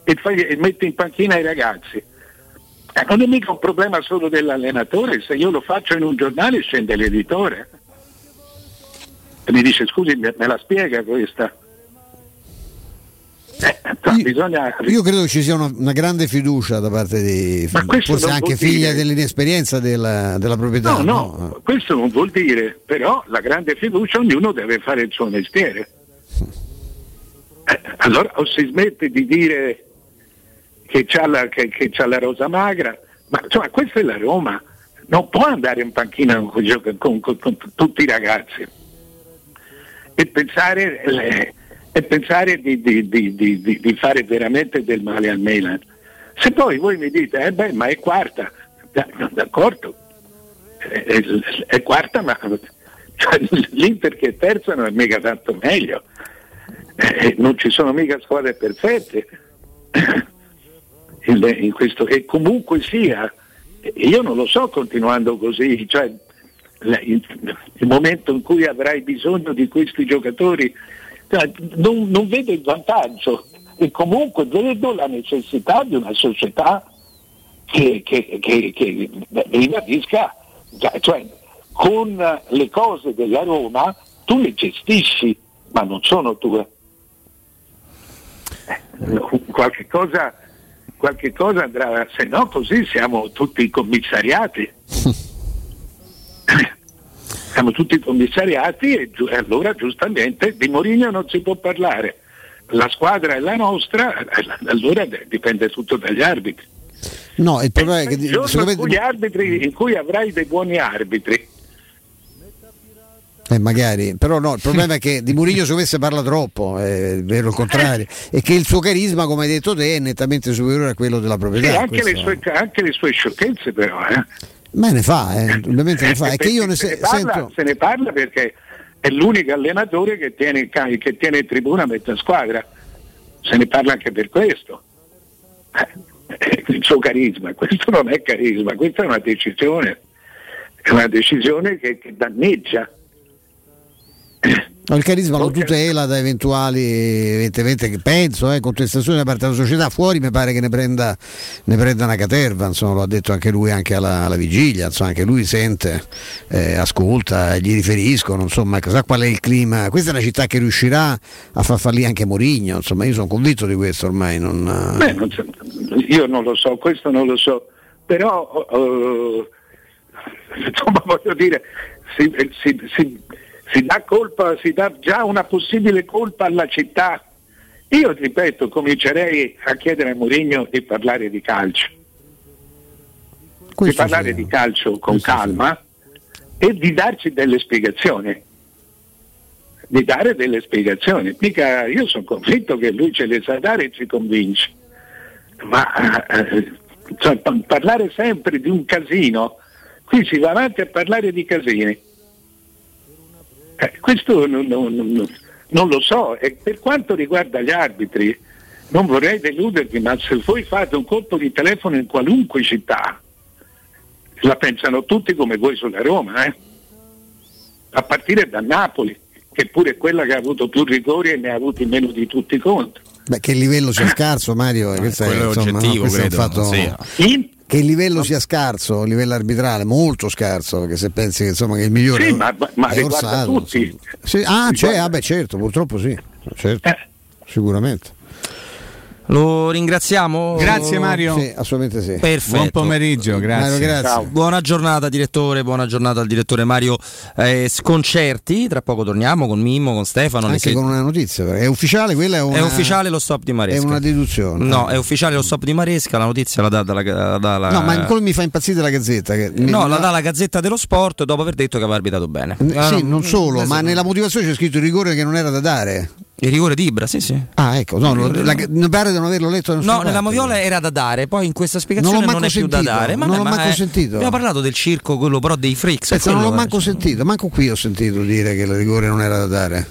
e, fai- e metti in panchina i ragazzi. Eh, non è mica un problema solo dell'allenatore, se io lo faccio in un giornale scende l'editore. E mi dice scusi, me me la spiega questa? Eh, però bisogna... Io credo che ci sia una, una grande fiducia da parte di forse anche figlia dire- dell'inesperienza della, della proprietà. No, no, questo non vuol dire, però la grande fiducia ognuno deve fare il suo mestiere. Eh, allora o si smette di dire che c'ha la, che, che c'ha la rosa magra, ma insomma questa è la Roma, non può andare in panchina con, con- con- con tutti i ragazzi e pensare, eh, e pensare di, di- di- di- fare veramente del male al Milan. Se poi voi mi dite, eh beh, ma è quarta, Da- d'accordo, è, è- è quarta, ma cioè, l'Inter che è terza non è mica tanto meglio. Eh, non ci sono mica squadre perfette. *coughs* In questo, e comunque sia, io non lo so continuando così, cioè, il, il momento in cui avrai bisogno di questi giocatori, cioè, non, non vedo il vantaggio e comunque vedo la necessità di una società che, che, che, che ribadisca, cioè, cioè, con le cose della Roma tu le gestisci, ma non sono tue. Eh, qualche cosa, qualche cosa andrà, se no così siamo tutti commissariati. *laughs* siamo tutti commissariati e, e allora giustamente di Mourinho non si può parlare. La squadra è la nostra, eh, allora de- dipende tutto dagli arbitri. No, il problema è che in me- cui, arbitri, in cui avrai dei buoni arbitri, Eh, magari, però no, il problema è che di Murigno secondo me si parla troppo, è vero il contrario, e che il suo carisma, come hai detto te, è nettamente superiore a quello della sì, proprietà. anche, le questo- sue, anche le sue sciocchezze però. Eh. Ma ne fa, eh, indubbiamente ne fa. È che io ne se, se- ne parla, sento. se ne parla perché è l'unico allenatore che tiene, che tiene in tribuna mezza squadra. Se ne parla anche per questo. Eh, Il suo carisma, questo non è carisma, questa è una decisione, è una decisione che, che danneggia. No, il carisma lo tutela da eventuali, evidentemente, che penso, eh, contestazioni da parte della società. Fuori mi pare che ne prenda, ne prenda una caterva, insomma, lo ha detto anche lui anche alla, alla vigilia, insomma, anche lui sente, eh, ascolta, gli riferiscono, insomma, sa qual è il clima. Questa è una città che riuscirà a far fallire anche Mourinho, insomma, io sono convinto di questo ormai. Non, Beh, non so- io non lo so, questo non lo so, però eh, insomma voglio dire, si, si- si- si dà colpa, si dà già una possibile colpa alla città. Io ripeto, comincerei a chiedere a Mourinho di parlare di calcio. di parlare di calcio con calma e di darci delle spiegazioni. Di dare delle spiegazioni. Mica io sono convinto che lui ce le sa dare e ci convince ma eh, cioè, pa- parlare sempre di un casino, qui si va avanti a parlare di casini. Eh, questo non, non- non- non lo so, e per quanto riguarda gli arbitri, non vorrei deludervi, ma se voi fate un colpo di telefono in qualunque città, la pensano tutti come voi sulla Roma, eh? a partire da Napoli, che pure è quella che ha avuto più rigori e ne ha avuti meno di tutti contro. Beh, che livello sia scarso, Mario, eh, questo quello è insomma, no, oggettivo, questo è un credo, fatto- sì. Che il livello sia scarso, il livello arbitrale, molto scarso, perché se pensi che, insomma, che il migliore Sì, ma, ma- ma è Orsato, tutti. Sì, ah, c'è, Riguarda- ah, beh, certo, purtroppo sì, certo, Eh. sicuramente. Lo ringraziamo? Grazie, Mario. Sì, assolutamente sì. Perfetto. Buon pomeriggio, grazie. Mario, grazie. Ciao. Buona giornata direttore, buona giornata al direttore Mario eh, Sconcerti. Tra poco torniamo con Mimmo, con Stefano. Anche se- con una notizia, è ufficiale quella è una, È ufficiale lo stop di Maresca. È una deduzione. No, è ufficiale lo stop di Maresca, la notizia la dà dalla, la dà la- No, ma quello mi fa impazzire la Gazzetta. Che No, la dà la Gazzetta dello Sport dopo aver detto che aveva arbitrato bene. Ah, Sì, no, non solo, adesso- ma nella motivazione c'è scritto il rigore che non era da dare. Il rigore di Ibra, sì, sì. Ah, ecco, no, lo- la- mi pare di non averlo letto No, nella. Moviola era da dare, poi in questa spiegazione Non non, è manco più da sentito, dare. non vabbè, l'ho ma manco è- sentito. Abbiamo parlato del circo, quello però dei freaks. Aspetta, non l'ho manco sentito, manco qui ho sentito dire che il rigore non era da dare.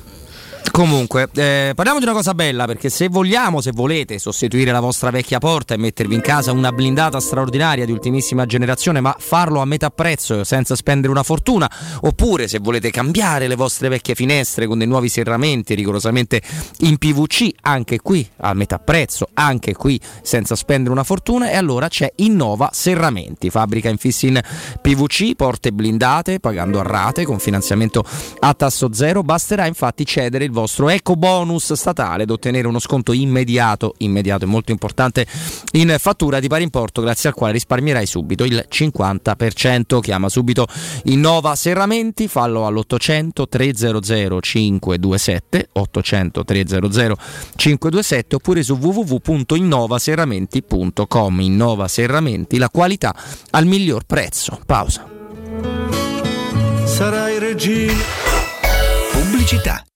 Comunque, eh, parliamo di una cosa bella perché se vogliamo, se volete sostituire la vostra vecchia porta e mettervi in casa una blindata straordinaria di ultimissima generazione, ma farlo a metà prezzo senza spendere una fortuna, oppure se volete cambiare le vostre vecchie finestre con dei nuovi serramenti rigorosamente in PVC, anche qui a metà prezzo, anche qui senza spendere una fortuna, e allora c'è Innova Serramenti, fabbrica infissi in PVC, porte blindate, pagando a rate con finanziamento a tasso zero, basterà infatti cedere il vostro eco bonus statale ed ottenere uno sconto immediato, immediato è molto importante, in fattura di pari importo grazie al quale risparmierai subito il 50%. Chiama subito Innova Serramenti, fallo all'800 300 527 800 300 527 oppure su www.innovaserramenti.com. Innova Serramenti, la qualità al miglior prezzo. Pausa. Sarai regina. Pubblicità.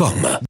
www.radioticino.com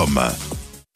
www.radioscoop.com.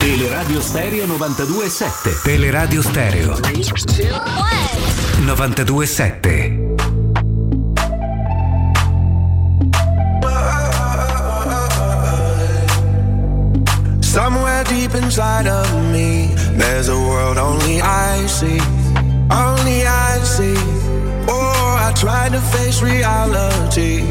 Teleradio Stereo 92.7 Teleradio Stereo. 92.7 Somewhere deep inside of me, there's a world only I see, only I see. Oh, I tried to face reality,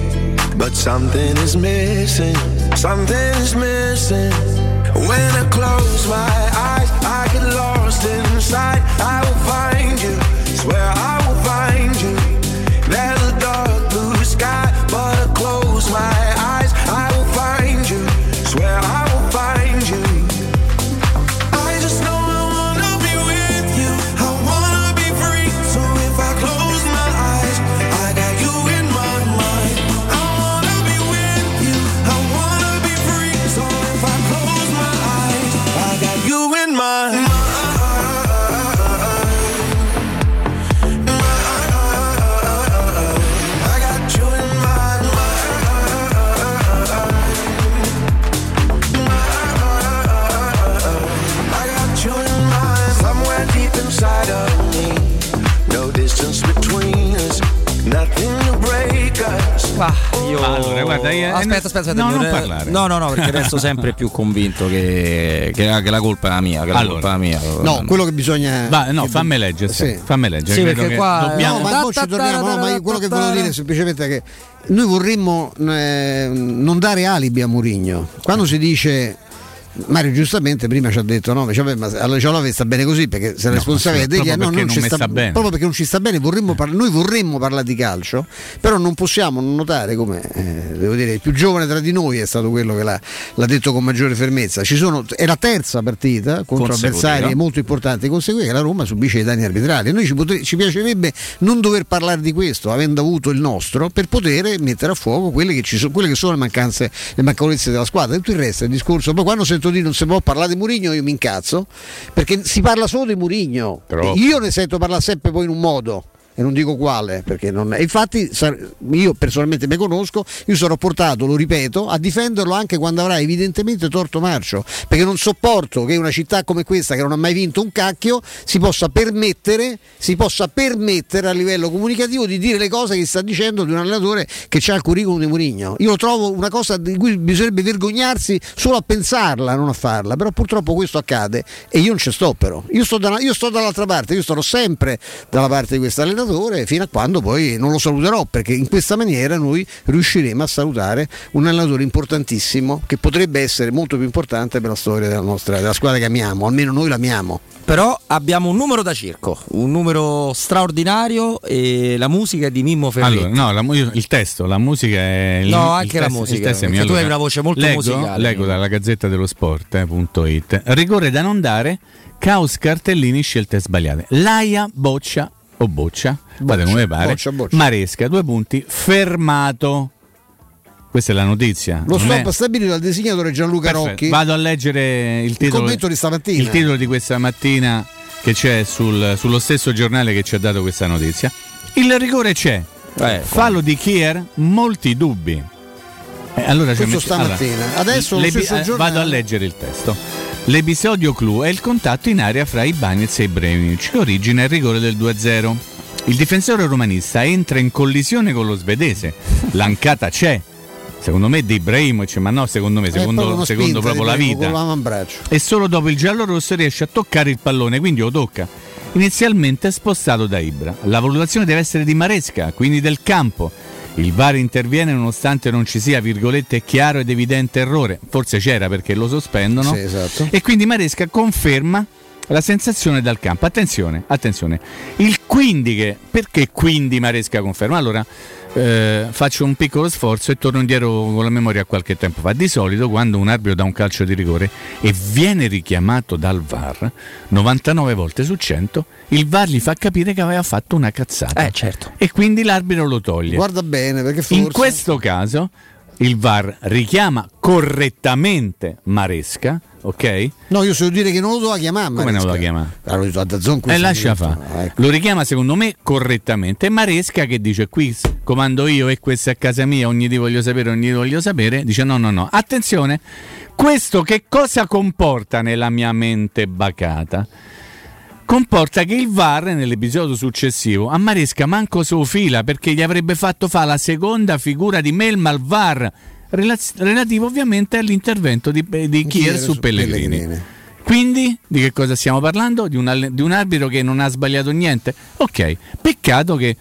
but something is missing, something is missing. When I close my eyes, I get lost inside. I will find you, swear Io... Allora, guarda, io- aspetta, aspetta, aspetta. No, non re- parlare. No, no, no, perché resto sempre più convinto che, che la, che la colpa è la mia. Che la Allora. colpa è la mia. No, quello che bisogna. Va, no, che- fammi leggere, Sì. fammi leggere. Sì, perché qua- dobbiamo- No, ma poi ci torniamo. No, ma quello che volevo dire è semplicemente che noi vorremmo eh, non dare alibi a Murigno. Quando si dice. Mario giustamente prima ci ha detto no, vabbè, ma alla Cialove sta bene così perché se la No, è degli- no, perché non ci sta, sta bene. proprio perché non ci sta bene vorremmo parla- noi vorremmo parlare di calcio però non possiamo non notare come eh, devo dire il più giovane tra di noi è stato quello che l'ha, l'ha detto con maggiore fermezza. Ci sono, è la terza partita contro avversari molto importanti conseguire che la Roma subisce i danni arbitrali noi ci, potre- ci piacerebbe non dover parlare di questo avendo avuto il nostro per poter mettere a fuoco quelle che, sono, quelle che sono le mancanze le mancolezze della squadra. Tutto il resto è il discorso poi quando sento dire non si può parlare di Murigno io mi incazzo perché si parla solo di Murigno Troppo. io ne sento parlare sempre poi in un modo e non dico quale, perché non e infatti io personalmente mi conosco, io sarò portato, lo ripeto, a difenderlo anche quando avrà evidentemente torto marcio, perché non sopporto che una città come questa, che non ha mai vinto un cacchio, si possa permettere, si possa permettere a livello comunicativo di dire le cose che sta dicendo di un allenatore che ha il curriculum di Murigno. Io lo trovo una cosa di cui bisognerebbe vergognarsi solo a pensarla, non a farla, però purtroppo questo accade e io non ci sto però. Io sto, da- io sto dall'altra parte, io starò sempre dalla parte di questo allenatore fino a quando poi non lo saluterò, perché in questa maniera noi riusciremo a salutare un allenatore importantissimo che potrebbe essere molto più importante per la storia della, nostra, della squadra che amiamo, almeno noi l'amiamo. Però abbiamo un numero da circo, un numero straordinario e la musica è di Mimmo Ferretti. Allora, no, la il testo, la musica è il, No, il anche la testo- musica, il testo è mio. tu hai una voce molto leggo, musicale. Leggo dalla Gazzetta dello Sport, eh, punto it. Rigore da non dare, caos cartellini, scelte sbagliate. Laia boccia o boccia, fate come pare. boccia, boccia. Maresca, due punti, fermato. Questa è la notizia. Lo stop è- stabilito dal disegnatore Gianluca Perfetto. Rocchi. Vado a leggere il titolo, commento di stamattina. il titolo di questa mattina che c'è sul- sullo stesso giornale che ci ha dato questa notizia. Il rigore c'è. Eh, Fallo di Kier, molti dubbi. Eh, allora Questo metti- stamattina. allora, Adesso stesso eh, Vado a leggere il testo. L'episodio clou è il contatto in aria fra Ibanez e Ibrahimovic che origina il rigore del 2-0. Il difensore romanista entra in collisione con lo svedese. L'ancata c'è. Secondo me di Ibrahimovic, ma no, secondo me, secondo, secondo proprio la vita e solo dopo il giallo rosso riesce a toccare il pallone, quindi lo tocca. Inizialmente spostato da Ibra. La valutazione deve essere di Maresca, quindi del campo. Il VAR interviene nonostante non ci sia virgolette chiaro ed evidente errore. Forse c'era perché lo sospendono. Sì, esatto. E quindi Maresca conferma la sensazione dal campo. Attenzione, attenzione. Il quindi che perché quindi Maresca conferma? Allora, eh, faccio un piccolo sforzo e torno indietro con la memoria a qualche tempo fa. Di solito quando un arbitro dà un calcio di rigore e viene richiamato dal VAR, 99 volte su 100, il VAR gli fa capire che aveva fatto una cazzata. Eh, certo. E quindi l'arbitro lo toglie. Guarda bene perché forse... In questo caso il VAR richiama correttamente Maresca, ok? No, io so dire che non lo doveva chiamare. Come non lo doveva chiamare? Allora, da Zon E lascia fare. Ecco. Lo richiama secondo me correttamente. E Maresca che dice qui comando io e questo è a casa mia, ogni di voglio sapere, ogni di voglio sapere, dice no, no, no. Attenzione, questo che cosa comporta nella mia mente bacata? Comporta che il VAR nell'episodio successivo a Maresca manco su fila perché gli avrebbe fatto fare la seconda figura di Melma al VAR relaz- relativo ovviamente all'intervento di, di Kier su, su Pellegrini. Pellegrini. Quindi di che cosa stiamo parlando? Di un, di un arbitro che non ha sbagliato niente? Ok, peccato che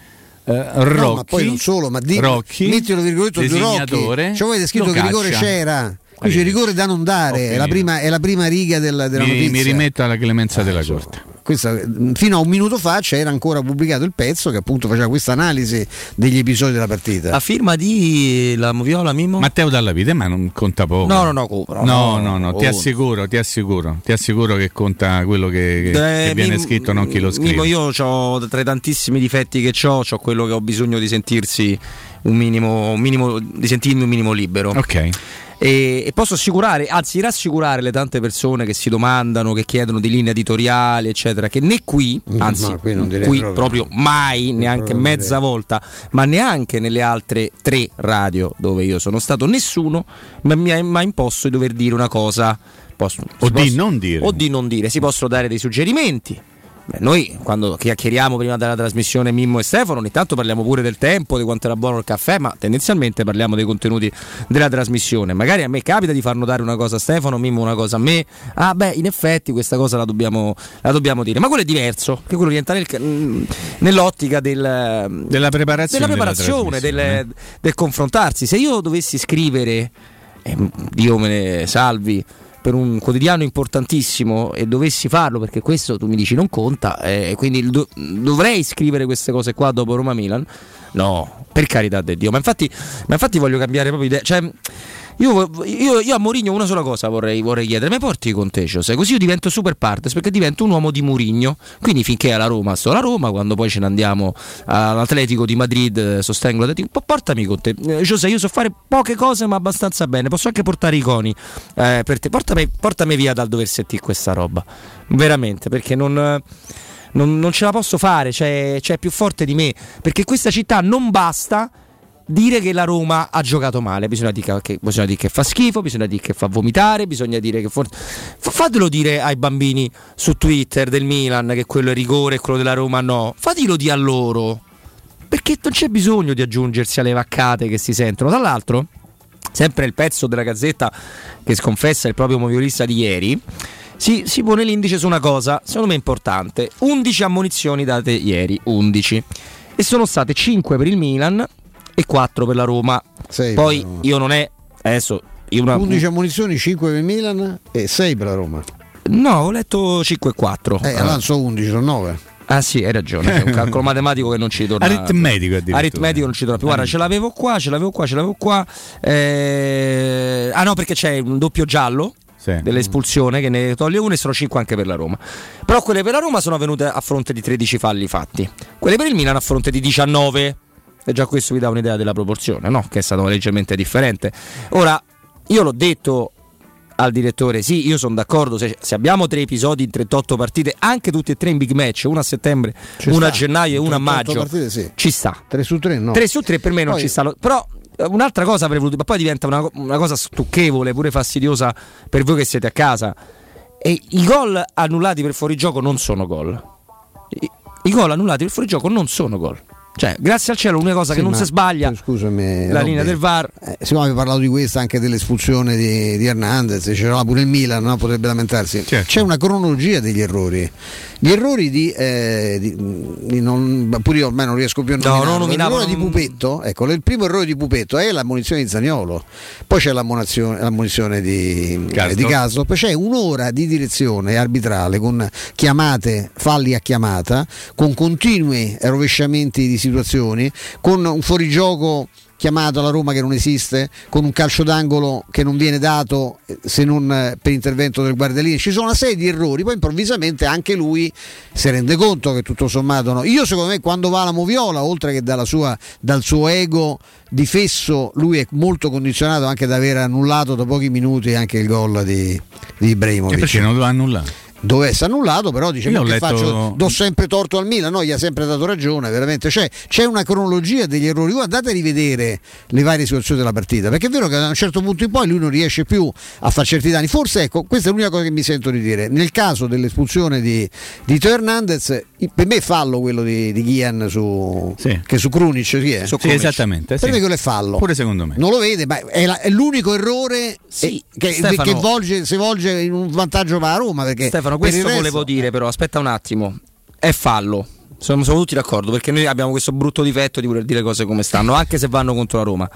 eh, Rocchi, No, ma poi non solo, ma di, Rocchi, mettilo virgoletto due Rocchi. designatore, Cioè, avete scritto che rigore c'era. Qui c'è rigore da non dare, è la, prima, è la prima riga del- della mi, notizia. mi rimetto alla clemenza della Corte. Questa- fino a un minuto fa c'era ancora pubblicato il pezzo che appunto faceva questa analisi degli episodi della partita. La firma di la Moviola Mimmo? Matteo Dalla Vite, ma non conta poco. No, no, no, Copra, No, no, no, no, ti oh. assicuro, ti assicuro, ti assicuro che conta quello che, che Eh, viene Mim- scritto, non chi lo scrive. Mimmo, io ho tra i tantissimi difetti che ho, ho quello che ho bisogno di sentirsi un minimo, un minimo di sentirmi un minimo libero. Ok. E, e posso assicurare, anzi rassicurare le tante persone che si domandano, che chiedono di linea editoriale, eccetera, che né qui, anzi qui non direi qui proprio. proprio mai, neanche proprio mezza volta, ma neanche nelle altre tre radio dove io sono stato, nessuno ma mi ha mai imposto di dover dire una cosa. Posso- O di posso- non dire. O di non dire, si possono dare dei suggerimenti. Beh, noi quando chiacchieriamo prima della trasmissione Mimmo e Stefano, ogni tanto parliamo pure del tempo, di quanto era buono il caffè, ma tendenzialmente parliamo dei contenuti della trasmissione. Magari a me capita di far notare una cosa a Stefano, Mimmo una cosa a me. Ah, beh, in effetti questa cosa la dobbiamo, la dobbiamo dire. Ma quello è diverso, che quello rientra nel- mh, nell'ottica del, Della preparazione. della della preparazione, trasmissione. del, del confrontarsi. Se io dovessi scrivere, e Dio me ne salvi, per un quotidiano importantissimo e dovessi farlo perché questo tu mi dici non conta, eh, quindi do- dovrei scrivere queste cose qua dopo Roma Milan. No, per carità di Dio, ma infatti, ma infatti voglio cambiare proprio idea. Cioè, io, io- io a Mourinho una sola cosa vorrei, vorrei chiedere: mi porti con te, José? Così io divento super partes perché divento un uomo di Mourinho. Quindi finché è alla Roma sto alla Roma, quando poi ce ne andiamo all'Atletico di Madrid, eh, sostengo l'Atletico, po- portami con te. Eh, io so fare poche cose ma abbastanza bene, posso anche portare i coni eh, per te. Portami, portami via dal dover sentire questa roba. Veramente, perché non. non, non ce la posso fare, c'è, c'è più forte di me. Perché questa città non basta dire che la Roma ha giocato male. Bisogna dire che, bisogna dire che fa schifo, bisogna dire che fa vomitare, bisogna dire che forse. Fa- Fatelo dire ai bambini su Twitter del Milan che quello è rigore e quello della Roma no. Fatelo dire a loro. Perché non c'è bisogno di aggiungersi alle vaccate che si sentono. Tra l'altro, sempre il pezzo della Gazzetta che sconfessa il proprio moviolista di ieri, si, si pone l'indice su una cosa, secondo me importante. 11 ammonizioni date ieri, 11. E sono state 5 per il Milan e 4 per la Roma. Sei Poi Roma. io non è... Adesso... Io una, 11 amunizioni, 5 per il Milan e 6 per la Roma. No, ho letto 5 e 4. Eh, allora non sono 11, sono 9. Ah sì, hai ragione, c'è un calcolo *laughs* matematico che non ci torna. Aritmetico addirittura. Aritmetico non ci torna più. Guarda, ce l'avevo qua, ce l'avevo qua, ce l'avevo qua. Eh, Ah no, perché c'è un doppio giallo Sì. dell'espulsione che ne toglie uno e sono 5 anche per la Roma. Però quelle per la Roma sono avvenute a fronte di 13 falli fatti. Quelle per il Milan a fronte di 19. E già questo vi dà un'idea della proporzione, no? Che è stata leggermente differente. Ora, io l'ho detto al direttore, sì, io sono d'accordo, se, se abbiamo tre episodi in 38 partite, anche tutti e tre in big match, una a settembre, Ci una sta. a gennaio e una a 38 maggio, partite, sì. ci sta. 3 su 3 no. 3 su 3 per me non Poi- ci sta. Però eh, un'altra cosa avrei voluto, ma poi diventa una, una cosa stucchevole, pure fastidiosa per voi che siete a casa. E i gol annullati per fuorigioco non sono gol. I, i gol annullati per fuorigioco non sono gol. Cioè, grazie al cielo, l'unica cosa Sì, che non si sbaglia, Scusami, la linea del VAR. Eh, siccome abbiamo parlato di questa anche dell'espulsione di, di Hernandez, c'era pure il Milan, no? potrebbe lamentarsi. Certo. C'è una cronologia degli errori. Gli errori di, eh, di- di non, pure io ormai non riesco più a No, nominarlo. non nominavo, L'errore di non- Pupetto, ecco, il primo errore di Pupetto è l'ammonizione di Zagnolo, poi c'è l'ammonizione di Castro. eh, di Castro, poi c'è un'ora di direzione arbitrale con chiamate, falli a chiamata, con continui rovesciamenti di situazioni, con un fuorigioco chiamato alla Roma che non esiste, con un calcio d'angolo che non viene dato eh, se non eh, per intervento del guardialine. Ci sono una serie di errori, poi improvvisamente anche lui si rende conto che tutto sommato no. Io secondo me quando va alla Moviola, oltre che sua, dal suo ego difesso, lui è molto condizionato anche da aver annullato da pochi minuti anche il gol di, di Ibrahimovic. E perché non lo ha annullato? Dove è annullato, però dice Io ho che letto- faccio, do sempre torto al Milan, no, gli ha sempre dato ragione, veramente c'è, c'è una cronologia degli errori, voi andate a rivedere le varie situazioni della partita, perché è vero che da un certo punto in poi lui non riesce più a far certi danni, forse ecco, questa è l'unica cosa che mi sento di dire, nel caso dell'espulsione di, di Teo Hernandez, per me è fallo quello di, di Ghian su, che su Krunic, chi è? Sì, esattamente. Per sì. me quello è fallo. Pure secondo me. Non lo vede, ma è, la- è l'unico errore eh, che, Stefano- che volge, si volge in un vantaggio per la Roma. Perché Stefano, il questo resto- volevo dire, però aspetta un attimo. È fallo. Siamo, siamo tutti d'accordo perché noi abbiamo questo brutto difetto di voler dire cose come stanno, anche se vanno contro la Roma.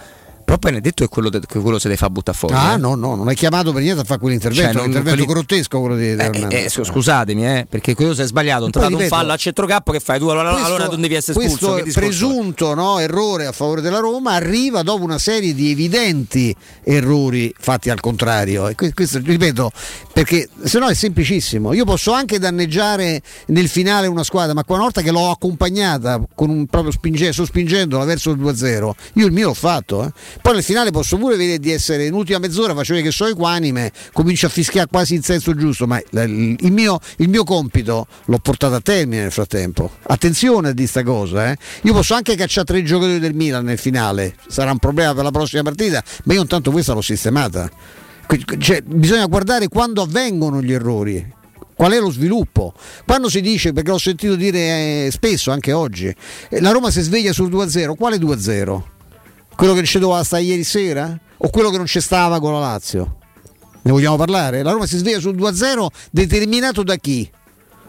Però ne è detto che quello, che quello se ne fa buttare fuori. Ah eh. no, no, non è chiamato per niente a fare quell'intervento, Cioè, non- intervento quelli- grottesco quello di Eh, eh, scu- scusatemi, eh, perché quello si è sbagliato. Un trattato un fallo a centrocampo che fai tu? Allora, Questo- allora non devi essere espulso. Questo discorso è? presunto no, errore a favore della Roma arriva dopo una serie di evidenti errori fatti al contrario. E que- questo, ripeto, perché se no è semplicissimo. Io posso anche danneggiare nel finale una squadra, ma una volta che l'ho accompagnata con un proprio spinge- sospingendola verso il 2-0, io il mio l'ho fatto. eh. Poi nel finale posso pure vedere di essere in ultima mezz'ora, faccio vedere che so equanime, comincio a fischiare quasi in senso giusto, ma il, mio, il mio compito l'ho portato a termine nel frattempo. Attenzione di sta cosa, eh. Io posso anche cacciare tre giocatori del Milan nel finale, sarà un problema per la prossima partita, ma io intanto questa l'ho sistemata. Cioè, bisogna guardare quando avvengono gli errori. Qual è lo sviluppo? Quando si dice, perché l'ho sentito dire eh, spesso anche oggi, eh, la Roma si sveglia sul 2-0, quale 2-0? Quello che non ci doveva stare ieri sera? O quello che non ci stava con la Lazio? Ne vogliamo parlare? La Roma si sveglia sul 2-0 determinato da chi?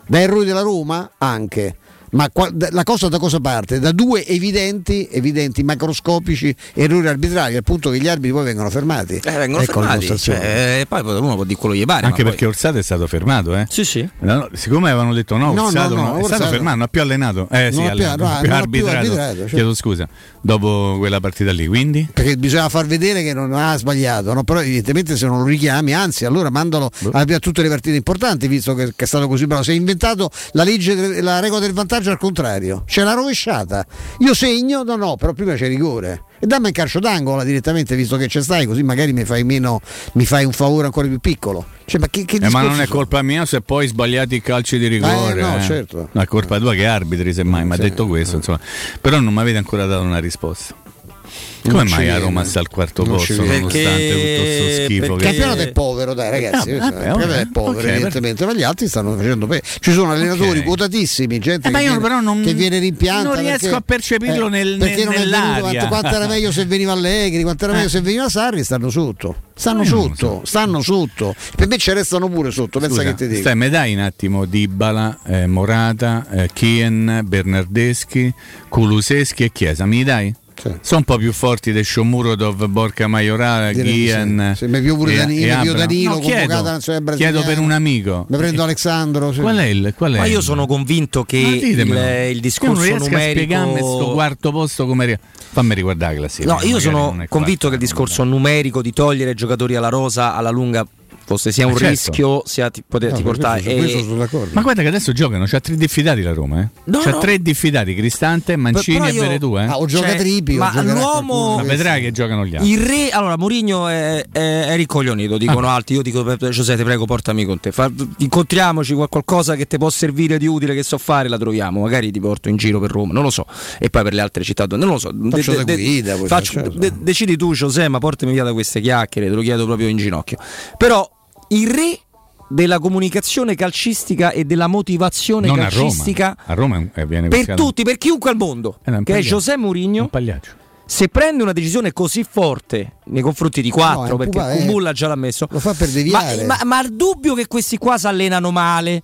Da errori della Roma? Anche. Ma la cosa da cosa parte? Da due evidenti, evidenti macroscopici errori arbitrali, al punto che gli arbitri poi vengono fermati. Eh, vengono Ecco fermati. Cioè, eh, poi uno può dire quello gli pare. Anche perché Orsato è stato fermato, eh? Sì, sì. No, no, siccome avevano detto no, No, Orsato no, no, no, è stato Orsato- fermato, non ha più allenato. Eh sì, Non ha più- allenato, ha più non ha più arbitrato. arbitrato, certo. Chiedo scusa. Dopo quella partita lì, quindi? perché bisogna far vedere che non ha sbagliato, no? però evidentemente se non lo richiami, anzi allora mandalo Boh. a, a tutte le partite importanti, visto che, che è stato così bravo, si è inventato la legge, la regola del vantaggio al contrario, c'è la rovesciata, io segno, no no, però prima c'è rigore. E dammi il calcio d'angolo direttamente visto che ci stai, così magari mi fai meno, mi fai un favore ancora più piccolo. Cioè, ma che, che Eh, ma non è colpa mia se poi sbagliati i calci di rigore. Eh, no, eh. certo. È colpa tua che arbitri, semmai, mi ha Sì. detto questo. Insomma. Però non mi avete ancora dato una risposta. Come Non mai a. Roma sta al quarto Non posto nonostante tutto questo schifo? Il campionato è povero, dai ragazzi. Eh, il vabbè, campionato vabbè, è povero, ok, evidentemente, ma gli altri stanno facendo bene. Ci sono allenatori Ok. quotatissimi, gente Eh, che, viene, però non- che viene rimpianta. non riesco perché- a percepirlo nel- perché nel- non quanto, quanto era meglio se veniva Allegri, quanto era meglio Eh. se veniva Sarri, stanno sotto. Stanno lo sotto, stanno sotto. Per me ci restano pure sotto, pensa Scusa, che ti dico. stai, mi dai un attimo Dybala, eh, Morata, eh, Kien, Bernardeschi, Kuluseschi e Chiesa, mi dai? Sono un po' più forti di Shomurodov, Borca Maiorana, Direi di sì. Sì, mi più pure Danilo, e mi. Danilo, No, convocato chiedo, nazionale chiedo per un amico. Mi prendo Alessandro. sì. Qual è il? Qual è Ma io il- sono convinto che il, il Io discorso non riesco a numerico. spiegarmi sto quarto posto come fammi riguardare la classifica. No, io sono non convinto che il discorso numerico di togliere giocatori alla rosa alla lunga fosse sia un Ma certo. rischio sia ti, poter, No, portare. e- questo sono Ma guarda che adesso giocano, c'ha tre diffidati la Roma, eh? No, c'ha no. tre diffidati, Cristante, Mancini Però e io- Veretù, eh? Ah, o gioca Cioè, Trippi, o ma l'uomo- Ma vedrai che giocano gli altri. Il re, allora Mourinho è, è, è ricoglionito, dicono Ah. altri. Io dico, Giuseppe, ti prego, portami con te. Fa- incontriamoci qual- qualcosa che ti può servire di utile che so fare, la troviamo. Magari ti porto in giro per Roma, non lo so. E poi per le altre città, non lo so. Faccio da guida, poi faccio- faccio- de- decidi tu, Giuseppe, ma portami via da queste chiacchiere, te lo chiedo proprio in ginocchio. Però il re della comunicazione calcistica e della motivazione Non a Roma. calcistica A Roma eh, viene per tutti, per chiunque al mondo, Eh, no, un che è. José Mourinho. Un pagliaccio. Se prende una decisione così forte nei confronti di No, è quattro, un perché pupa- eh, Kumbulla già l'ha messo, Lo fa per ma, deviare. ma, ma il dubbio che questi qua si allenano male,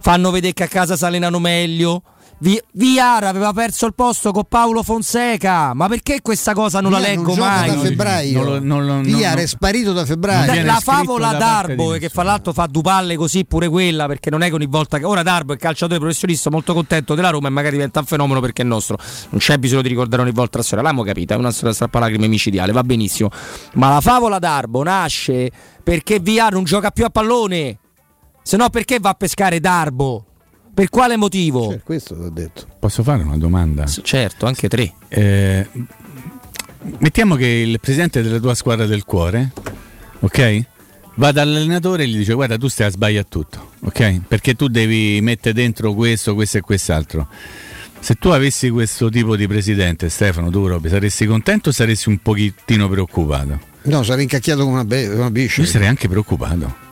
fanno vedere che a casa si allenano meglio, Vi- Villar aveva perso il posto con Paolo Fonseca. Ma perché questa cosa non la Villar leggo non mai? da febbraio. Non non non- non- è sparito da febbraio. La favola da Darbo, che fra l'altro fa due palle così pure quella, perché non è che ogni volta che. Ora Darbo è calciatore professionista, molto contento della Roma e magari diventa un fenomeno perché è nostro. Non c'è bisogno di ricordare ogni volta la storia, l'abbiamo capita, è una storia strappalacrime micidiale, va benissimo. Ma la favola Darbo nasce perché Villar non gioca più a pallone. Se no, perché va a pescare Darbo? Per quale motivo? Cioè, questo l'ho detto. Posso fare una domanda? certo, anche tre. Eh, mettiamo che il presidente della tua squadra del cuore, ok? Va dall'allenatore e gli dice guarda tu stai a sbagliare tutto, ok? Perché tu devi mettere dentro questo, questo e quest'altro. Se tu avessi questo tipo di presidente, Stefano, tu proprio saresti contento o saresti un pochettino preoccupato? No, sarei incacchiato come una, be- una biscia. Io sarei anche preoccupato.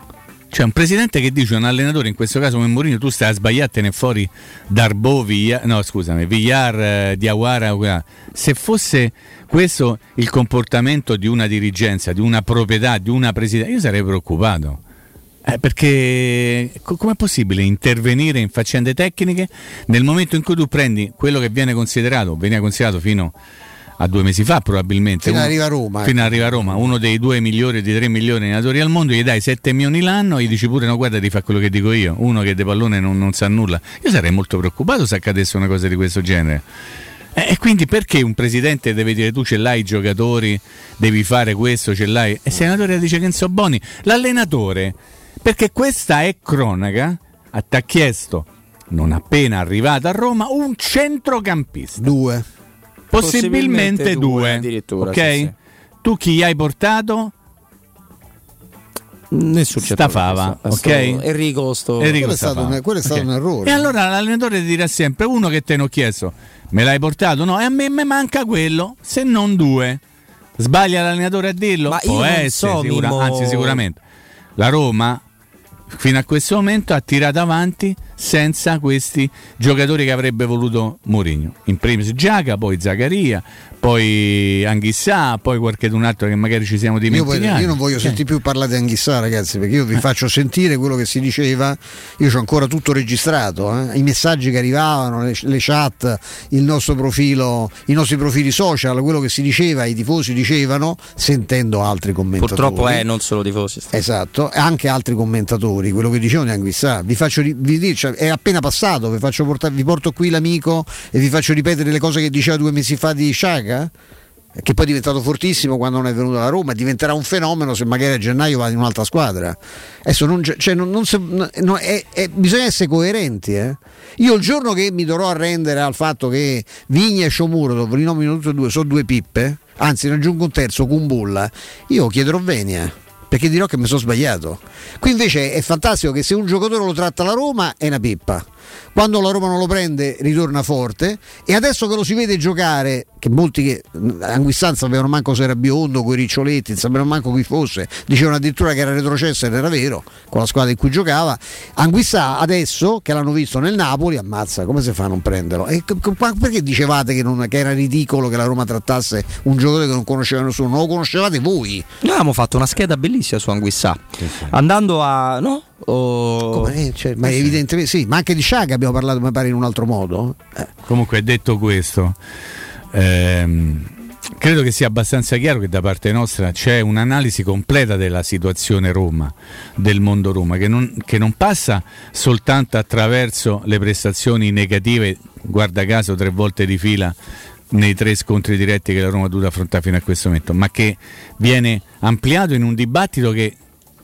Cioè, un presidente che dice un allenatore, in questo caso come Mourinho, tu stai a sbagliartene fuori Darbo, Villar, no scusami, Villar, eh, Diawara, se fosse questo il comportamento di una dirigenza, di una proprietà, di una presidenza, io sarei preoccupato. Eh, perché co- com'è possibile intervenire in faccende tecniche nel momento in cui tu prendi quello che viene considerato, veniva considerato fino a due mesi fa probabilmente, Fino uno- arriva a Roma, fino ad arriva a Roma, uno dei due migliori di tre milioni di allenatori al mondo, gli dai 7 milioni l'anno e gli dici pure no guarda ti fa quello che dico io, uno che di pallone non, non sa nulla. Io sarei molto preoccupato se accadesse una cosa di questo genere. Eh, E quindi perché un presidente deve dire tu ce l'hai i giocatori, devi fare questo, ce l'hai? E il senatore dice che non so buoni. L'allenatore, perché questa è cronaca, ti ha chiesto, non appena arrivato a Roma, un centrocampista. Due. Possibilmente, Possibilmente due, due. addirittura, ok? sì, sì. Tu chi hai portato? Nessun Sta fava, centrocampista. ok? Enrico sto... Enrico Quello è stato Stafava. un- quello è stato Ok. un errore. E allora l'allenatore ti dirà sempre uno che te ne ho chiesto, me l'hai portato? No, e a me me manca quello, se non due. Sbaglia l'allenatore a dirlo? Ma io Può essere, so, sicura- anzi sicuramente. La Roma fino a questo momento ha tirato avanti senza questi giocatori che avrebbe voluto Mourinho. In primis Giaca, poi Zaccaria, poi Anghissà, poi qualcun altro che magari ci siamo Io, poi- dimenticati. io non voglio Ok. sentire più parlare di Anghissà, ragazzi, perché io Eh. vi faccio sentire quello che si diceva. Io ho ancora tutto registrato, eh, i messaggi che arrivavano, le, le chat, il nostro profilo, i nostri profili social, quello che si diceva, i tifosi dicevano, sentendo altri commentatori. Purtroppo è non solo tifosi. Esatto, anche altri commentatori, quello che dicevano di Anguissà. Vi faccio vi dico, cioè, è appena passato, vi, portare- vi porto qui l'amico e vi faccio ripetere le cose che diceva due mesi fa di Sciaga. Che poi è diventato fortissimo quando non è venuto alla Roma, diventerà un fenomeno se magari a gennaio va in un'altra squadra. Adesso non, cioè, non- non si- no, è- è- bisogna essere coerenti. eh. Io il giorno che mi dovrò arrendere al fatto che Vigna e Sciomuro, li nomino tutti e due, sono due pippe, anzi ne aggiungo un terzo, Kumbulla, io chiederò Venia perché dirò che mi sono sbagliato. Qui invece è fantastico che se un giocatore lo tratta la Roma è una pippa. Quando la Roma non lo prende ritorna forte e adesso che lo si vede giocare, che molti che Anguissan sapevano manco se era biondo, coi riccioletti, non sapevano manco chi fosse, dicevano addirittura che era retrocesso ed era vero, con la squadra in cui giocava. Anguissà adesso che l'hanno visto nel Napoli, ammazza, come si fa a non prenderlo? E perché dicevate che, non- che era ridicolo che la Roma trattasse un giocatore che non conosceva nessuno? Non lo conoscevate voi? Noi avevamo fatto una scheda bellissima su Anguissà. Andando a. No? O- Come, eh, cioè, ma evidentemente sì, ma anche di Sciaga abbiamo parlato, mi pare, in un altro modo. Eh. Comunque, detto questo, ehm, credo che sia abbastanza chiaro che da parte nostra c'è un'analisi completa della situazione Roma, del mondo Roma, che non, che non passa soltanto attraverso le prestazioni negative, guarda caso tre volte di fila nei tre scontri diretti che la Roma ha dovuto affrontare fino a questo momento, ma che viene ampliato in un dibattito che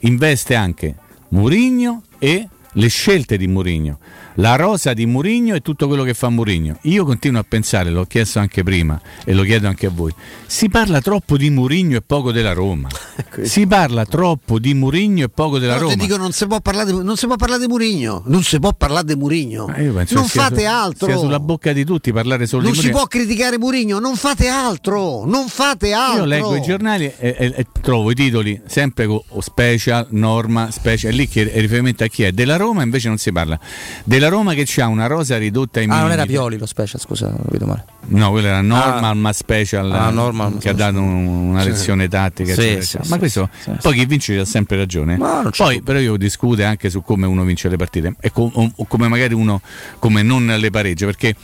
investe anche Murigno e le scelte di Murigno, la rosa di Murigno e tutto quello che fa Murigno. Io continuo a pensare, l'ho chiesto anche prima e lo chiedo anche a voi. Si parla troppo di Murigno e poco della Roma. *laughs* Si parla troppo di Murigno e poco della ti Roma. dico, non si può parlare di, non si può parlare di Murigno, non si può parlare di Murigno. Io Non fate su- altro. Sia sulla bocca di tutti parlare solo Non di si Murigno. può criticare Murigno, non fate altro, non fate altro. Io leggo i giornali e, e- e trovo i titoli sempre con special, norma, special, e lì che è riferimento a chi è della Roma, invece non si parla della la Roma che ha una rosa ridotta ai Ah, minimi. non era Pioli lo special, scusa, non vedo male. No, quello era normal Ah. ma special Ah, normal, che ha dato un- una Sì. lezione tattica. Sì, eccetera, sì, sì, ma questo sì, poi chi vince ha sempre ragione. Poi però io discute anche su come uno vince le partite e com- o- o come magari uno come non le pareggia, perché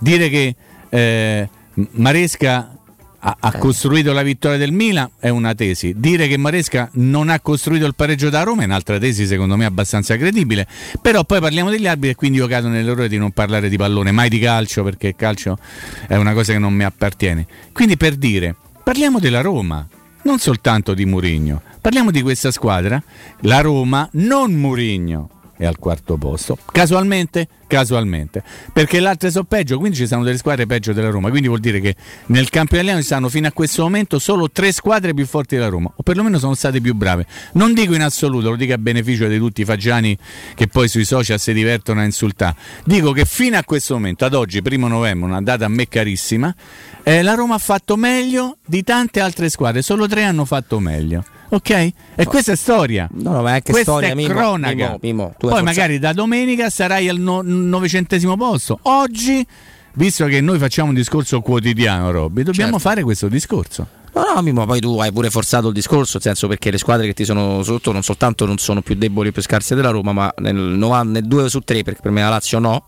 dire che eh, Maresca ha, ha Eh. costruito la vittoria del Milan è una tesi. Dire che Maresca non ha costruito il pareggio da Roma è un'altra tesi, secondo me, abbastanza credibile. Però poi parliamo degli arbitri e quindi io cado nell'errore di non parlare di pallone, mai di calcio, perché il calcio è una cosa che non mi appartiene. Quindi per dire, parliamo della Roma, non soltanto di Murigno. Parliamo di questa squadra, la Roma, non Murigno. È al quarto posto. Casualmente? Casualmente. Perché le altre sono peggio, quindi ci sono delle squadre peggio della Roma. Quindi vuol dire che nel campo italiano ci stanno fino a questo momento solo tre squadre più forti della Roma. O perlomeno sono state più brave. Non dico in assoluto, lo dico a beneficio di tutti i fagiani che poi sui social si divertono a insultare. Dico che fino a questo momento, ad oggi, primo novembre, una data a me carissima, eh, la Roma ha fatto meglio di tante altre squadre. Solo tre hanno fatto meglio. Ok? E questa è storia. No, no, ma è anche Questa storia, è cronaca. Tu hai Poi magari da domenica sarai al no- novecentesimo posto. Oggi, visto che noi facciamo un discorso quotidiano, Robby, dobbiamo Certo. fare questo discorso. No, no, Mimmo, poi tu hai pure forzato il discorso, nel senso perché le squadre che ti sono sotto non soltanto non sono più deboli e più scarse della Roma, ma nel, 90 nel 2 su 3, perché per me la Lazio no.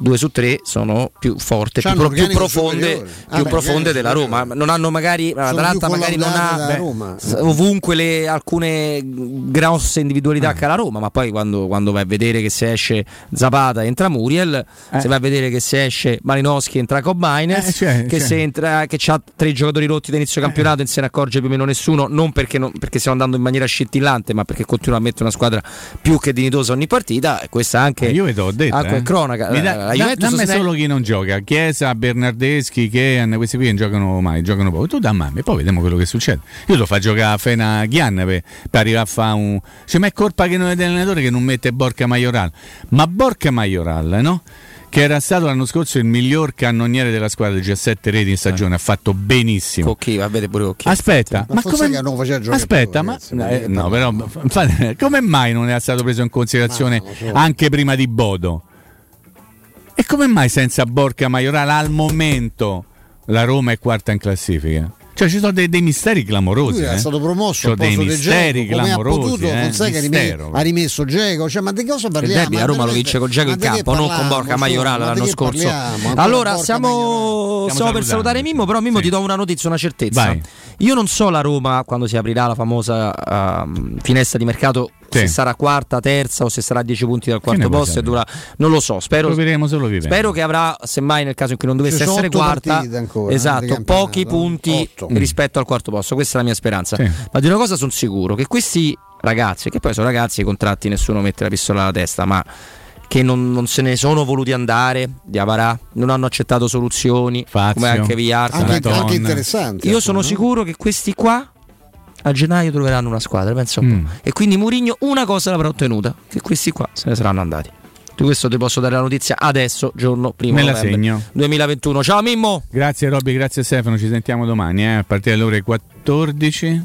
2 su 3 sono più forti, più, pro- più profonde, superiore. più Ah, beh, profonde della Roma. Non hanno magari l'Atalanta magari non ha s- ovunque le, alcune grosse individualità che ha la Roma, ma poi quando, quando vai a vedere che se esce Zapata entra Muriel, se vai a vedere che se esce Malinowski entra Cobb Miners, Eh, cioè, che cioè. se entra che c'ha tre giocatori rotti da inizio campionato e non se ne accorge più o meno nessuno, non perché, non- perché stiamo andando in maniera scintillante, ma perché continua a mettere una squadra più che dignitosa ogni partita. E questa anche Eh, io detto. anche eh. cronaca. Mi da- la da- Juventus dammi solo chi non gioca. Chiesa, Bernardeschi, Kean, questi qui non giocano mai, giocano poco. Tu dammi, e poi vediamo quello che succede. Io lo fa giocare a Fena Ghian per, per arrivare a fare un. Cioè, ma è colpa che non è dell'allenatore che non mette Borca Majoral. Ma Borca Majoral, no? Che era stato l'anno scorso il miglior cannoniere della squadra, 17 reti in stagione, ha fatto benissimo. Cocchi, va vedere pure Cocchi. Aspetta, Ma ma, come non faceva giocare Aspetta, ma ragazzi, eh, no, però *laughs* come mai non è stato preso in considerazione anche prima di Bodo? E come mai senza Borca Maiorale al momento la Roma è quarta in classifica? Cioè ci sono dei, dei misteri clamorosi. Lui eh. stato promosso Sono al dei misteri ha clamorosi. potuto eh, Fonseca mistero. ha rimesso Dzeko cioè, ma di cosa Il parliamo? derby Ma a Roma lo vince con ma in campo, non con Borca su? Maiorala Ma di l'anno scorso. parliamo? Allora, Maiorala. stiamo per salutare Mimmo, però Mimmo ti do una notizia, una certezza. Vai. Io non so la Roma quando si aprirà la famosa ehm, finestra di mercato. Sì. Se sarà quarta, terza o se sarà a 10 punti dal quarto posto e dura, non lo so. Spero, vivendo. spero che avrà, semmai nel caso in cui non dovesse essere quarta, ancora, eh, esatto, pochi punti Otto. rispetto al quarto posto. Questa è la mia speranza. Sì. Ma di una cosa sono sicuro: che questi ragazzi, che poi sono ragazzi, i contratti nessuno mette la pistola alla testa, ma che non, non se ne sono voluti andare di Avarà, non hanno accettato soluzioni, Fazio. come anche Villar. anche, anche interessante Io ecco, sono no? sicuro che questi qua a gennaio troveranno una squadra, penso un Mm. po'. E quindi Murigno una cosa l'avrà ottenuta, che questi qua se ne saranno andati. Di questo ti posso dare la notizia adesso, giorno primo Me la novembre segno. 2021. Ciao Mimmo! Grazie Robby, grazie Stefano, ci sentiamo domani eh, a partire dalle ore 14.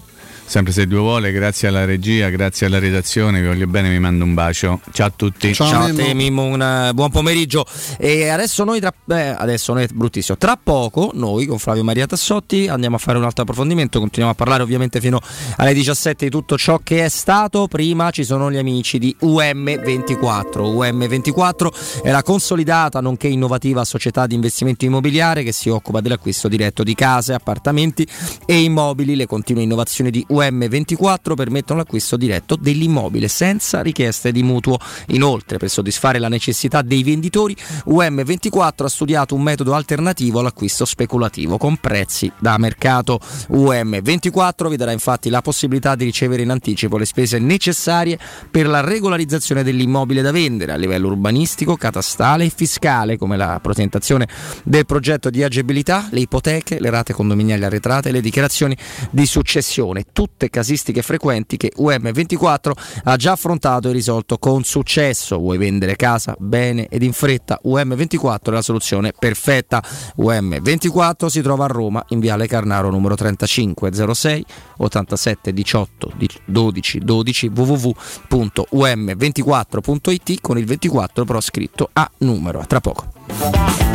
Sempre se Dio vuole, grazie alla regia, grazie alla redazione, vi voglio bene, vi mando un bacio. Ciao a tutti. Ciao. Ciao a te Mimmo, un eh, buon pomeriggio. E adesso noi tra eh, adesso non è bruttissimo. Tra poco noi con Flavio Maria Tassotti andiamo a fare un altro approfondimento, continuiamo a parlare ovviamente fino alle 17 di tutto ciò che è stato. Prima ci sono gli amici di UM24. UM24 è la consolidata nonché innovativa società di investimento immobiliare che si occupa dell'acquisto diretto di case, appartamenti e immobili. Le continue innovazioni di UM24 permettono l'acquisto diretto dell'immobile senza richieste di mutuo. Inoltre, per soddisfare la necessità dei venditori, UM24 ha studiato un metodo alternativo all'acquisto speculativo con prezzi da mercato. UM24 vi darà infatti la possibilità di ricevere in anticipo le spese necessarie per la regolarizzazione dell'immobile da vendere a livello urbanistico, catastale e fiscale, come la presentazione del progetto di agibilità, le ipoteche, le rate condominiali arretrate e le dichiarazioni di successione. Tutto tutte casistiche frequenti che UM24 ha già affrontato e risolto con successo. Vuoi vendere casa bene ed in fretta? UM24 è la soluzione perfetta. UM24 si trova a Roma in Viale Carnaro numero 35 06 87 18 12 12 www.um24.it con il 24 però scritto a numero. A tra poco.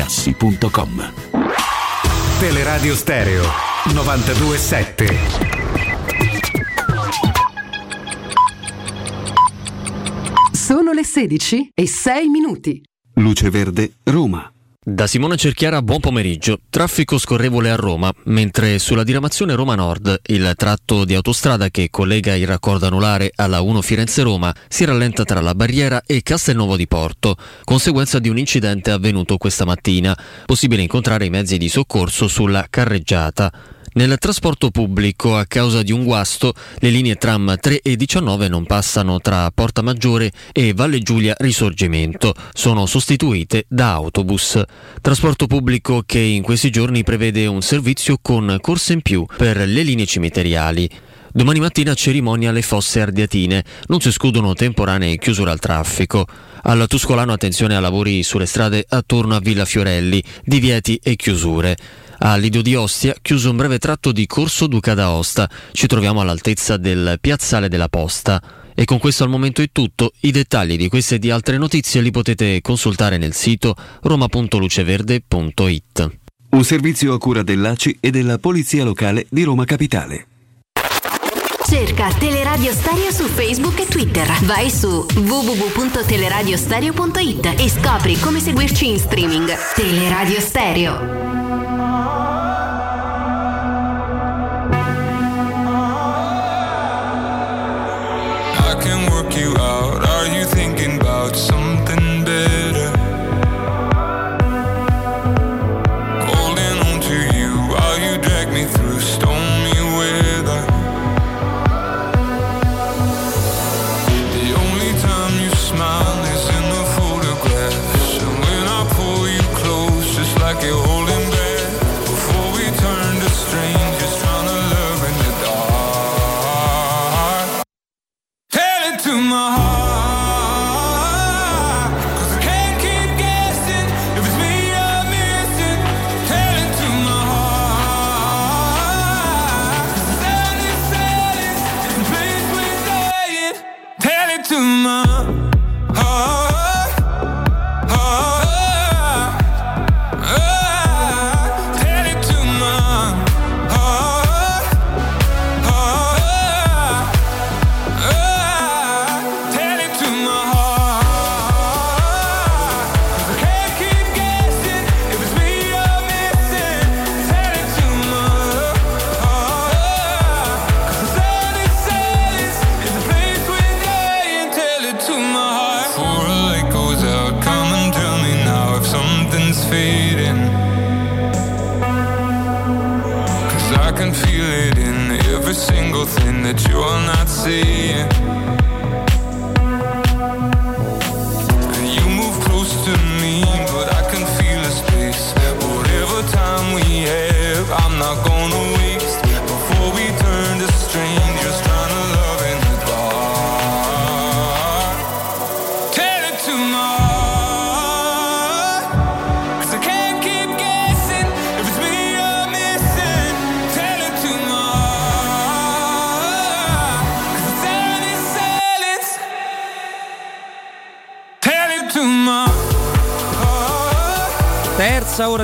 artigianamaterassi.com. Teleradio Stereo 927. Sono le 16 e 6 minuti. Luce Verde, Roma. Da Simone Cerchiara, buon pomeriggio. Traffico scorrevole a Roma, mentre sulla diramazione Roma Nord, il tratto di autostrada che collega il raccordo anulare alla 1 Firenze-Roma si rallenta tra la barriera e Castelnuovo di Porto, conseguenza di un incidente avvenuto questa mattina. Possibile incontrare i mezzi di soccorso sulla carreggiata. Nel trasporto pubblico, a causa di un guasto, le linee tram 3 e 19 non passano tra Porta Maggiore e Valle Giulia Risorgimento. Sono sostituite da autobus. Trasporto pubblico che in questi giorni prevede un servizio con corse in più per le linee cimiteriali. Domani mattina cerimonia alle fosse ardiatine, non si escludono temporanee chiusure al traffico. Al Tuscolano attenzione a lavori sulle strade attorno a Villa Fiorelli, divieti e chiusure. A Lidio di Ostia, chiuso un breve tratto di Corso Duca d'Aosta. Ci troviamo all'altezza del Piazzale della Posta. E con questo al momento è tutto. I dettagli di queste e di altre notizie li potete consultare nel sito roma.luceverde.it. Un servizio a cura dell'ACI e della Polizia Locale di Roma Capitale. Cerca Teleradio Stereo su Facebook e Twitter. Vai su www.teleradiostereo.it e scopri come seguirci in streaming. Teleradio Stereo. I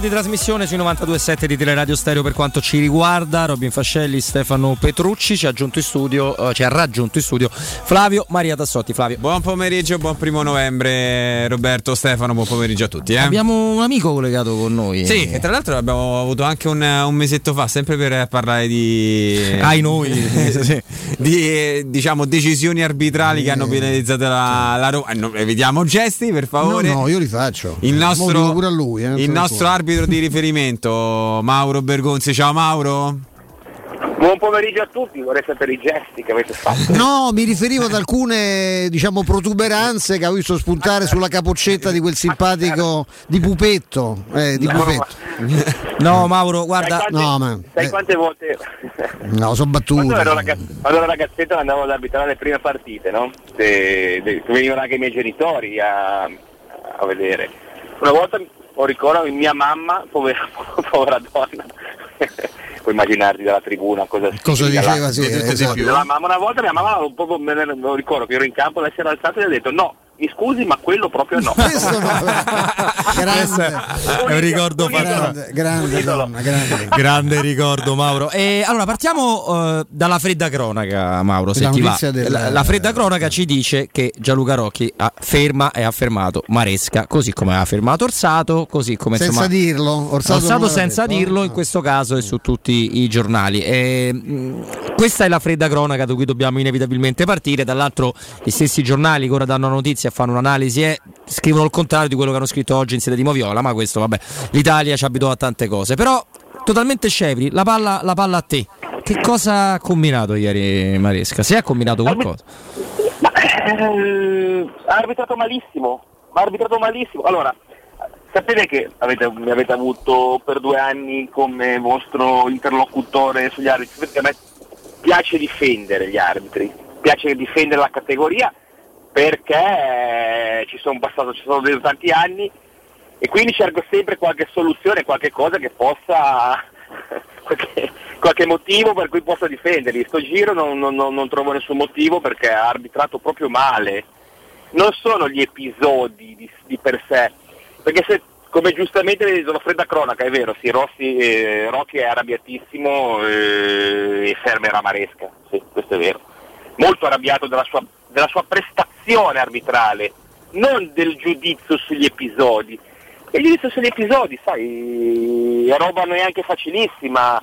di trasmissione sui 92.7 di Teleradio Stereo per quanto ci riguarda. Robin Fascelli, Stefano Petrucci ci ha, aggiunto in studio, eh, ci ha raggiunto in studio Flavio Maria Tassotti. Flavio. Buon pomeriggio, buon primo novembre Roberto, Stefano, buon pomeriggio a tutti. Eh? Abbiamo un amico collegato con noi. Sì, che tra l'altro abbiamo avuto anche un, un mesetto fa, sempre per parlare di... *laughs* Ai noi. *laughs* Sì. di eh, diciamo decisioni arbitrali che hanno penalizzato la, la Roma. Eh, non- Evitiamo gesti, per favore. No, no, io li faccio. Il nostro, pure a lui, eh, il nostro favore. Arbitro di riferimento, Mauro Bergonzi. Ciao Mauro. Buon pomeriggio a tutti, vorrei sapere i gesti che avete fatto. No, mi riferivo ad alcune diciamo protuberanze che ho visto spuntare sulla capoccetta di quel simpatico di Pupetto. Eh, di No, Pupetto. No, Mauro, guarda. Sai quante, No, ma sai quante volte no, sono quando ero, ragazz- quando ero ragazzetto andavo ad arbitrare le prime partite, no? De- de- venivano anche i miei genitori a, a vedere. Una volta ho ricordo mia mamma, povera, *laughs* povera donna, *laughs* puoi immaginarti dalla tribuna cosa, Cosa diceva, là. sì, esatto. La mamma, una volta mia mamma un po' me ne me lo ricordo che ero in campo, lei si era alzata e gli ha detto no, mi scusi ma quello proprio no. *laughs* Questo è un ricordo Grande, grande donna, grande. Grande ricordo Mauro. E allora partiamo eh, dalla fredda cronaca Mauro, se La ti va. del- La, la fredda cronaca ci dice che Gianluca Rocchi ha ferma e ha fermato Maresca, così come ha fermato Orsato, così come Senza insomma, dirlo, Orsato l'ha senza detto, dirlo in questo caso e su tutti i giornali. E, mh, questa è la fredda cronaca da cui dobbiamo inevitabilmente partire. Dall'altro gli stessi giornali che ora danno notizia, fanno un'analisi e scrivono il contrario di quello che hanno scritto oggi in sede di Moviola, ma questo vabbè, l'Italia ci abituò a tante cose. Però totalmente scevri, la palla, la palla a te. Che cosa ha combinato ieri Maresca? Se ha combinato qualcosa? Eh, ha arbitrato malissimo, ha arbitrato malissimo. Allora, sapete che avete, mi avete avuto per due anni come vostro interlocutore sugli arbitri, perché a me piace difendere gli arbitri, piace difendere la categoria perché ci sono passato, ci sono tanti anni e quindi cerco sempre qualche soluzione, qualche cosa che possa, *laughs* qualche, qualche motivo per cui possa difenderli. Sto giro non, non- non- trovo nessun motivo perché ha arbitrato proprio male. Non sono gli episodi di, di per sé, perché se, come giustamente la fredda cronaca, è vero, sì, Rossi, eh, Rocchi è arrabbiatissimo eh, e ferma era Maresca, sì, questo è vero. Molto arrabbiato della sua, della sua prestazione arbitrale, non del giudizio sugli episodi. E il giudizio sugli episodi, sai, è roba neanche facilissima.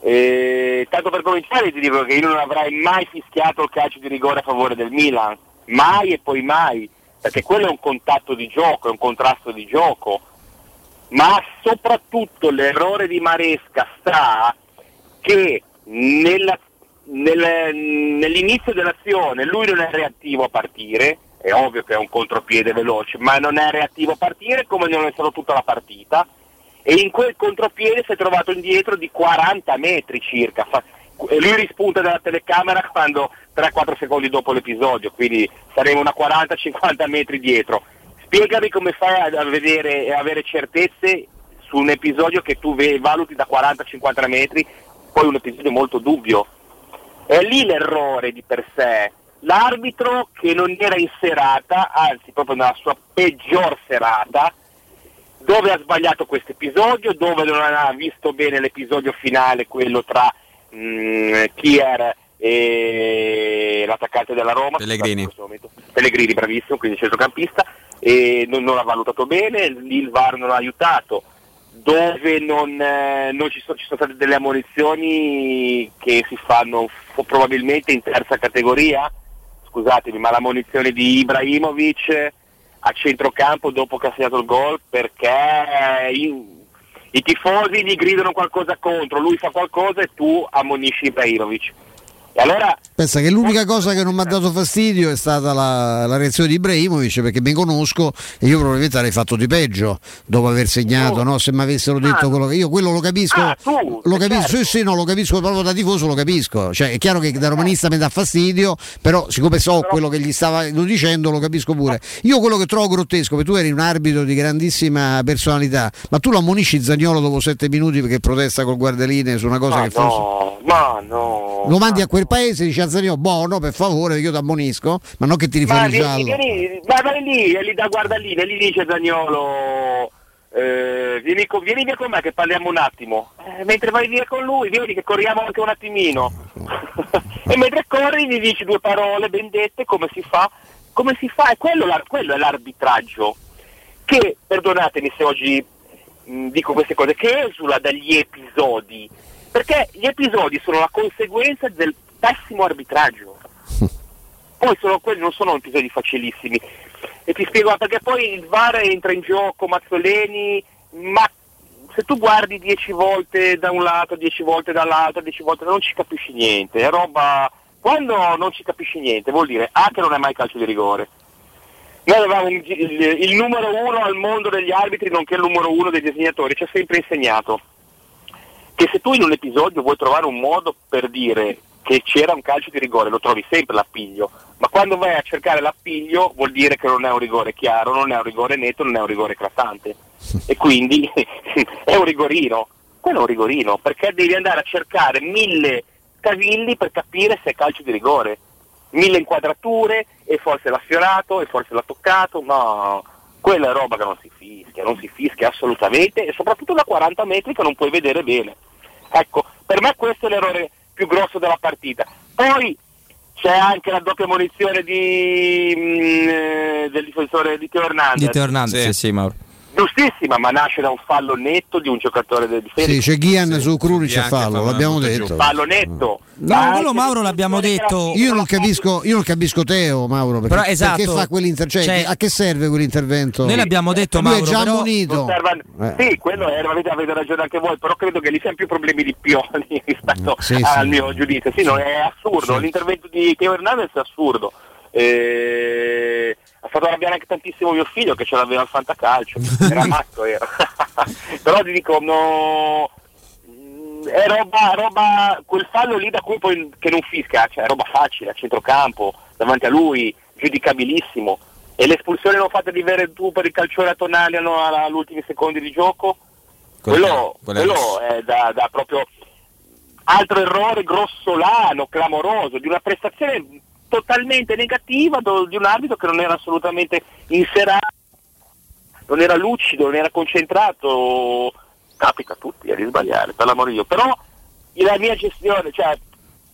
Eh, tanto per cominciare ti dico che io non avrei mai fischiato il calcio di rigore a favore del Milan, mai e poi mai, perché quello è un contatto di gioco, è un contrasto di gioco, ma soprattutto l'errore di Maresca sta che nella- nel- nell'inizio dell'azione lui non è reattivo a partire, è ovvio che è un contropiede veloce, ma non è reattivo a partire come non è stato tutta la partita e in quel contropiede si è trovato indietro di 40 metri circa. E lui rispunta dalla telecamera quando 3-4 secondi dopo l'episodio, quindi saremo una 40-50 metri dietro. Spiegami come fai a vedere e avere certezze su un episodio che tu valuti da 40-50 metri, poi un episodio molto dubbio. È lì l'errore di per sé. L'arbitro che non era in serata, anzi proprio nella sua peggior serata, dove ha sbagliato questo episodio, dove non ha visto bene l'episodio finale, quello tra mm, Kier e l'attaccante della Roma. Pellegrini. Pellegrini, bravissimo, quindi centrocampista, e non, non l'ha valutato bene, lì il VAR non l'ha aiutato, dove non, eh, non ci, sono, ci sono state delle ammonizioni che si fanno f- probabilmente in terza categoria, scusatemi, ma l'ammonizione di Ibrahimovic a centrocampo dopo che ha segnato il gol perché i, i tifosi gli gridano qualcosa contro, lui fa qualcosa e tu ammonisci Ibrahimovic. E allora Pensa che l'unica cosa che non mi ha dato fastidio è stata la, la reazione di Ibrahimovic perché mi conosco e io probabilmente avrei fatto di peggio dopo aver segnato, no? se mi avessero detto quello che io quello lo capisco, Ah, tu, lo capisco, certo. sì, sì, no, lo capisco proprio da tifoso, lo capisco. Cioè, è chiaro che da romanista mi dà fastidio, però siccome so quello che gli stava dicendo lo capisco pure. Io quello che trovo grottesco, perché tu eri un arbitro di grandissima personalità, ma tu lo ammonisci Zagnolo dopo sette minuti perché protesta col guardaline su una cosa Ma che forse no, ma no. lo mandi a quel paese e dici a Zagnolo, buono, per favore, io ti ammonisco, ma non che Ma fuori il giallo. vieni, ma vai lì, e lì da guardaline, e lì dice Zagnolo, eh, vieni, con- vieni via con me che parliamo un attimo. Eh, mentre vai via con lui, vieni che corriamo anche un attimino. *laughs* e mentre corri gli dici due parole ben dette, come si fa? Come si fa? E quello, quello è l'arbitraggio. Che, perdonatemi se oggi mh, dico queste cose, che esula dagli episodi. Perché gli episodi sono la conseguenza del pessimo arbitraggio. *laughs* Poi sono, quelli non sono episodi facilissimi. E ti spiego perché poi il VAR entra in gioco, Mazzoleni, ma se tu guardi dieci volte da un lato, dieci volte dall'altro, dieci volte non ci capisci niente, è roba. Quando non ci capisci niente vuol dire A che non è mai calcio di rigore. Noi avevamo il, il- il numero uno al mondo degli arbitri, nonché il numero uno dei disegnatori, ci ha sempre insegnato che se tu in un episodio vuoi trovare un modo per dire che c'era un calcio di rigore, lo trovi sempre l'appiglio, ma quando vai a cercare l'appiglio vuol dire che non è un rigore chiaro, non è un rigore netto, non è un rigore eclatante. *laughs* e quindi *laughs* è un rigorino. Quello è un rigorino, perché devi andare a cercare mille cavilli per capire se è calcio di rigore. Mille inquadrature, e forse l'ha sfiorato, e forse l'ha toccato, no, quella è roba che non si fischia, non si fischia assolutamente, e soprattutto da 40 metri che non puoi vedere bene. Ecco, per me questo è l'errore più grosso della partita. Poi c'è anche la doppia munizione di, mm, eh, del difensore di Teo Hernandez. Di Teo Hernandez, sì, sì, Mauro. Giustissima, ma nasce da un fallo netto di un giocatore del difesa. Sì, c'è Ghian su Krunic e fallo, l'abbiamo detto. Fallo netto. No, quello Mauro l'abbiamo detto. Io non capisco, io non capisco Teo, Mauro, perché, Però, esatto. perché fa quell'intervento? Cioè, Cioè, a che serve quell'intervento? Noi l'abbiamo detto, Lui Mauro, è già però- ammonito. Serve- Eh. Sì, quello è, avete, avete ragione anche voi, però credo che lì siano più problemi di Pioli *laughs* rispetto Sì, al sì. mio giudizio. Sì, no, è assurdo, l'intervento di Teo Hernandez è assurdo. Eh, ha fatto arrabbiare anche tantissimo mio figlio che ce l'aveva al fantacalcio, era *laughs* matto era. *laughs* però ti dico, no, è roba, roba, quel fallo lì da cui poi che non fisca, cioè è roba facile, a centrocampo, davanti a lui, giudicabilissimo. E l'espulsione non fatta di Veretù per il calciore a Tonali no, alla- agli ultimi secondi di gioco, quello, quello è- quello è da, da proprio altro errore grossolano, clamoroso, di una prestazione totalmente negativa di un arbitro che non era assolutamente inserato, non era lucido, non era concentrato. Capita a tutti a risbagliare, per l'amore di Dio. Però la mia gestione, cioè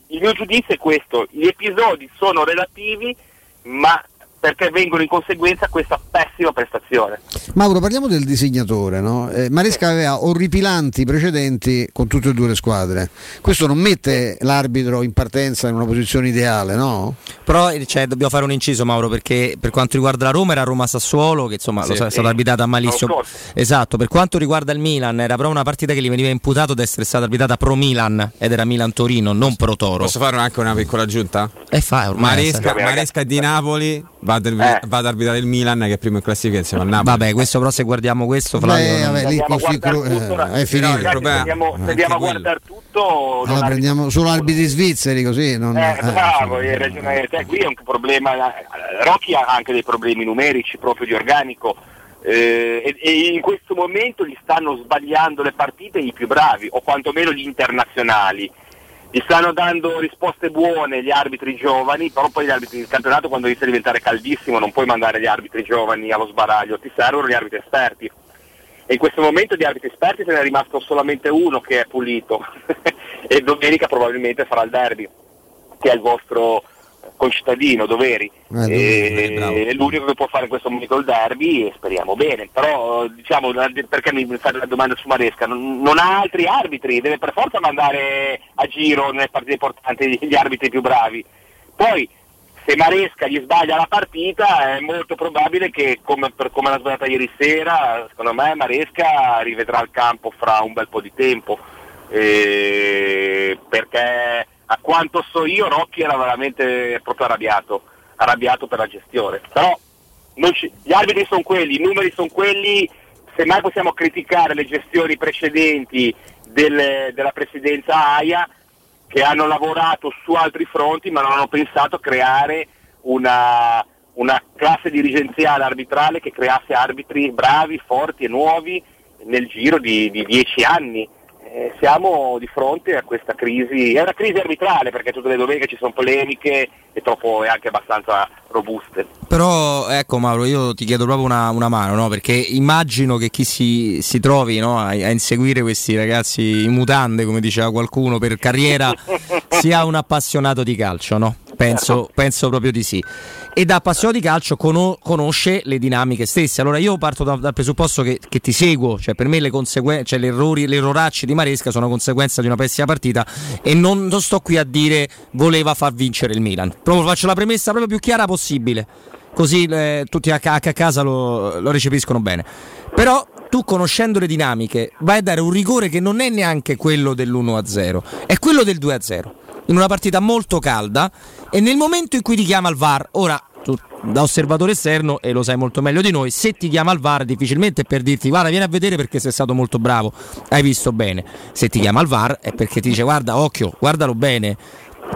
il mio giudizio è questo, gli episodi sono relativi, ma perché vengono in conseguenza questa pessima prestazione. Mauro, parliamo del disegnatore. No? Eh, Maresca aveva orripilanti precedenti con tutte e due le squadre. Questo non mette l'arbitro in partenza in una posizione ideale, no? Però eh, cioè, dobbiamo fare un inciso, Mauro, perché per quanto riguarda la Roma era Roma-Sassuolo, che insomma Sì, è sì. stata arbitrata malissimo. Esatto, per quanto riguarda il Milan, era però una partita che gli veniva imputato di essere stata arbitrata pro Milan ed era Milan-Torino, non pro Toro. Posso fare anche una piccola aggiunta? E fa ormai. Maresca. Maresca di Napoli va ad, Eh. va ad arbitrare il Milan che è primo in classifica insieme al Napoli. Vabbè, questo però se guardiamo questo, Flavio. Beh, non- vabbè, lì così guardare cru- tutto, eh, è finito. Se andiamo, andiamo a quello. guardare tutto, Allora prendiamo solo arbitri svizzeri così. Non, Eh, eh, bravo, hai ragione te. Qui è un problema. eh, Rocchi ha anche dei problemi numerici proprio di organico. eh, e, e in questo momento gli stanno sbagliando le partite i più bravi, o quantomeno gli internazionali. Gli stanno dando risposte buone gli arbitri giovani, però poi gli arbitri del campionato quando inizia a diventare caldissimo non puoi mandare gli arbitri giovani allo sbaraglio, ti servono gli arbitri esperti. E in questo momento di arbitri esperti se ne è rimasto solamente uno che è pulito *laughs* e domenica probabilmente farà il derby, che è il vostro concittadino Doveri. Eh, Doveri, E- è l'unico che può fare questo momento il derby e speriamo bene. Però diciamo perché mi fate la domanda su Maresca? Non, non ha altri arbitri, deve per forza mandare a giro nelle partite importanti gli arbitri più bravi. Poi se Maresca gli sbaglia la partita è molto probabile che come, per come l'ha sbagliata ieri sera, secondo me Maresca rivedrà il campo fra un bel po' di tempo. Eh, perché a quanto so io Rocchi era veramente proprio arrabbiato, arrabbiato per la gestione. Però ci- gli arbitri sono quelli, i numeri sono quelli, semmai possiamo criticare le gestioni precedenti del- della presidenza AIA che hanno lavorato su altri fronti ma non hanno pensato a creare una, una classe dirigenziale arbitrale che creasse arbitri bravi, forti e nuovi nel giro di, di dieci anni. Eh, siamo di fronte a questa crisi, è una crisi arbitrale perché tutte le domeniche ci sono polemiche e troppo e anche abbastanza robuste. Però ecco Mauro, io ti chiedo proprio una, una mano, no? perché immagino che chi si, si trovi no, a, a inseguire questi ragazzi in mutande, come diceva qualcuno, per carriera *laughs* sia un appassionato di calcio, no? Penso, penso proprio di sì. E da appassionato di calcio cono- conosce le dinamiche stesse. Allora io parto da- dal presupposto che, che ti seguo, cioè per me le conseguenze, cioè le errori, le erroracci di Maresca sono conseguenza di una pessima partita e non, non sto qui a dire voleva far vincere il Milan. Proprio faccio la premessa proprio più chiara possibile così eh, tutti a, ca- a casa lo, lo recepiscono bene. Però tu conoscendo le dinamiche vai a dare un rigore che non è neanche quello dell'1-0, è quello del 2-0. In una partita molto calda e nel momento in cui ti chiama il VAR, ora tu da osservatore esterno e lo sai molto meglio di noi, se ti chiama il VAR difficilmente è per dirti guarda vieni a vedere perché sei stato molto bravo, hai visto bene. Se ti chiama il VAR è perché ti dice guarda occhio, guardalo bene,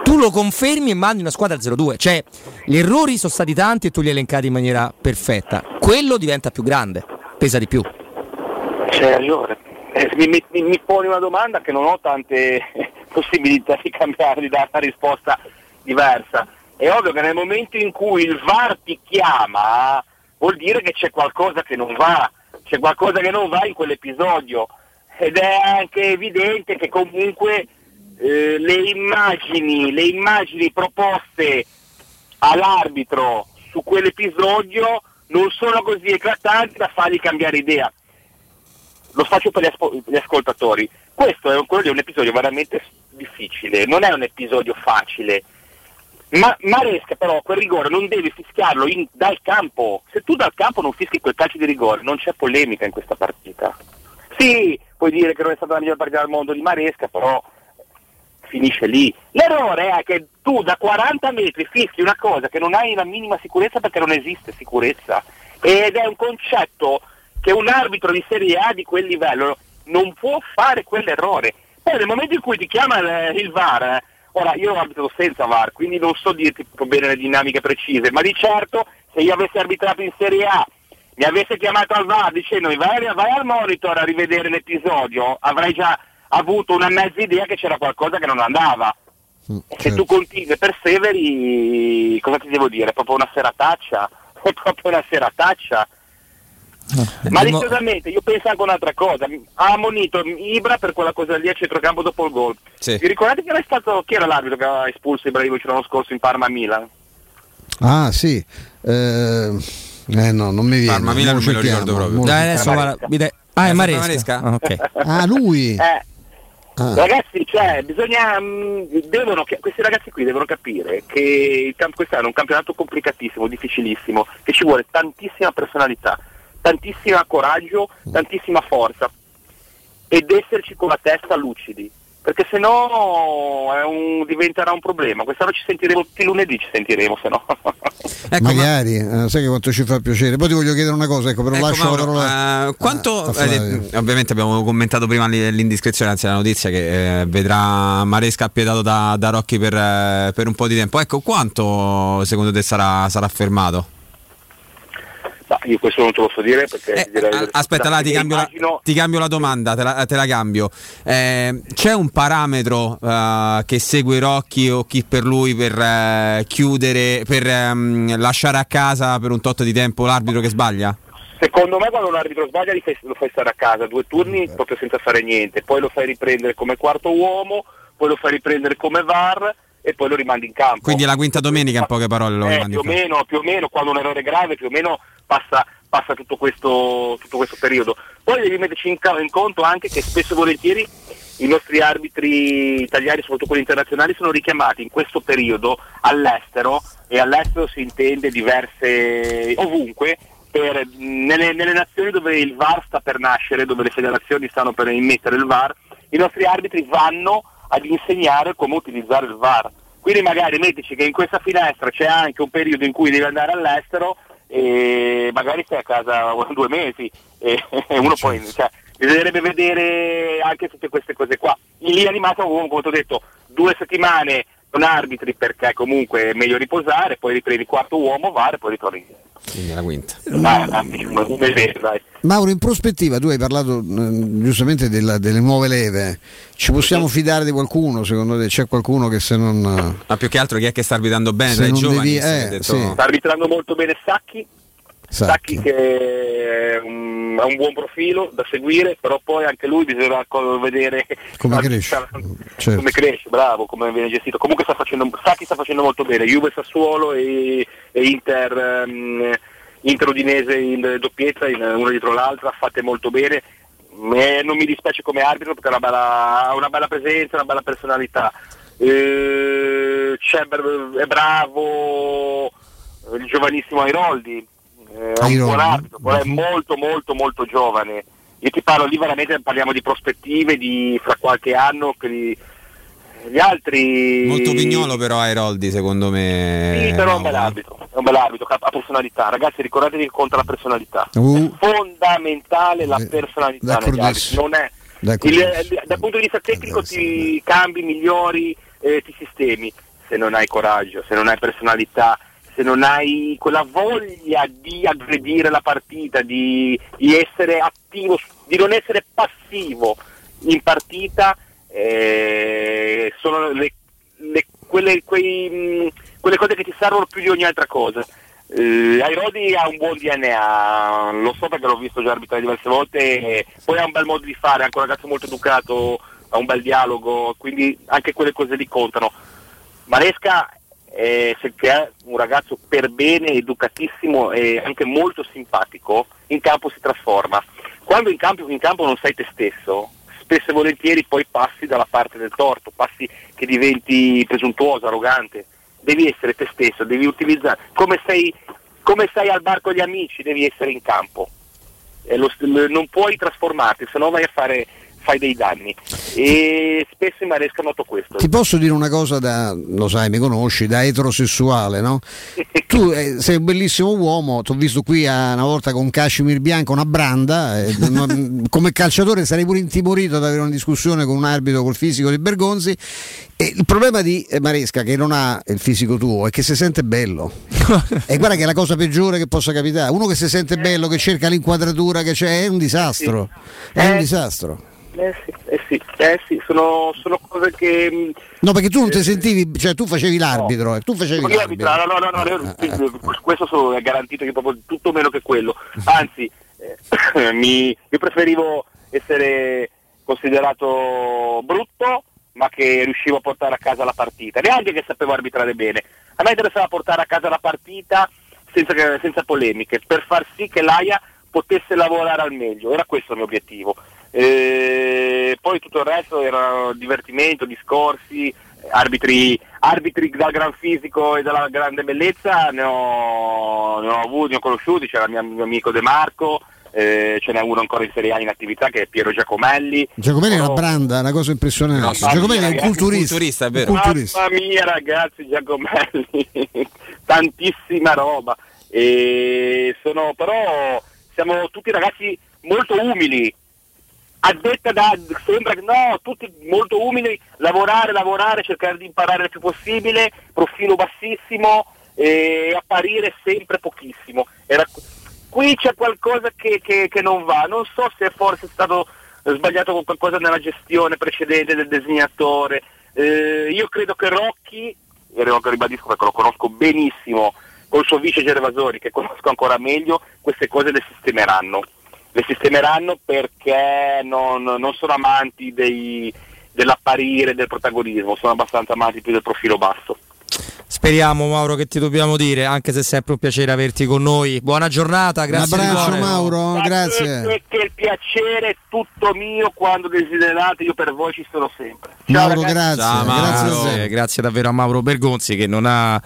tu lo confermi e mandi una squadra al 0-2. Cioè, gli errori sono stati tanti e tu li hai elencati in maniera perfetta. Quello diventa più grande, pesa di più. C'hai ragione. Eh, mi, mi- mi- mi poni una domanda che non ho tante possibilità di cambiare, di dare una risposta diversa. È ovvio che nel momento in cui il VAR ti chiama vuol dire che c'è qualcosa che non va, c'è qualcosa che non va in quell'episodio ed è anche evidente che comunque eh, le, immagini, le immagini proposte all'arbitro su quell'episodio non sono così eclatanti da fargli cambiare idea. Lo faccio per gli, aspo- gli ascoltatori. Questo è un, un episodio veramente difficile, non è un episodio facile. Ma Maresca però quel rigore non devi fischiarlo in- dal campo. Se tu dal campo non fischi quel calcio di rigore non c'è polemica in questa partita. Sì, puoi dire che non è stata la migliore partita del mondo di Maresca, però finisce lì. L'errore è che tu da 40 metri fischi una cosa che non hai la minima sicurezza perché non esiste sicurezza. Ed è un concetto che un arbitro di Serie A di quel livello non può fare quell'errore. Poi nel momento in cui ti chiama il, il VAR, eh, ora io arbitro senza VAR, quindi non so dirti proprio bene le dinamiche precise, ma di certo se io avessi arbitrato in Serie A mi avesse chiamato al VAR dicendomi vai, vai al monitor a rivedere l'episodio, avrei già avuto una mezza idea che c'era qualcosa che non andava. E se tu continui e perseveri, cosa ti devo dire? È proprio una serataccia, *laughs* è proprio una serataccia. Maliziosamente, io penso anche un'altra cosa. Ha ammonito Ibra per quella cosa lì a centrocampo dopo il gol. Sì. Vi ricordate che era stato chi era l'arbitro che aveva espulso Ibrahimovic l'anno scorso in Parma Milan? Ah sì, eh, eh, no, non mi viene. Parma Milan non me lo ricordo proprio. Dai, adesso guarda, dai- Ah, è Eh, Maresca. Maresca? Ah, ok. Ah, lui. Eh, Ah. Ragazzi, cioè, bisogna, mh, devono, questi ragazzi qui devono capire che il camp- quest'anno è un campionato complicatissimo, difficilissimo, che ci vuole tantissima personalità, tantissimo coraggio, tantissima forza ed esserci con la testa lucidi, perché se no è un- diventerà un problema. Quest'anno ci sentiremo tutti lunedì, ci sentiremo, se no. *laughs* Magari, eh, sai che quanto ci fa piacere. Poi ti voglio chiedere una cosa, ecco, però Ecco, lascio Mauro, la parola. eh, quanto a Flavio. eh, ovviamente abbiamo commentato prima l'indiscrezione, anzi la notizia che eh, vedrà Maresca appietato da, da Rocchi per, eh, per un po' di tempo. Ecco, quanto secondo te sarà, sarà fermato? Ma io questo non te lo so dire perché ti direi- Eh, Aspetta, là ti cambio, la, ti cambio la domanda, te la, te la cambio. Eh, c'è un parametro eh, che segue Rocchi o chi per lui per eh, chiudere, per ehm, lasciare a casa per un tot di tempo l'arbitro che sbaglia? Secondo me quando un arbitro sbaglia lo fai stare a casa due turni proprio senza fare niente, poi lo fai riprendere come quarto uomo, poi lo fai riprendere come VAR e poi lo rimandi in campo. Quindi la quinta domenica in poche parole lo Eh, rimandi più, o meno, più o meno, quando un errore grave, più o meno passa, passa tutto, questo, tutto questo periodo. Poi devi metterci in, in conto anche che spesso e volentieri i nostri arbitri italiani, soprattutto quelli internazionali, sono richiamati in questo periodo all'estero e all'estero si intende diverse ovunque. per- nelle, nelle nazioni dove il VAR sta per nascere, dove le federazioni stanno per immettere il VAR, i nostri arbitri vanno ad insegnare come utilizzare il VAR. Quindi magari mettici che in questa finestra c'è anche un periodo in cui devi andare all'estero e magari stai a casa due mesi *laughs* e, uno poi cioè, bisognerebbe vedere anche tutte queste cose qua. In linea di comunque come ti ho detto due settimane non arbitri perché comunque è meglio riposare, poi riprendi il quarto uomo, VAR e poi ritorni indietro. Quindi la quinta. Dai, dai, dai. Mauro, in prospettiva, tu hai parlato eh, giustamente della- delle nuove leve. Ci possiamo fidare di qualcuno? Secondo te c'è qualcuno che se non. Ma più che altro chi è che sta arbitrando bene Se tra i non giovani? devi- eh, detto- sì. Sta arbitrando molto bene Sacchi, Sacchi. Sacchi che un- ha un buon profilo da seguire, però poi anche lui bisogna co- vedere Come *laughs* cresce. Certo. come cresce, bravo, come viene gestito. Comunque sta facendo, Sacchi sta facendo molto bene, Juve Sassuolo e, e Inter, ehm, Inter Udinese in doppietta, in, una dietro l'altra, fatte molto bene. Eh, non mi dispiace come arbitro perché ha una bella, una bella presenza, una bella personalità. Eh, c'è, è bravo il giovanissimo Airoldi, eh, è un buon arbitro, però è molto molto molto giovane. Io ti parlo lì veramente parliamo di prospettive di fra qualche anno che gli, gli altri Molto pignolo però Airoldi secondo me. sì, però è un bel arbitro, è un bel arbitro, ha personalità. Ragazzi, ricordatevi che conta la personalità. Uh. È fondamentale la personalità negli arbitri. Non è, il- dal punto di vista tecnico ti cambi, migliori, eh, ti sistemi. Se non hai coraggio, se non hai personalità, se non hai quella voglia di aggredire la partita, di, di essere attivo, di non essere passivo in partita, eh, sono le, le- quelle, quei, mh, quelle cose che ti servono più di ogni altra cosa. Eh, Airodi ha un buon DNA, lo so perché l'ho visto già arbitrare diverse volte, poi ha un bel modo di fare, è anche un ragazzo molto educato, ha un bel dialogo, quindi anche quelle cose lì contano. Maresca che è un ragazzo per bene, educatissimo e anche molto simpatico, in campo si trasforma. quando in campo, in campo non sei te stesso, spesso e volentieri poi passi dalla parte del torto, passi che diventi presuntuoso, arrogante. Devi essere te stesso, devi utilizzare come sei, come sei al bar con gli amici, devi essere in campo. Lo- non puoi trasformarti, se no vai a fare fai dei danni. E spesso in Maresca noto questo. Ti posso dire una cosa da, lo sai, mi conosci, da eterosessuale, no? *laughs* Tu eh, sei un bellissimo uomo, ti ho visto qui a- una volta con Cashmere bianco, una branda, eh, *laughs* non- come calciatore sarei pure intimorito ad avere una discussione con un arbitro col fisico di Bergonzi. E il problema di eh, Maresca, che non ha il fisico tuo, è che si sente bello. *laughs* e guarda che è la cosa peggiore che possa capitare. Uno che si sente bello, che cerca l'inquadratura che c'è, è un disastro. È un Eh. disastro. Eh sì, eh sì, eh sì, sono, sono cose che... mh, No, perché tu non ti sentivi, cioè tu facevi l'arbitro, eh, tu facevi l'arbitro. no, no, no, no, Eh, io- questo sono, è garantito che proprio tutto meno che quello. Anzi, eh, *coughs* mi, io preferivo essere considerato brutto, ma che riuscivo a portare a casa la partita, neanche che sapevo arbitrare bene. A me interessava portare a casa la partita senza, senza polemiche, per far sì che l'AIA potesse lavorare al meglio, era questo il mio obiettivo. Eh, poi tutto il resto era divertimento, discorsi, arbitri, arbitri dal gran fisico e dalla grande bellezza ne ho, ne ho avuti, ne ho conosciuti, c'era il mio, mio amico De Marco, eh, ce n'è uno ancora in Serie A in attività che è Piero Giacomelli. Giacomelli è una Sono- branda, una cosa impressionante. Mamma Giacomelli è un mia, culturista. culturista, è vero. Un culturista. Mamma mia ragazzi, Giacomelli, *laughs* tantissima roba. E sono però siamo tutti ragazzi molto umili. Addetta da sembra che no, tutti molto umili, lavorare, lavorare, cercare di imparare il più possibile, profilo bassissimo e apparire sempre pochissimo. Era- qui c'è qualcosa che, che- che non va, non so se forse è stato sbagliato con qualcosa nella gestione precedente del disegnatore. Eh, io credo che Rocchi, ribadisco perché lo conosco benissimo, col suo vice Gervasoni, che conosco ancora meglio, queste cose le sistemeranno. Le sistemeranno perché non, non sono amanti dei- dell'apparire, del protagonismo, sono abbastanza amanti più del profilo basso. Speriamo Mauro che ti dobbiamo dire, anche se è sempre un piacere averti con noi. Buona giornata, grazie di cuore. Mauro, E che il piacere è tutto mio quando desiderate, io per voi ci sono sempre. Mauro, grazie. Ciao, grazie a Mauro. te. Eh, grazie davvero a Mauro Bergonzi che non ha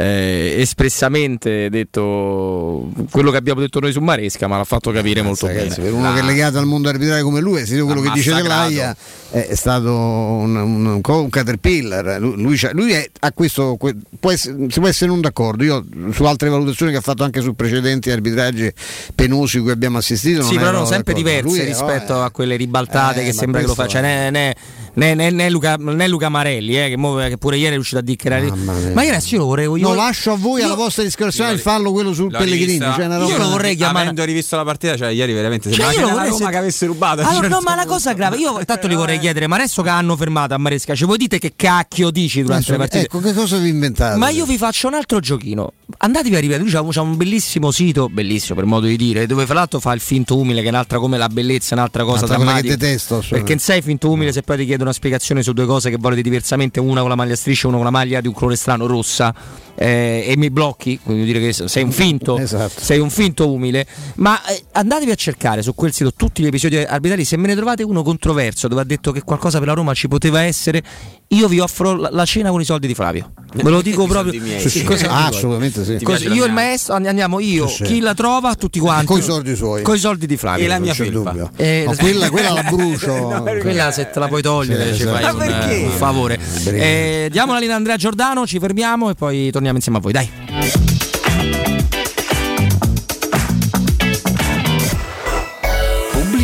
eh, espressamente detto quello che abbiamo detto noi su Maresca, ma l'ha fatto capire molto Ragazzi, bene. per uno che è legato al mondo arbitrale come lui, se quello che dice dell'AIA è, è stato un, un- un un caterpillar. Lui, lui è, ha questo, que- può essere- si può essere non d'accordo. Io su altre valutazioni che ha fatto anche su precedenti arbitraggi penosi cui abbiamo assistito. Sì, però ero no, sempre d'accordo. diverse Lui è- rispetto oh, a quelle ribaltate Eh, che sembra che lo faccia. Né, né, né, né- né Luca, né Luca Marelli, eh, che, mo- che pure ieri è riuscito a dichiarare. Ma io adesso io lo vorrei. Io, No, lascio a voi alla vostra discrezione il fallo quello sul Pellegrini. rivista- Cioè, una io lo vorrei chiamare. Avendo rivisto la partita, cioè ieri veramente Cioè, sembrava io che la Roma se- che avesse rubato. Allora, Cioè, no, ma la cosa grave, io *laughs* tanto li vorrei chiedere, ma adesso che hanno fermato a Maresca, ci vuoi dite che cacchio dici durante Adesso, le partite? ecco, che cosa vi inventate? Ma io vi faccio un altro giochino. Andatevi a rivedere, c'ha, c'ha un bellissimo sito, bellissimo per modo di dire, dove fra l'altro fa il finto umile, che è un'altra come la bellezza, un'altra cosa Un'altra cosa che drammatica. detesto. Perché non sei finto umile se poi ti chiedo una spiegazione su due cose che volete diversamente, una con la maglia a strisce e una con la maglia di un colore strano rossa. eh, e mi blocchi, quindi dire che sei un finto, Esatto. sei un finto umile. Ma eh, andatevi a cercare su quel sito tutti gli episodi arbitrali. Se me ne trovate uno controverso dove ha detto che qualcosa per la Roma ci poteva essere, io vi offro la, la cena con i soldi di Flavio. Ve lo dico I proprio. miei. Sì, cosa- Ah, assolutamente sì. La io e il maestro and- andiamo io, Sì, sì. chi la trova, tutti quanti. Coi soldi suoi. Con i soldi di Flavio. E la mia felpa. dubbio. Eh, *laughs* No, quella, quella la brucio. Quella se te la puoi togliere Sì, ci fai Ma un, perché? un favore. Eh, diamo la linea a Andrea Giordano, ci fermiamo e poi torniamo insieme a voi. Dai.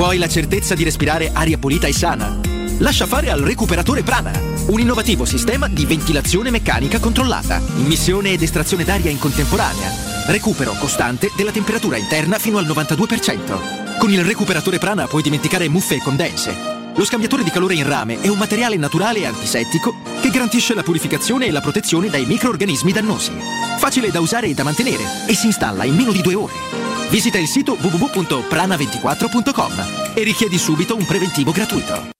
Vuoi la certezza di respirare aria pulita e sana? Lascia fare al recuperatore Prana, un innovativo sistema di ventilazione meccanica controllata, immissione ed estrazione d'aria in contemporanea, recupero costante della temperatura interna fino al 92%. Con il recuperatore Prana puoi dimenticare muffe e condense. Lo scambiatore di calore in rame è un materiale naturale e antisettico che garantisce la purificazione e la protezione dai microorganismi dannosi. Facile da usare e da mantenere e si installa in meno di due ore. Visita il sito www.prana24.com e richiedi subito un preventivo gratuito.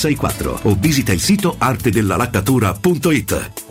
o visita il sito artedellalaccatura.it.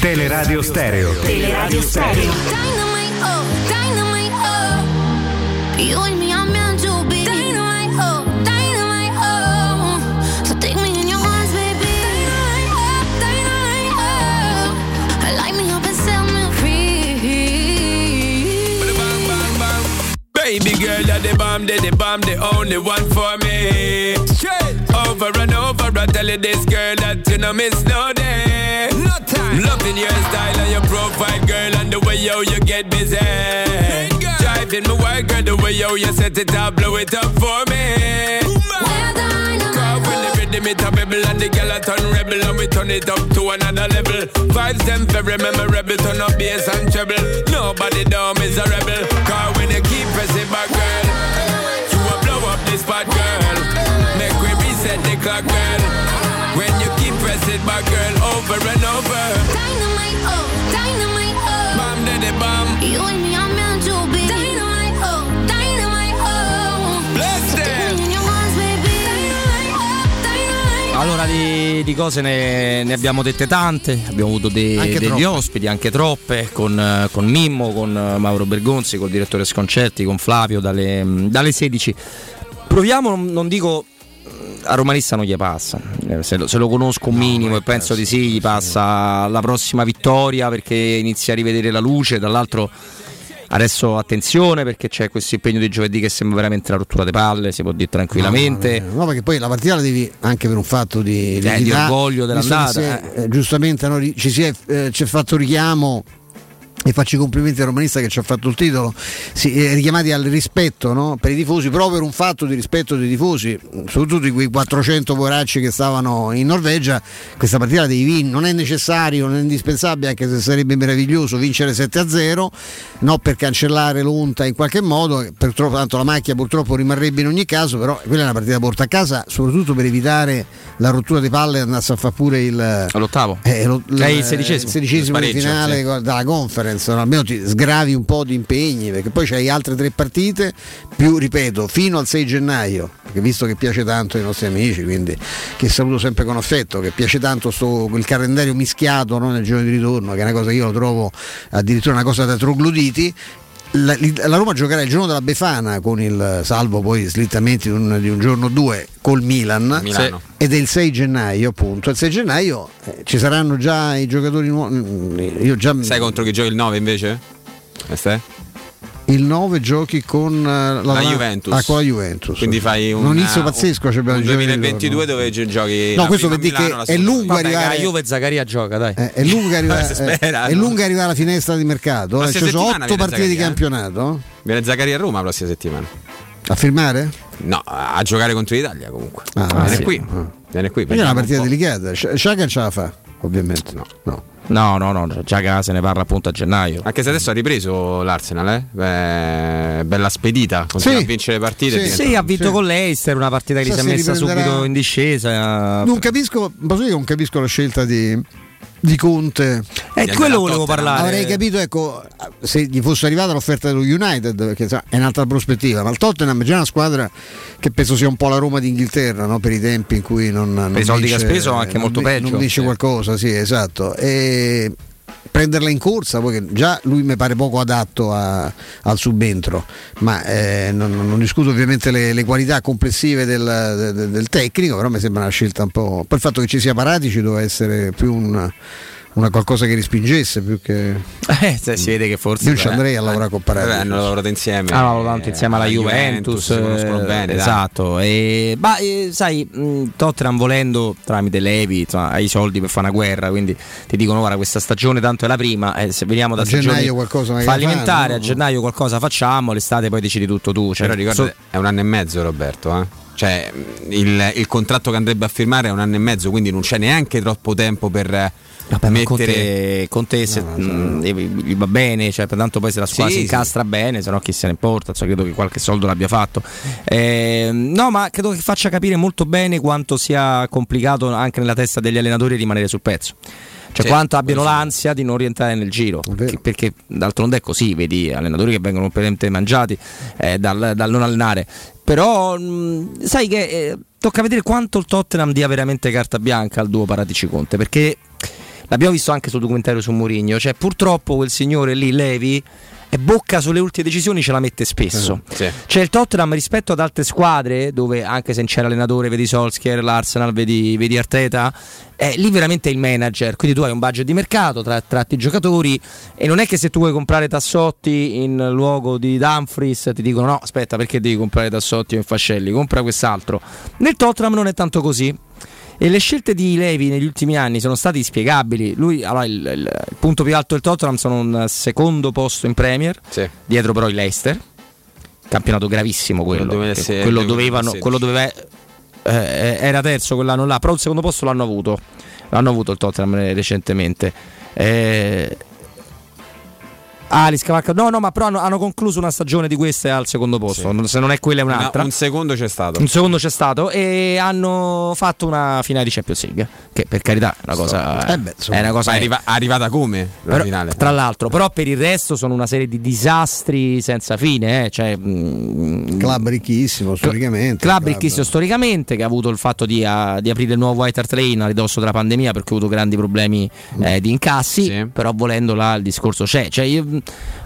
Teleradio Stereo. Teleradio Stereo. Dynamite, oh, dynamite, oh. You and me are meant to be. Dynamite, oh, dynamite, oh. So take me in your arms, baby. Dynamite, oh, dynamite, oh. Light me up and set me free. Baby girl, you're the bomb, the, the bomb, the only one for me. Straight over and over, I tell you this girl that you know miss no day. No time. Your style and your profile, girl, and the way yo you get busy. Driving my wild, girl, the way yo you set it up, blow it up for me. Cause when the rhythm it a rebel and the girl a turn rebel and we turn it up to another level. Vibes them very memorable, turn up bass and treble. Nobody down is a rebel. Cause when you keep pressing back, girl, you will blow up this spot, girl. Make we reset the clock, girl. Back, girl, over and over. Dynamite, oh, dynamite, oh. Bam, daddy, bam. You and me are meant to be. Dynamite, oh, dynamite, oh. Bless oh, Allora, di, di cose ne, ne abbiamo dette tante, abbiamo avuto de- degli troppe. ospiti, anche troppe, con, con Mimmo, con eh, Mauro Bergonzi, col direttore Sconcerti, con Flavio dalle, dalle 16. Proviamo, non, non dico a Romanista non gli passa, Eh, se lo, se lo conosco un minimo e penso di sì, gli passa la prossima vittoria perché inizia a rivedere la luce, dall'altro adesso attenzione perché c'è questo impegno di giovedì che sembra veramente la rottura delle palle, si può dire tranquillamente. No, perché poi la partita la devi anche per un fatto di, Eh, di orgoglio dell'andata, si è, eh, giustamente no, ci si è, eh, ci è fatto richiamo e faccio i complimenti al romanista che ci ha fatto il titolo, si, eh, richiamati al rispetto no, per i tifosi, proprio per un fatto di rispetto dei tifosi, soprattutto di quei 400 poracci che stavano in Norvegia, questa partita la devi vincere, non è necessario, non è indispensabile, anche se sarebbe meraviglioso vincere 7-0, no, per cancellare l'onta in qualche modo, purtroppo, tanto la macchia purtroppo rimarrebbe in ogni caso, però quella è una partita porta a casa, soprattutto per evitare la rottura di palle e andasse a fare pure il... L'ottavo? Eh, lo- è il il sedicesimo. sedicesimo di Spareggio, finale sì. della conference, no? almeno ti sgravi un po' di impegni, perché poi c'hai altre tre partite, più ripeto, fino al 6 gennaio, perché visto che piace tanto ai nostri amici, quindi che saluto sempre con affetto, che piace tanto sto, quel calendario mischiato no, nel giorno di ritorno, che è una cosa che io lo trovo addirittura una cosa da trogloditi. La, la Roma giocherà il giorno della Befana con il salvo poi slittamenti di un, di un giorno o due col Milan Milano. ed è il 6 gennaio appunto il 6 gennaio eh, ci saranno già i giocatori nuovi io già Sai contro chi giochi il 9 invece? Questa è? Il 9 giochi con eh, la, La Juventus. ah, con la Juventus Quindi fai un, un inizio pazzesco cioè, un il giorno di 2022 ritorno. dove gi- giochi No, la questo per dire che è lungo Vabbè, arrivare- la Juve Zaccaria gioca, dai. Eh, è lunga arrivare, *laughs* spera, eh, è no? lunga arrivare alla finestra di mercato eh, Prossima ci sono settimana 8 viene partite di Zaccaria, eh? campionato Viene Zaccaria a Roma la prossima settimana. a firmare? No, a giocare contro l'Italia comunque. Ah, viene sì. qui. Viene qui. Quindi è una partita un delicata Sci- Sciaga ce la fa ovviamente No. no. No, no, no, già che se ne parla appunto a gennaio. Anche se adesso ha ripreso l'Arsenal, eh? Beh, bella spedita, continua Sì. a vincere le partite. Sì. Sì, ha vinto Sì. con l'Eister, una partita che gli Chissà si è messa riprenderà- subito in discesa. non capisco posso dire che non capisco la scelta di, di Conte E Di quello volevo parlare. Avrei capito, ecco, se gli fosse arrivata l'offerta dello United, perché è un'altra prospettiva, ma il Tottenham è già una squadra che penso sia un po' la Roma d'Inghilterra, no? per i tempi in cui non, non i soldi che ha speso, anche molto peggio. Non vince Sì. qualcosa, sì, esatto. E prenderla in corsa, poi già lui mi pare poco adatto a- al subentro, ma eh, non, non discuto ovviamente le, le qualità complessive del, del- del tecnico, però mi sembra una scelta un po'... Poi il fatto che ci sia Paratici doveva essere più un- una qualcosa che respingesse più che... *laughs* Eh, si vede che forse. Io ci andrei a lavorare con Paratici. hanno lavorato insieme. Ah, no, tanto insieme alla Eh, Juventus, si conoscono eh, bene. esatto. E, ma eh, sai, mh, Tottenham volendo tramite Levi insomma, ha i soldi per fare una guerra, quindi ti dicono guarda questa stagione tanto è la prima, eh, se veniamo da A gennaio qualcosa magari fallimentari, fanno, a gennaio qualcosa facciamo, l'estate poi decidi tutto tu. Cioè, Però ricorda, so- è un anno e mezzo Roberto, eh? Cioè, il, il contratto che andrebbe a firmare è un anno e mezzo, quindi non c'è neanche troppo tempo per Vabbè, ma con mettere... te, con te se, mh, gli va bene, cioè, tanto poi se la squadra Sì, si sì. incastra bene, se no chi se ne importa, cioè, credo che qualche soldo l'abbia fatto. Eh, no, ma credo che faccia capire molto bene quanto sia complicato anche nella testa degli allenatori rimanere sul pezzo. Cioè Sì, quanto abbiano sì. l'ansia di non rientrare nel giro, vero. Che- perché d'altronde è così, vedi allenatori che vengono completamente mangiati eh, dal, dal non allenare. Però mh, sai che eh, tocca vedere quanto il Tottenham dia veramente carta bianca al duo Paratici Conte, perché l'abbiamo visto anche sul documentario su Mourinho, cioè purtroppo quel signore lì, Levi, e bocca sulle ultime decisioni ce la mette spesso. Sì. Cioè il Tottenham rispetto ad altre squadre, dove anche se non c'è l'allenatore, vedi Solskjaer, l'Arsenal, vedi, vedi Arteta, eh, lì veramente è il manager, quindi tu hai un budget di mercato, tra, tratti i giocatori e non è che se tu vuoi comprare Tassotti in luogo di Dumfries ti dicono no, aspetta perché devi comprare Tassotti o Infascelli, compra quest'altro. Nel Tottenham non è tanto così. E le scelte di Levi negli ultimi anni sono state inspiegabili. Lui, allora, il, il- il punto più alto del Tottenham sono un secondo posto in Premier, Sì. dietro però il Leicester. Campionato gravissimo quello. Quello che 2006, quello 2016. dovevano, quello doveva, eh, era terzo quell'anno là, però il secondo posto l'hanno avuto. L'hanno avuto il Tottenham eh, recentemente. Eh, Ah, li scavalca. No, no, ma però hanno, hanno concluso una stagione di queste al secondo posto. Sì. Se non è quella è un'altra. No, un secondo c'è stato. Un secondo c'è stato e hanno fatto una finale di Champions League. Che per carità è una cosa. Eh beh, è una cosa Ma è arriva- arrivata come la Però- finale? Tra l'altro, però per il resto sono una serie di disastri senza fine. Eh. Cioè, mm, Club ricchissimo storicamente. club ricchissimo storicamente che ha avuto il fatto di, ah, di aprire il nuovo White Hart Lane a ridosso della pandemia perché ha avuto grandi problemi eh, di incassi, però volendo là il discorso c'è. Cioè, io, mh,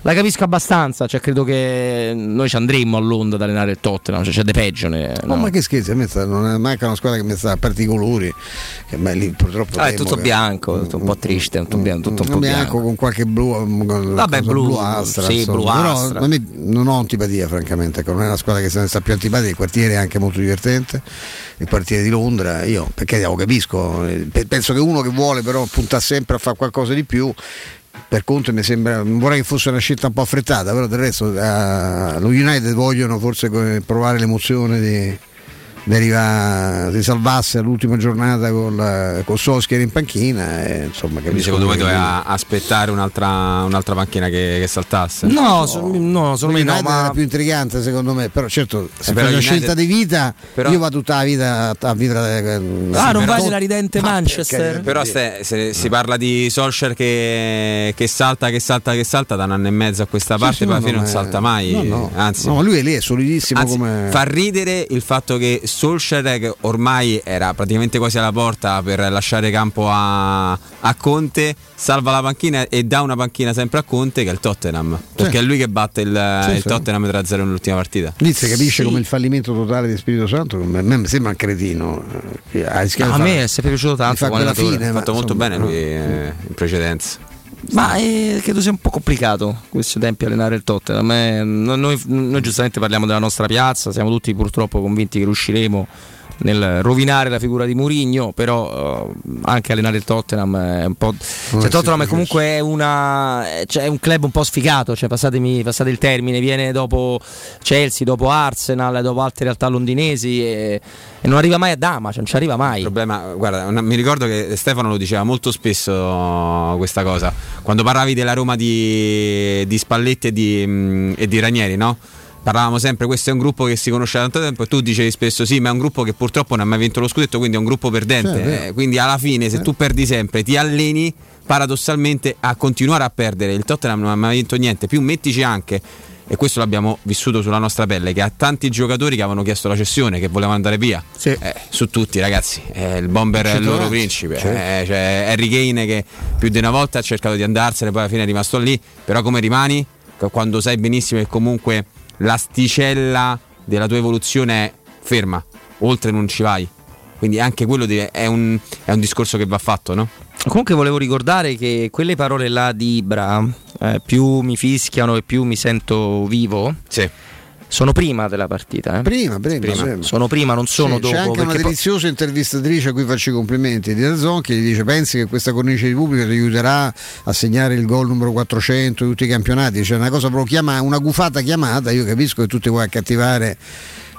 la capisco abbastanza, cioè, credo che noi ci andremo a Londra ad allenare il Tottenham, cioè, c'è de peggio. ne- No, no. ma che scherzi, a me sta- non è manca una squadra che mi sta a parte i colori. Che beh, lì purtroppo Ah, è tutto che- bianco, tutto un po' triste, tutto, bianco, tutto un po' bianco, bianco. con qualche blu, con Vabbè, blu, astra, sì, insomma. blu Però non ho antipatia, francamente. ecco, non è una squadra che se ne sta più antipatia. Il quartiere è anche molto divertente. Il quartiere di Londra, io perché lo capisco. eh, pe- Penso che uno che vuole però punta sempre a fare qualcosa di più. Per conto mi sembra, vorrei che fosse una scelta un po' affrettata, però del resto eh, lo United vogliono forse provare l'emozione di, di arrivare, di salvarsi all'ultima giornata col, col Solskjaer in panchina. E, insomma, Quindi secondo voi che- doveva aspettare un'altra, un'altra panchina che, che saltasse? No, so- no, secondo me no, ma era più intrigante secondo me, però certo se Eh, fai però una United- scelta di vita, però- io vado tutta la vita a vivere. Ah, non vai nella ridente Manchester? Però se, se si parla di Solskjaer che, che salta, che salta, che salta da un anno e mezzo a questa parte, sì, poi alla no, fine no, non ma- salta mai. no, no. Anzi, No, lui è lì, è solidissimo Anzi, come. fa ridere il fatto che Solskjaer che ormai era praticamente quasi alla porta per lasciare campo a, a Conte, salva la panchina e dà una panchina sempre a Conte che è il Tottenham, perché è lui che batte il, Sì, il sì. Tottenham 3-0 nell'ultima partita. Lì si capisce Sì. come il fallimento totale di Spirito Santo, a me mi sembra un cretino. eh, a me è sempre piaciuto tanto Ha fatto molto insomma, bene lui eh, in precedenza. Ma eh, credo sia un po' complicato questi tempi allenare il Tottenham. Eh, no- noi, noi giustamente parliamo della nostra piazza, siamo tutti purtroppo convinti che riusciremo nel rovinare la figura di Mourinho, però eh, anche allenare il Tottenham è un po'. Cioè, Tottenham è comunque una, cioè, è un club un po' sfigato, cioè, passatemi, passate il termine, viene dopo Chelsea, dopo Arsenal, dopo altre realtà londinesi e, e non arriva mai a Dama, cioè, non ci arriva mai. Il problema, guarda, mi ricordo che Stefano lo diceva molto spesso questa cosa. Quando parlavi della Roma di, di Spalletti e di, mm, e di Ranieri, no? Parlavamo sempre, questo è un gruppo che si conosce da tanto tempo e tu dicevi spesso sì, ma è un gruppo che purtroppo non ha mai vinto lo scudetto, quindi è un gruppo perdente. Sì, è vero. Eh, quindi alla fine se tu perdi sempre, ti alleni paradossalmente a continuare a perdere. Il Tottenham non ha mai vinto niente, più mettici anche e questo l'abbiamo vissuto sulla nostra pelle, che ha tanti giocatori che avevano chiesto la cessione, che volevano andare via. Eh, su tutti ragazzi, Eh, il bomber è il loro principe, Certo. Eh, cioè, Harry Kane che più di una volta ha cercato di andarsene, poi alla fine è rimasto lì, però come rimani? Quando sai benissimo che comunque l'asticella della tua evoluzione è ferma, oltre non ci vai. Quindi anche quello deve- è, un, è un discorso che va fatto, no? Comunque volevo ricordare che quelle parole là di Ibra, eh, più mi fischiano e più mi sento vivo, sono prima della partita. eh. Prima, prima, sì. Sono prima, non sono Sì, dopo. C'è anche una deliziosa intervistatrice a cui faccio i complimenti di Dazzon che gli dice pensi che questa cornice di pubblico ti aiuterà a segnare il gol numero 400 di tutti i campionati c'è una cosa proprio chiamata una gufata chiamata io capisco che tu ti vuoi accattivare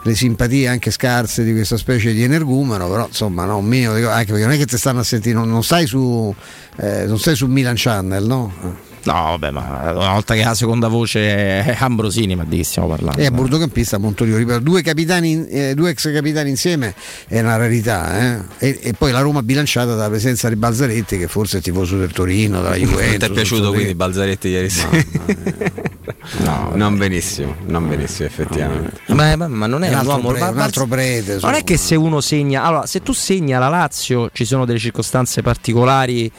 le simpatie anche scarse di questa specie di energumeno però insomma no mio anche perché non è che ti stanno a sentire non, non stai su eh, non stai su Milan Channel no? No, vabbè, ma una volta che la seconda voce è Ambrosini, ma di che stiamo parlando? E a bordocampista a Montolivo, ripeto, due, capitani, eh, due ex capitani insieme è una rarità. eh. E, e poi la Roma bilanciata dalla presenza di Balzaretti, che forse è tifoso del Torino, della *laughs* Juventus. Non ti è piaciuto quindi. Balzaretti ieri sera? *laughs* No, non benissimo, non benissimo effettivamente. Ma, ma- ma non è Un un, altro uomo pre- ma- un altro prete, Non è che se uno segna, allora, se tu segni alla Lazio ci sono delle circostanze particolari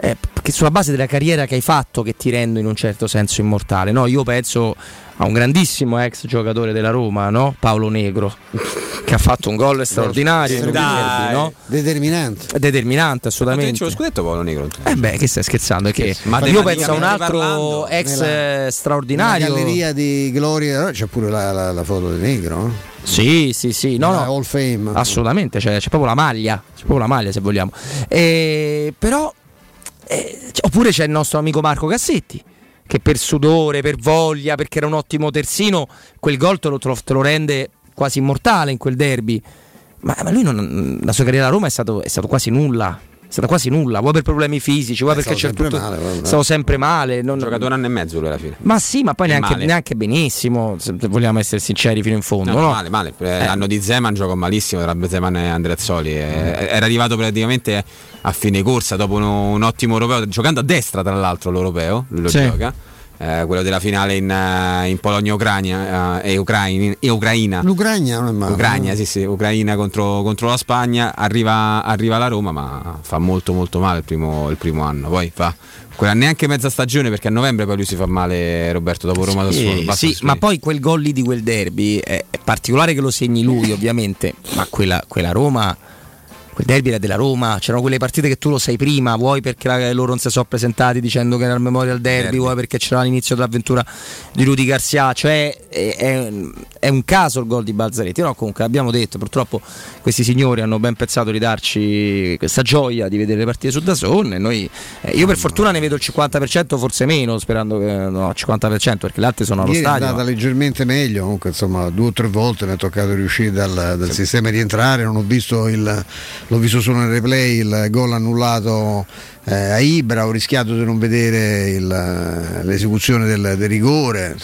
eh, che sulla base della carriera che hai fatto che ti rendono in un certo senso immortale. No, io penso a un grandissimo ex giocatore della Roma, no? Paolo Negro, *laughs* che ha fatto un gol straordinario, in Dai. derby, no? Determinante. Determinante Ma assolutamente. lo scudetto Paolo Negro? Eh beh, che stai scherzando? È che Ma io penso a un altro parlando, ex nella- eh, straordinario. Nella galleria di gloria, c'è pure la, la- la foto di Negro. eh? Sì, sì, sì, no, no. Hall Fame. Assolutamente, cioè, c'è proprio la maglia, c'è proprio la maglia se vogliamo. Eh, però, eh, oppure c'è il nostro amico Marco Cassetti, che per sudore, per voglia, perché era un ottimo terzino, quel gol te lo, te lo- rende quasi immortale in quel derby. Ma, ma lui non- la sua carriera a Roma è stato, è stato quasi nulla. stata quasi nulla, vuoi per problemi fisici, vuoi Eh, perché c'è tutto. male, guarda. stavo sempre male. Non... Ha giocato un anno e mezzo lui alla fine. Ma sì, ma poi È neanche, neanche benissimo, se vogliamo essere sinceri fino in fondo. No, no? Male, male. Eh, L'anno di Zeman giocò malissimo tra Zeman e Andreazzoli. Eh, Era arrivato praticamente a fine corsa dopo un, un ottimo europeo, giocando a destra tra l'altro l'europeo, lui lo Sì. gioca. Eh, quello della finale in, eh, in Polonia-Ucraina e, Ucraini- e Ucraina. L'Ucraina non è male. Ucraina, sì, sì, Ucraina contro, contro la Spagna, arriva, arriva la Roma, ma fa molto molto male il primo, il primo anno. Poi fa quella neanche mezza stagione perché a novembre poi lui si fa male Roberto dopo Roma da Sì, basta sì, ma poi quel gol lì di quel derby è, è particolare che lo segni lui, *laughs* ovviamente, ma quella, quella Roma. Quel derby era della Roma, c'erano quelle partite che tu lo sai prima, vuoi perché loro non si sono presentati dicendo che era il Memorial Derby, Derby. vuoi perché c'era l'inizio dell'avventura di Rudy Garcia, cioè è, è- è un caso il gol di Balzaretti, no comunque abbiamo detto, purtroppo questi signori hanno ben pensato di darci questa gioia di vedere le partite su Dazon e noi, eh, io per fortuna ne vedo il 50%, forse meno, sperando che no, il 50% perché le altre sono allo Ieri è stadio. andata leggermente meglio, comunque insomma due o tre volte mi è toccato riuscire dal, dal sistema di entrare, non ho visto il, l'ho visto solo nel replay il gol annullato eh, a Ibra, ho rischiato di non vedere il- l'esecuzione del, del rigore,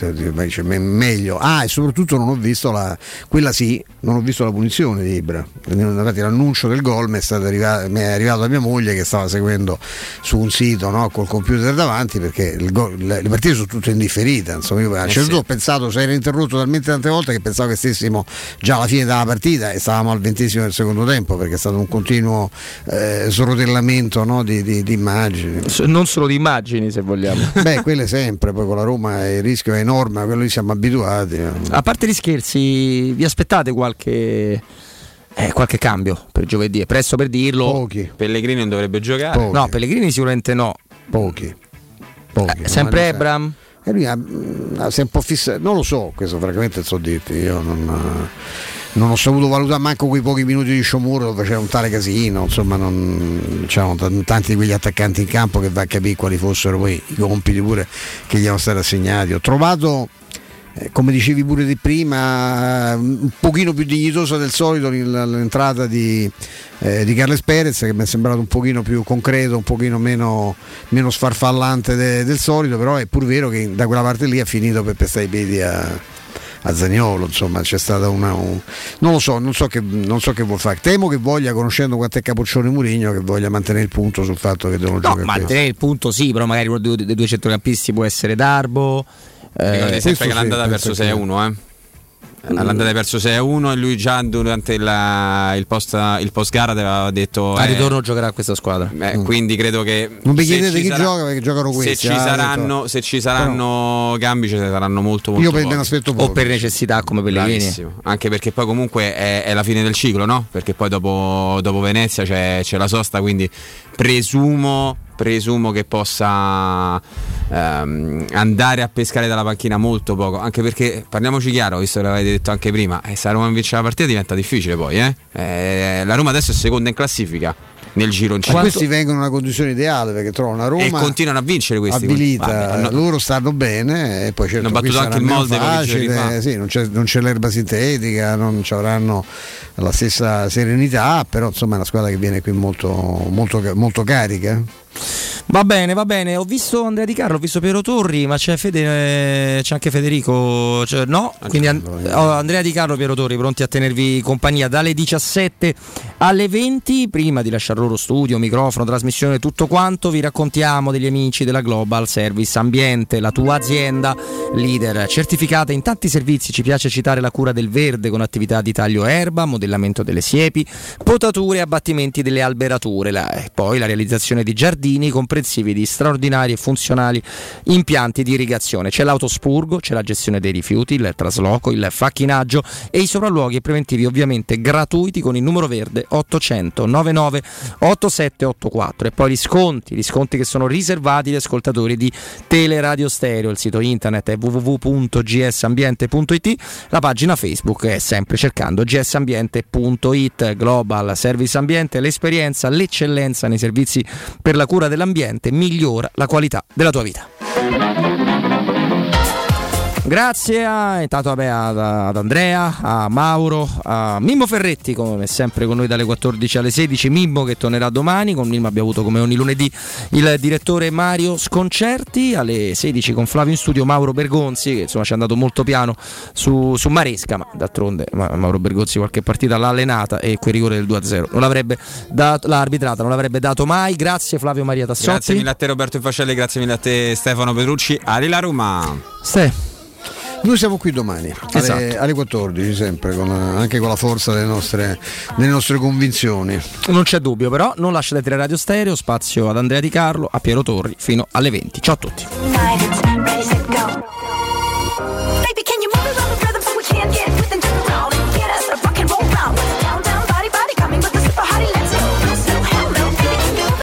me- meglio. Ah, e soprattutto non ho visto la, quella sì, non ho visto la punizione di Ibra. Infatti l'annuncio del gol mi è, arriva- mi è arrivato da mia moglie che stava seguendo su un sito no, col computer davanti perché il gol- le, le partite sono tutte indifferite. Insomma, io a un certo punto ho pensato, se era interrotto talmente tante volte che pensavo che stessimo già alla fine della partita e stavamo al ventesimo del secondo tempo perché è stato un continuo eh, srotellamento no, di, di- di immagini. Non solo di immagini se vogliamo. *laughs* Beh, quelle sempre, poi con la Roma il rischio è enorme, a quello lì siamo abituati. A parte gli scherzi, vi aspettate qualche, eh, qualche cambio per giovedì? È presto per dirlo. Pochi. Pellegrini non dovrebbe giocare. Pochi. No, Pellegrini sicuramente no. Pochi. Pochi. Eh, sempre Ebram? E lui ha- ha- si è un po' fissato, non lo so, questo francamente so dirti, io non, non ho saputo valutare manco quei pochi minuti di Sciomuro dove c'era un tale casino, insomma non, c'erano t- tanti di quegli attaccanti in campo che va a capire quali fossero poi i compiti pure che gli erano stati assegnati. Ho trovato eh, come dicevi pure di prima, un pochino più dignitosa del solito l'entrata di, eh, di Carles Perez che mi è sembrato un pochino più concreto, un pochino meno, meno sfarfallante de- del solito, però è pur vero che da quella parte lì ha finito per pestare i piedi a, a Zaniolo, insomma c'è stata una... un- non lo so, non so, che, non so che vuol fare. Temo che voglia, conoscendo quanto è capoccione Murigno, che voglia mantenere il punto sul fatto che devono No, giocare mantenere il punto sì, però magari uno dei due, centrocampisti può essere Darbo. eh, Ricordate sempre questo che l'andata penso perso che- 6-1, eh? L'andata ha perso 6-1 e lui già durante il, il post, il post gara aveva detto Al eh, ritorno giocherà questa squadra. eh, quindi credo che Non se chiedete chi sarà- gioca perché giocano questi. se ci ah, saranno, se ci saranno cambi ce ne saranno molto molto Io per- me pochi. ne aspetto O per necessità come Pellegrini. Anche perché poi comunque è, è la fine del ciclo, no? Perché poi dopo, dopo Venezia c'è, c'è la sosta, quindi presumo, presumo che possa ehm, andare a pescare dalla panchina molto poco. Anche perché, parliamoci chiaro, visto che l'avete detto anche prima, eh, se la Roma vince la partita diventa difficile poi. Eh? Eh, la Roma adesso è seconda in classifica nel gironcino. Ma questi vengono in una condizione ideale perché trovano una Roma E continuano a vincere questi. avvilita, Vabbè, loro stanno bene e poi certo Hanno battuto anche il molde facile, fa. sì, non, c'è, non c'è l'erba sintetica, non ci avranno la stessa serenità, però insomma è una squadra che viene qui molto, molto, molto carica. Va bene, va bene. Ho visto Andrea Di Carlo, ho visto Piero Torri, ma c'è, Fede, eh, c'è anche Federico. cioè, no, quindi An- oh, Andrea Di Carlo, Piero Torri pronti a tenervi compagnia dalle 17 alle 20. Prima di lasciare loro studio, microfono, trasmissione, tutto quanto, vi raccontiamo degli amici della Global Service Ambiente, la tua azienda leader certificata in tanti servizi. Ci piace citare la cura del verde con attività di taglio erba, modellamento delle siepi, potature e abbattimenti delle alberature. La- e poi la realizzazione di giardini comprensivi di straordinari e funzionali impianti di irrigazione. C'è l'autospurgo, c'è la gestione dei rifiuti, il trasloco, il facchinaggio e i sopralluoghi preventivi ovviamente gratuiti con il numero verde 800 99 8784 e poi gli sconti, gli sconti che sono riservati agli ascoltatori di Teleradio Stereo, il sito internet è www.gsambiente.it, la pagina Facebook è sempre cercando gsambiente.it, Global Service Ambiente, l'esperienza, l'eccellenza nei servizi per la cura dell'ambiente migliora la qualità della tua vita. Grazie a, intanto vabbè, ad, ad Andrea, a Mauro, a Mimmo Ferretti, come sempre con noi dalle 14 alle 16. Mimmo che tornerà domani. Con Mimmo abbiamo avuto come ogni lunedì il direttore Mario Sconcerti. Alle 16 con Flavio in studio Mauro Bergonzi, che insomma ci è andato molto piano su, su Maresca, ma d'altronde Mauro Bergonzi qualche partita l'ha allenata e quel rigore del 2-0 non l'avrebbe dato, l'ha arbitrata, non l'avrebbe dato mai. Grazie Flavio Maria Tassotti. Grazie mille a te Roberto Fascelli, grazie mille a te Stefano Petrucci. Arila Roma. Ste. Noi siamo qui domani alle, Esatto. alle 14 sempre, con, anche con la forza delle nostre, delle nostre convinzioni. Non c'è dubbio, però non lasciate Radio Stereo, spazio ad Andrea Di Carlo, a Piero Torri fino alle 20. Ciao a tutti.